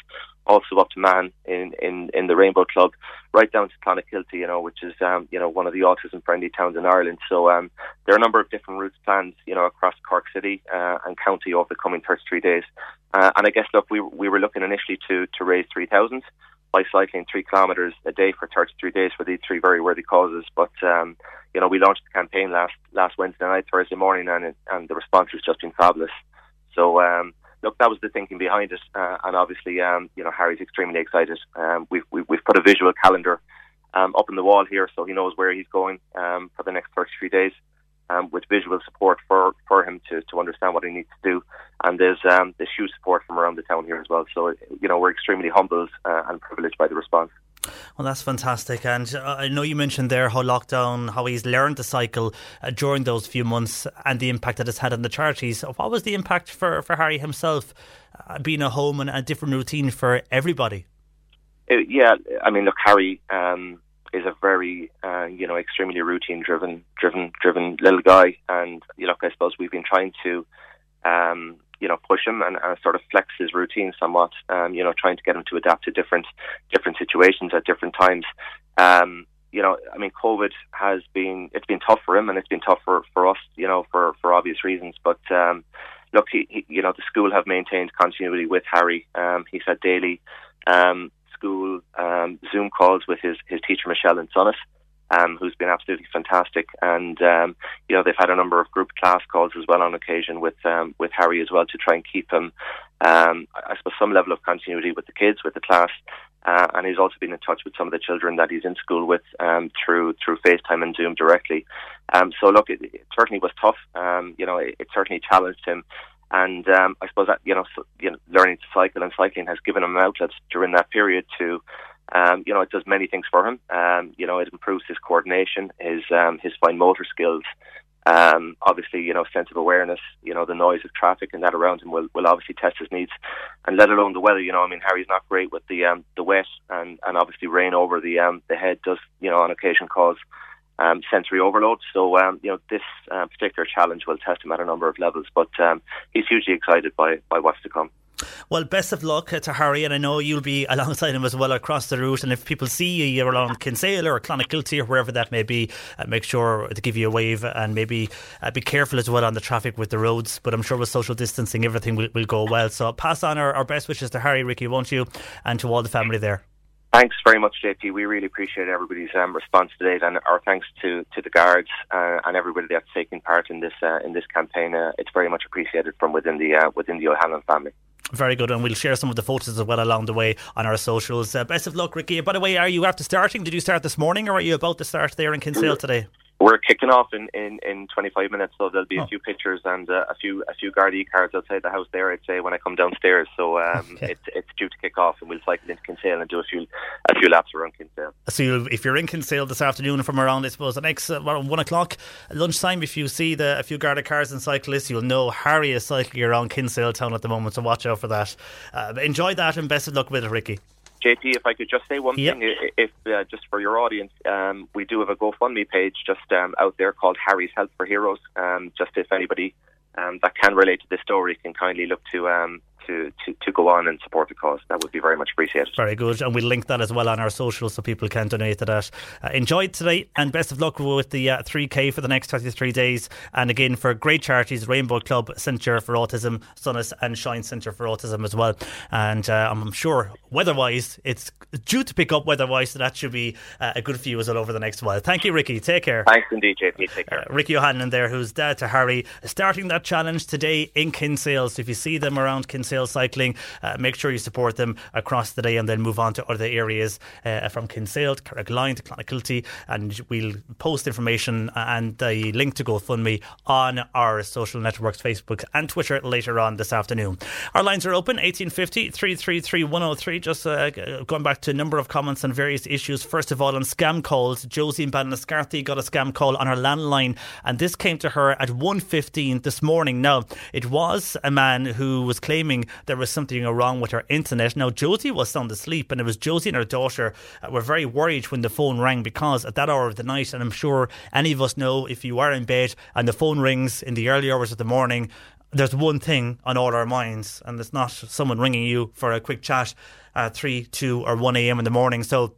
also up to Mahon in, in, in the Rainbow Club, right down to Clonakilty, you know, which is um, you know one of the autism friendly towns in Ireland. So um, there are a number of different routes planned, you know, across Cork City uh, and County over the coming 33 days. Uh, and I guess look, we we were looking initially to to raise 3,000 by cycling three kilometres a day for 33 days for these three very worthy causes. But um, you know, we launched the campaign last last Wednesday night, Thursday morning, and it, and the response has just been fabulous. So um, look, that was the thinking behind it, uh, and obviously, um, you know, Harry's extremely excited. Um, we've, we've put a visual calendar um, up in the wall here, so he knows where he's going um, for the next 33 days, um, with visual support for, for him to, to understand what he needs to do. And there's um, there's huge support from around the town here as well. So you know, we're extremely humbled uh, and privileged by the response.
Well, that's fantastic. And uh, I know you mentioned there how lockdown, how he's learned the cycle uh, during those few months and the impact that it's had on the charities. What was the impact for, for Harry himself, uh, being at home and a different routine for everybody?
Uh, yeah, I mean, look, Harry um, is a very, uh, you know, extremely routine driven, driven, driven little guy. And, you know, I suppose we've been trying to, um, you know push him and, sort of flex his routine somewhat. Um, you know, trying to get him to adapt to different different situations at different times. Um, you know, I mean, COVID has been it's been tough for him, and it's been tough for for us. You know, for for obvious reasons. But um, look, he, he, you know, the school have maintained continuity with Harry. Um, he's had daily um, school um, Zoom calls with his his teacher Michelle and Sonas um, who's been absolutely fantastic. And um, you know they've had a number of group class calls as well on occasion with um, with Harry as well to try and keep him, um, I suppose, some level of continuity with the kids, with the class. Uh, and he's also been in touch with some of the children that he's in school with um, through through FaceTime and Zoom directly. Um, so look, it, it certainly was tough. Um, you know, it, it certainly challenged him and um, I suppose that you know, so, you know, learning to cycle and cycling has given him an outlet during that period to um, you know, it does many things for him. Um, you know, it improves his coordination, his um, his fine motor skills. Um, obviously, you know, sense of awareness. You know, the noise of traffic and that around him will, will obviously test his needs, and let alone the weather. You know, I mean, Harry's not great with the um, the wet, and, and obviously rain over the um, the head does, you know, on occasion cause um, sensory overload. So, um, you know, this uh, particular challenge will test him at a number of levels, but um, he's hugely excited by, by what's to come.
Well, best of luck to Harry, and I know you'll be alongside him as well across the route. And if people see you, you're along Kinsale or Clonakilty or wherever that may be, uh, make sure to give you a wave and maybe uh, be careful as well on the traffic with the roads. But I'm sure with social distancing, everything will, will go well. So pass on our, our best wishes to Harry, Ricky, won't you, and to all the family there.
Thanks very much, JP. We really appreciate everybody's um, response today, and our thanks to, to the guards uh, and everybody that's taking part in this uh, in this campaign. Uh, it's very much appreciated from within the uh, within the O'Hanlon family.
Very good, and we'll share some of the photos as well along the way on our socials. Uh, best of luck, Ricky. By the way, are you after starting? Did you start this morning, or are you about to start there in Kinsale today?
We're kicking off in, in, in 25 minutes, so there'll be
Oh.
a few pictures and uh, a few a few Gardaí cards outside the house there. I'd say when I come downstairs, so um,
Okay.
it's it's due to kick off, and we'll cycle into Kinsale and do a few a few laps around Kinsale.
So you'll, if you're in Kinsale this afternoon from around, I suppose, the next uh, around one o'clock lunchtime, if you see the a few Garda cars and cyclists, you'll know Harry is cycling around Kinsale town at the moment. So watch out for that. Uh, enjoy that and best of luck with it, Ricky.
JP, if I could just say one
Yep.
thing, if uh, just for your audience, um, we do have a GoFundMe page just um, out there called Harry's Help for Heroes. Um, just if anybody um, that can relate to this story can kindly look to um, to, to to go on and support the cause, that would be very much appreciated.
Very good, and we'll link that as well on our socials so people can donate to that. Uh, enjoy it today, and best of luck with the uh, 3K for the next 33 days. And again, for great charities, Rainbow Club Centre for Autism, Sonas, and Shine Centre for Autism as well. And uh, I'm sure weather-wise, it's due to pick up weather-wise, so that should be uh, a good few as well over the next while. Thank you, Ricky. Take care.
Thanks indeed, JP. Take care.
Uh, Ricky O'Hanlon there, who's dad to Harry, starting that challenge today in Kinsale. So if you see them around Kinsale cycling, uh, make sure you support them across the day and then move on to other areas uh, from Kinsale to Carrigaline to Clonakilty. And we'll post information and the link to GoFundMe on our social networks, Facebook and Twitter later on this afternoon. Our lines are open 1850 333 103. Just uh, going back to a number of comments on various issues. First of all, on scam calls, Josie in Ballinascarthy got a scam call on her landline, and this came to her at 1.15 this morning. Now, it was a man who was claiming there was something wrong with her internet. Now, Josie was sound asleep, and it was Josie and her daughter uh, were very worried when the phone rang because at that hour of the night, and I'm sure any of us know if you are in bed and the phone rings in the early hours of the morning, there's one thing on all our minds, and it's not someone ringing you for a quick chat at 3, 2, or 1 a.m. in the morning. So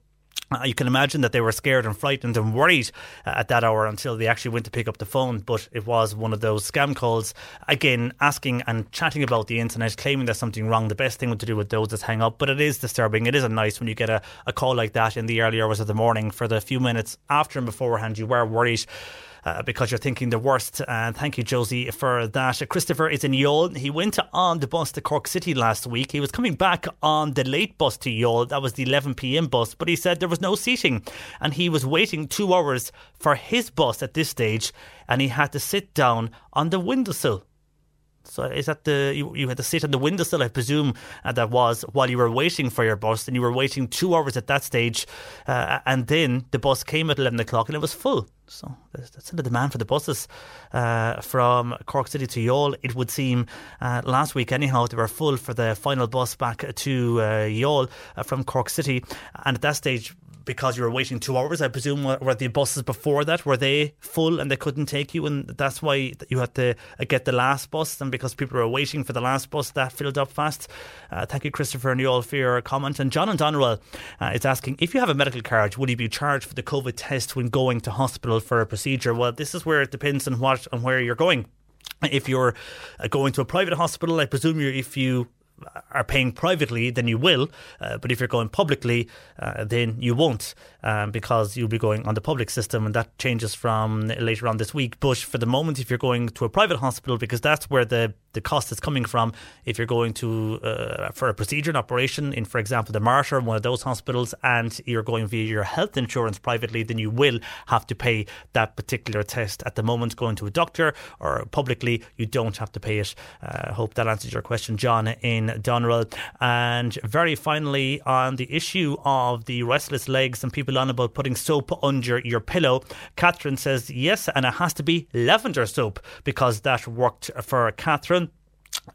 uh, you can imagine that they were scared and frightened and worried uh, at that hour until they actually went to pick up the phone. But it was one of those scam calls. Again, asking and chatting about the internet, claiming there's something wrong. The best thing to do with those is hang up. But it is disturbing. It isn't nice when you get a, a call like that in the early hours of the morning. For the few minutes after and beforehand, you were worried uh, because you're thinking the worst. And thank you, Josie, for that. Christopher is in Youghal. He went on the bus to Cork City last week. He was coming back on the late bus to Youghal. That was the 11 pm bus, but he said there was no seating. And he was waiting two hours for his bus at this stage, and he had to sit down on the windowsill. So is that the you, you had to sit on the windowsill? I presume uh, that was while you were waiting for your bus, and you were waiting two hours at that stage, uh, and then the bus came at eleven o'clock and it was full. So that's the demand for the buses uh, from Cork City to Youghal. It would seem uh, last week anyhow they were full for the final bus back to uh, Youghal uh, from Cork City, and at that stage because you were waiting two hours. I presume were, the buses before that were they full and they couldn't take you, and that's why you had to uh, get the last bus. And because people were waiting for the last bus, that filled up fast. Uh, thank you, Christopher and you all for your comment. And John and Doneraile uh, is asking if you have a medical card, will you be charged for the COVID test when going to hospital for a procedure? Well, this is where it depends on what and where you're going. If you're uh, going to a private hospital, I presume you're, if you are paying privately, then you will. Uh, but if you're going publicly, uh, then you won't, um, because you'll be going on the public system, and that changes from later on this week. But for the moment, if you're going to a private hospital, because that's where the the cost is coming from. If you're going to uh, for a procedure, an operation in, for example, the Mater, one of those hospitals, and you're going via your health insurance privately, then you will have to pay that particular test. At the moment, going to a doctor or publicly, you don't have to pay it. I uh, hope that answers your question, John in Doneraile. And very finally, on the issue of the restless legs and people on about putting soap under your pillow, Catherine says yes, and it has to be lavender soap because that worked for Catherine.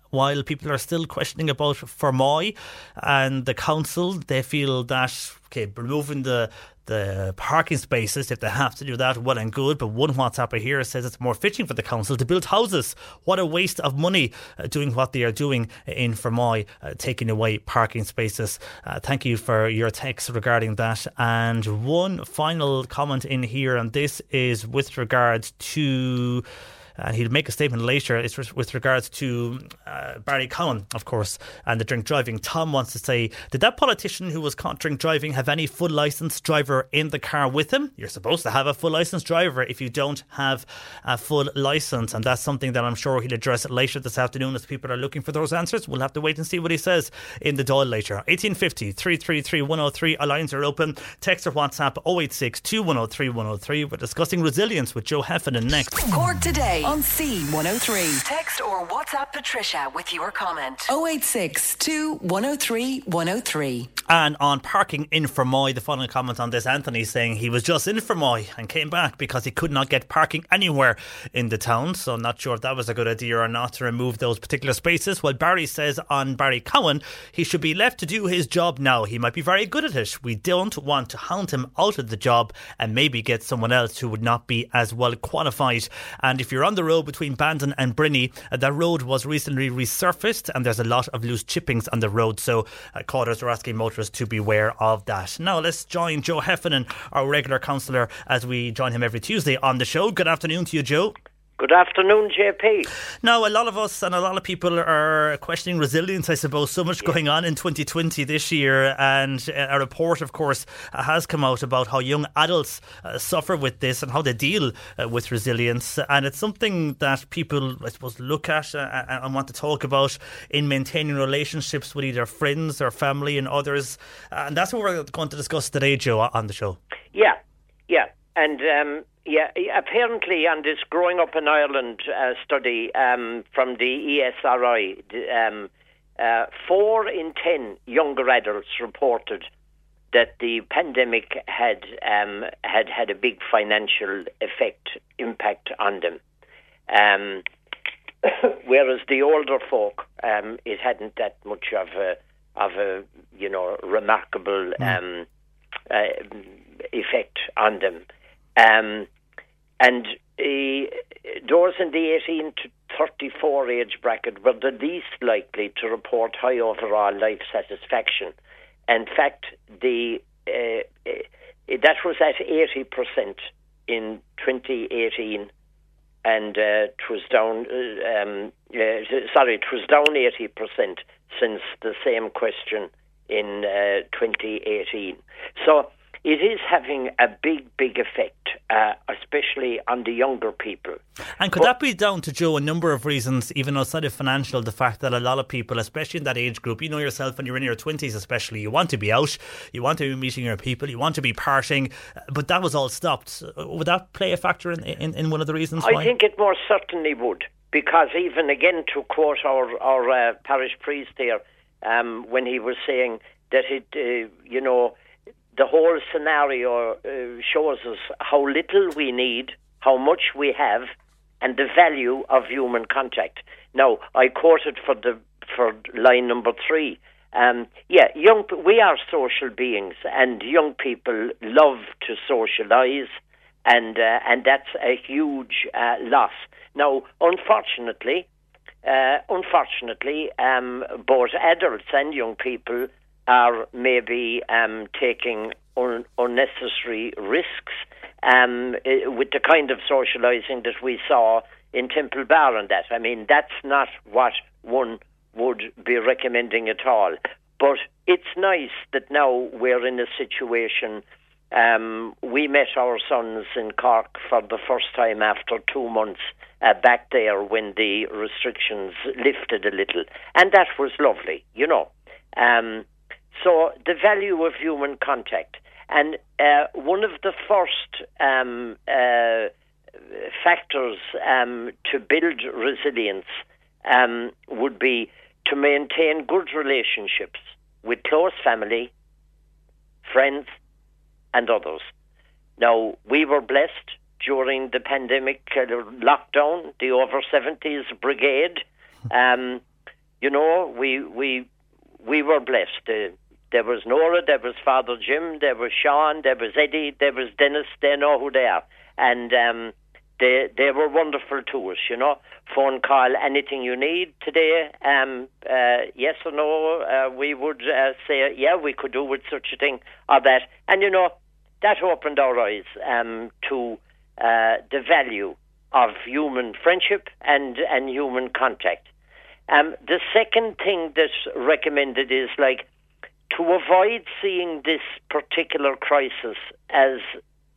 While people are still questioning about Fermoy and the council, they feel that okay, removing the the parking spaces, if they have to do that, well and good. But one WhatsApper here says it's more fitting for the council to build houses. What a waste of money uh, doing what they are doing in Fermoy, uh, taking away parking spaces. Uh, thank you for your text regarding that. And one final comment in here, and this is with regard to and he'll make a statement later with regards to uh, Barry Cowen, of course, and the drink driving. Tom wants to say, did that politician who was caught drink driving have any full licensed driver in the car with him? You're supposed to have a full licensed driver if you don't have a full license, and that's something that I'm sure he'll address later this afternoon as people are looking for those answers. We'll have to wait and see what he says in the Dáil later. 1850 333 103. Our lines are open. Text or WhatsApp 086 2103 103. We're discussing resilience with Joe Heffernan next.
Cork today on C103. Text or WhatsApp Patricia with your comment. 086 2103 103.
And on parking in Fermoy, the final comment on this, Anthony saying he was just in Fermoy and came back because he could not get parking anywhere in the town. So I'm not sure if that was a good idea or not to remove those particular spaces. Well, Barry says on Barry Cowen, he should be left to do his job now. He might be very good at it. We don't want to hound him out of the job and maybe get someone else who would not be as well qualified. And if you're on the road between Bandon and Brinny, uh, that road was recently resurfaced and there's a lot of loose chippings on the road. So uh, callers are asking motorists to beware of that. Now let's join Joe Heffernan, our regular counsellor, as we join him every Tuesday on the show. Good afternoon to you, Joe.
Good afternoon, JP.
Now, a lot of us and a lot of people are questioning resilience, I suppose. So much going on in 2020 this year. And a report, of course, has come out about how young adults uh, suffer with this and how they deal uh, with resilience. And it's something that people, I suppose, look at uh, and want to talk about in maintaining relationships with either friends or family and others. And that's what we're going to discuss today, Joe, on the show.
Yeah, yeah. And um, yeah, apparently, on this Growing Up in Ireland uh, study um, from the ESRI, um, uh, four in ten younger adults reported that the pandemic had um, had had a big financial effect impact on them, um, whereas the older folk, um, it hadn't that much of a of a you know remarkable mm. uh, effect on them. Um, and uh, those in the 18 to 34 age bracket were the least likely to report high overall life satisfaction. In fact, the uh, uh, that was at 80% in 2018, and uh, it was down. Uh, um, uh, sorry, it was down 80% since the same question in 2018. So it is having a big, big effect, uh, especially on the younger people.
And could but, that be down to Joe a number of reasons, even outside of financial? The fact that a lot of people, especially in that age group, you know yourself when you're in your twenties, especially, you want to be out, you want to be meeting your people, you want to be partying, but that was all stopped. Would that play a factor in in, in one of the reasons?
I
why?
think it more certainly would, because even again to quote our our uh, parish priest there, um, when he was saying that it, uh, you know the whole scenario uh, shows us how little we need, how much we have, and the value of human contact. Now, I quoted for the for line number three. Um, yeah, young we are social beings, and young people love to socialise, and uh, and that's a huge uh, loss. Now, unfortunately, uh, unfortunately, um, both adults and young people are maybe um, taking un- unnecessary risks um, with the kind of socialising that we saw in Temple Bar and that. I mean, that's not what one would be recommending at all. But it's nice that now we're in a situation. Um, we met our sons in Cork for the first time after two months uh, back there when the restrictions lifted a little, and that was lovely, you know. Um, so the value of human contact. And uh, one of the first um, uh, factors um, to build resilience um, would be to maintain good relationships with close family, friends, and others. Now, we were blessed during the pandemic uh, lockdown, the over 70s brigade. Um, you know, we, we, we were blessed. Uh, there was Nora, there was Father Jim, there was Sean, there was Eddie, there was Dennis. They know who they are, and um, they they were wonderful to us. You know, phone call anything you need today. Um, uh, yes or no, uh, we would uh, say yeah, we could do with such a thing or that, and you know that opened our eyes um, to uh, the value of human friendship and, and human contact. Um, the second thing that's recommended is like to avoid seeing this particular crisis as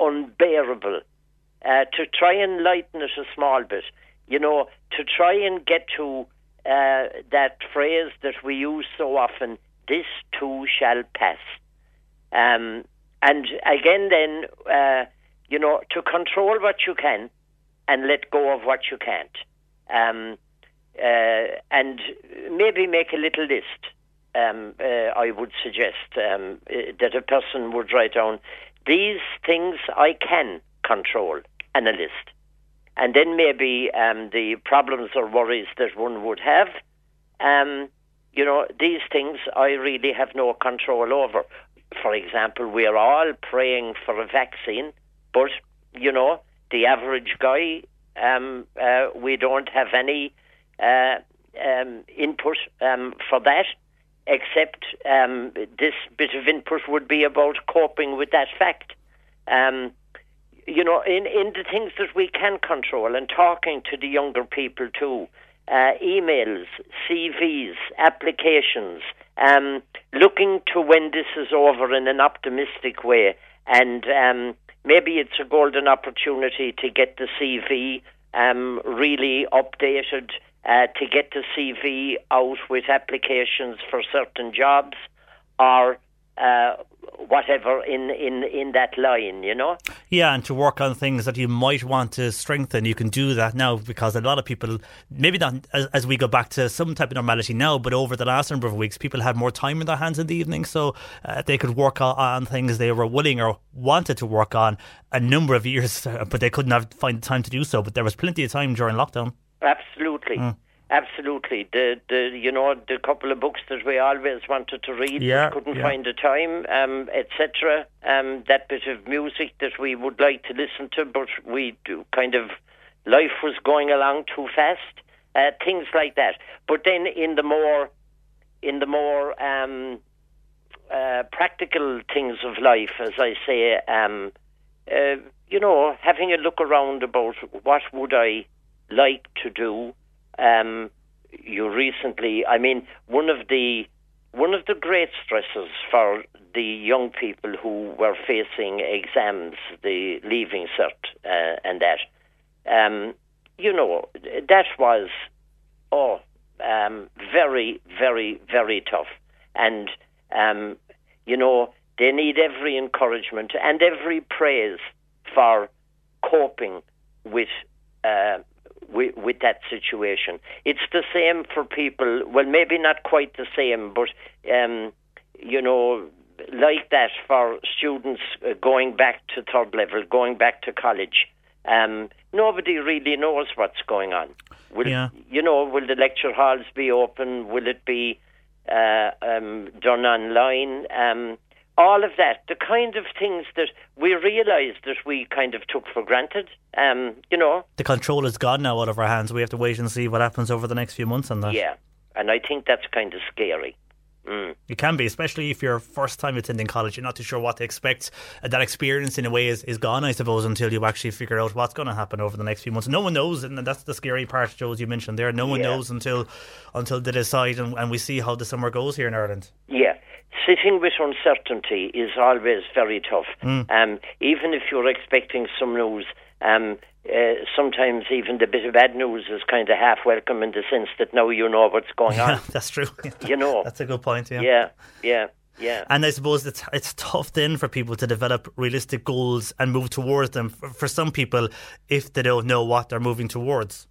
unbearable, uh, to try and lighten it a small bit, you know, to try and get to uh, that phrase that we use so often, this too shall pass. Um, and again, then, uh, you know, to control what you can and let go of what you can't. Um, uh, and maybe make a little list. Um, uh, I would suggest um, uh, that a person would write down these things I can control and a list. And then maybe um, the problems or worries that one would have, um, you know, these things I really have no control over. For example, we're all praying for a vaccine, but, you know, the average guy, um, uh, we don't have any uh, um, input for that, except um, this bit of input would be about coping with that fact. Um, you know, in, in the things that we can control and talking to the younger people too, uh, emails, CVs, applications, um, looking to when this is over in an optimistic way. And um, maybe it's a golden opportunity to get the CV um, really updated uh, to get the CV out with applications for certain jobs or uh, whatever in, in, in that line, you know?
Yeah, and to work on things that you might want to strengthen, you can do that now because a lot of people, maybe not as, as we go back to some type of normality now, but over the last number of weeks, people had more time in their hands in the evening, so uh, they could work on, things they were willing or wanted to work on a number of years, but they couldn't have find time to do so. But there was plenty of time during lockdown.
Absolutely. Mm. Absolutely, the the you know the couple of books that we always wanted to read,
yeah,
couldn't
yeah.
find the time, um, etc. Um, that bit of music that we would like to listen to, but we do kind of life was going along too fast. Uh, things like that. But then in the more in the more um, uh, practical things of life, as I say, um, uh, you know, having a look around about what would I like to do um, you recently, I mean, one of the one of the great stresses for the young people who were facing exams, the leaving cert, uh, and that, um, you know, that was oh um, very, very, very tough, and um, you know they need every encouragement and every praise for coping with uh, with, with that situation. It's the same for people, well, maybe not quite the same, but, um, you know, like that for students uh, going back to third level, going back to college. Um, nobody really knows what's going on. Will,
yeah.
You know, will the lecture halls be open? Will it be uh, um, done online? Um, all of that, the kind of things that we realised that we kind of took for granted. Um, you know,
the control is gone now out of our hands. We have to wait and see what happens over the next few months on that.
Yeah, and I think that's kind of scary. Mm.
It can be, especially if you're first time attending college. You're not too sure what to expect. That experience, in a way, is, is gone, I suppose, until you actually figure out what's going to happen over the next few months. No one knows, and that's the scary part, Joe, as you mentioned there. No one
Yeah.
knows until until they decide, and, and we see how the summer goes here in Ireland.
Yeah, sitting with uncertainty is always very tough.
Mm.
Um, even if you're expecting some news, um, uh, sometimes even the bit of bad news is kind of half welcome in the sense that now you know what's going on.
That's true.
You know,
That's a good point. Yeah.
yeah, yeah, yeah.
And I suppose it's it's tough then for people to develop realistic goals and move towards them. For, for some people, if they don't know what they're moving towards.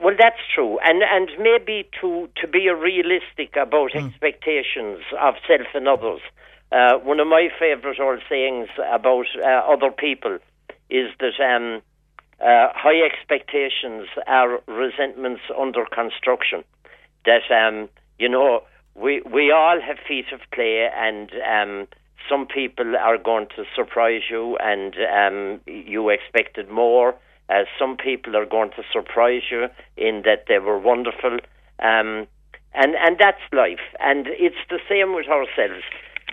Well, that's true, and and maybe to to be realistic about expectations of self and others. Uh, one of my favourite old sayings about uh, other people is that um, uh, high expectations are resentments under construction. That um, you know we we all have feet of clay, and um, some people are going to surprise you, and um, you expected more. Uh, some people are going to surprise you in that they were wonderful, um, and and that's life. And it's the same with ourselves.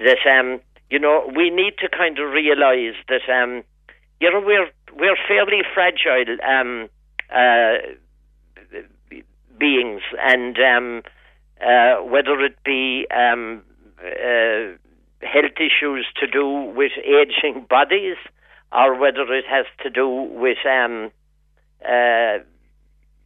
That um, you know we need to kind of realise that um, you know we're we're fairly fragile um, uh, beings, and um, uh, whether it be um, uh, health issues to do with aging bodies, or whether it has to do with um, uh,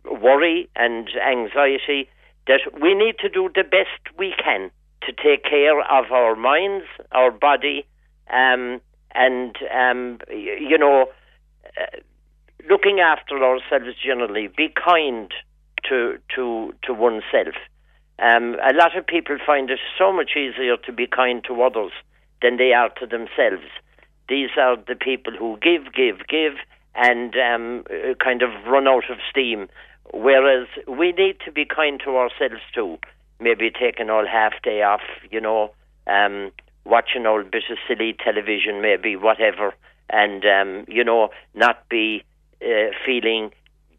worry and anxiety, that we need to do the best we can to take care of our minds, our body, um, and um, you know, uh, looking after ourselves generally. Be kind to to to oneself. Um, a lot of people find it so much easier to be kind to others than they are to themselves. These are the people who give, give, give, and um, uh, kind of run out of steam. Whereas we need to be kind to ourselves too. Maybe take an all half day off, you know, um, watch an old bit of silly television, maybe whatever, and um, you know, not be uh, feeling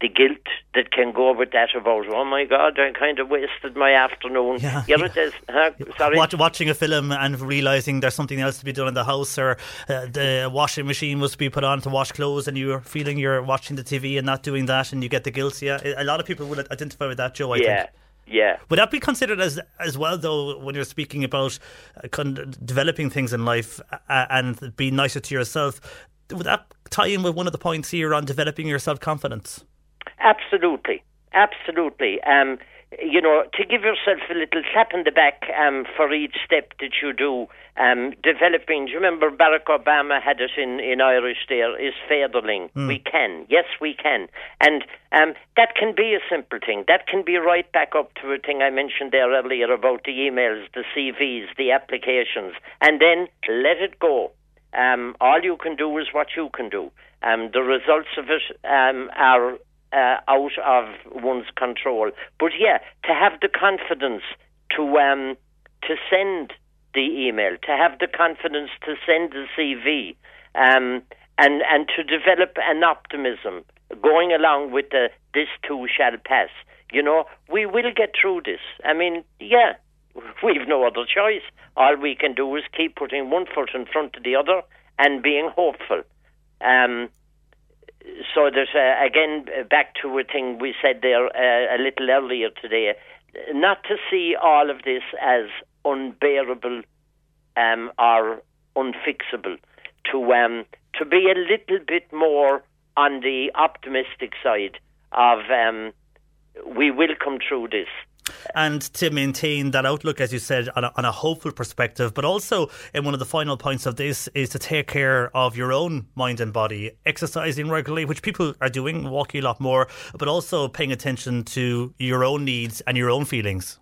the guilt that can go with that about oh my god I kind of wasted my afternoon.
Yeah,
yeah, it is. Huh? Sorry.
Watch, watching a film and realizing there's something else to be done in the house, or uh, the washing machine was to be put on to wash clothes, and you're feeling you're watching the TV and not doing that, and you get the guilt. Yeah, a lot of people will identify with that, Joe. I
yeah.
think.
Yeah.
Would that be considered as as well, though, when you're speaking about uh, con- developing things in life uh, and being nicer to yourself? Would that tie in with one of the points here on developing your self confidence?
Absolutely, absolutely. Um, you know, to give yourself a little slap in the back um, for each step that you do, um, developing. Do you remember Barack Obama had it in, in Irish there, is féidir linn.
Mm.
We can. Yes, we can. And um, that can be a simple thing. That can be right back up to a thing I mentioned there earlier about the emails, the CVs, the applications, and then let it go. Um, all you can do is what you can do. Um, the results of it um, are uh, out of one's control. But yeah, to have the confidence to um, to send the email, to have the confidence to send the CV, um, and and to develop an optimism going along with the this too shall pass. You know, we will get through this. I mean, yeah, we've no other choice. All we can do is keep putting one foot in front of the other and being hopeful. Um, so there's uh, again back to a thing we said there uh, a little earlier today, not to see all of this as unbearable um, or unfixable, to um, to be a little bit more on the optimistic side of um, we will come through this
and to maintain that outlook, as you said, on a, on a, hopeful perspective. But also, in one of the final points of this, is to take care of your own mind and body, exercising regularly, which people are doing, walking a lot more, but also paying attention to your own needs and your own feelings.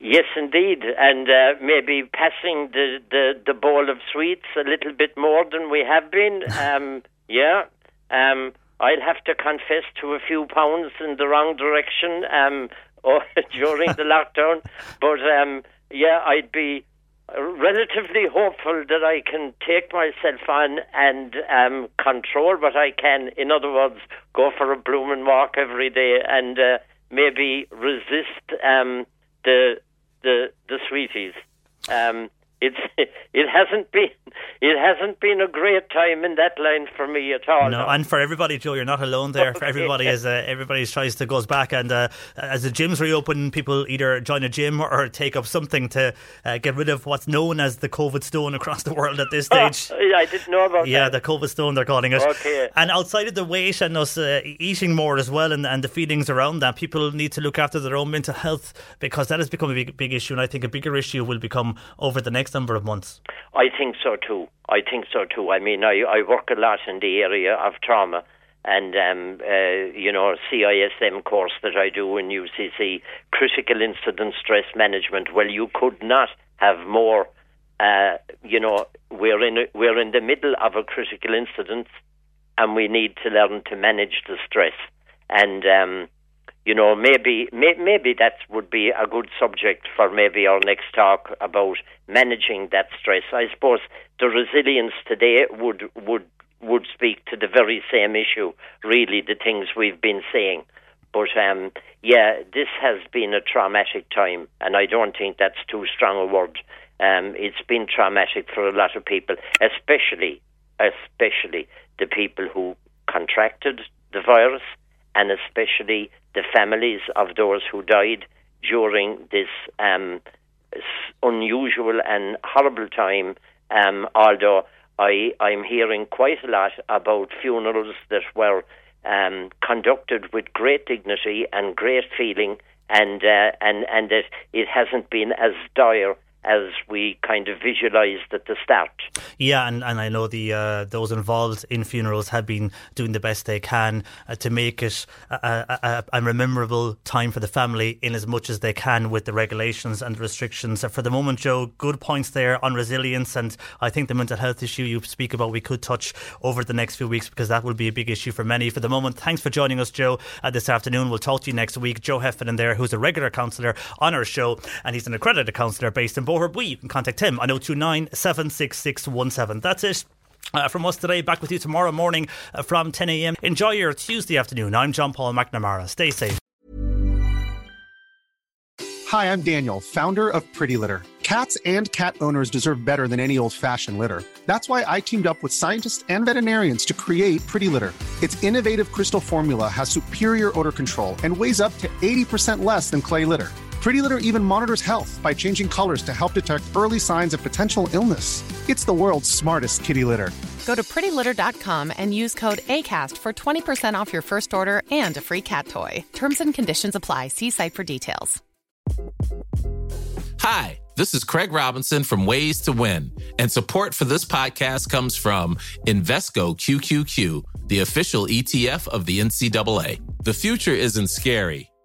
Yes, indeed, and uh, maybe passing the, the, the bowl of sweets a little bit more than we have been. Um, yeah, um, I'll have to confess to a few pounds in the wrong direction. Um, or during the lockdown. But um, yeah, I'd be relatively hopeful that I can take myself on and um, control what I can. In other words, go for a blooming walk every day and uh, maybe resist um, the the the sweeties. Um, it's it hasn't been it hasn't been a great time in that line for me at all.
No, and for everybody, Joe, you're not alone there. For everybody, as uh, everybody tries to goes back, and uh, as the gyms reopen, people either join a gym or take up something to uh, get rid of what's known as the COVID stone across the world at this stage.
Yeah, I didn't know about
yeah,
that.
the COVID stone they're calling it.
Okay.
And outside of the weight and us uh, eating more as well, and, and the feelings around that, people need to look after their own mental health because that has become a big, big issue, and I think a bigger issue will become over the next number of months.
I think so too. I think so too. I mean, I, I work a lot in the area of trauma and, um, uh, you know, CISM course that I do in UCC, critical incident stress management. Well, you could not have more, uh, you know, we're in, a, we're in the middle of a critical incident and we need to learn to manage the stress. And, um, you know, maybe may, maybe that would be a good subject for maybe our next talk about managing that stress. I suppose the resilience today would would would speak to the very same issue. Really, the things we've been saying. But um, yeah, this has been a traumatic time, and I don't think that's too strong a word. Um, it's been traumatic for a lot of people, especially especially the people who contracted the virus and especially the families of those who died during this um, unusual and horrible time. Um, although I, I'm hearing quite a lot about funerals that were um, conducted with great dignity and great feeling, and uh, and and that it hasn't been as dire as we kind of visualised at the start.
Yeah, and, and I know the uh, those involved in funerals have been doing the best they can uh, to make it a, a, a, memorable time for the family in as much as they can with the regulations and restrictions. For the moment, Joe, good points there on resilience, and I think the mental health issue you speak about we could touch over the next few weeks because that will be a big issue for many. For the moment, thanks for joining us, Joe, uh, this afternoon. We'll talk to you next week. Joe Heffernan there, who's a regular counsellor on our show, and he's an accredited counsellor based in Boher You can contact him on 029 76617. That's it. Uh, from us today, back with you tomorrow morning uh, from 10 a.m. Enjoy your Tuesday afternoon. I'm John Paul McNamara. Stay safe.
Hi, I'm Daniel, founder of Pretty Litter. Cats and cat owners deserve better than any old fashioned litter. That's why I teamed up with scientists and veterinarians to create Pretty Litter. Its innovative crystal formula has superior odor control and weighs up to 80% less than clay litter. Pretty Litter even monitors health by changing colors to help detect early signs of potential illness. It's the world's smartest kitty litter.
Go to prettylitter.com and use code ACAST for 20% off your first order and a free cat toy. Terms and conditions apply. See site for details.
Hi, this is Craig Robinson from Ways to Win, and support for this podcast comes from Invesco QQQ, the official ETF of the NCAA. The future isn't scary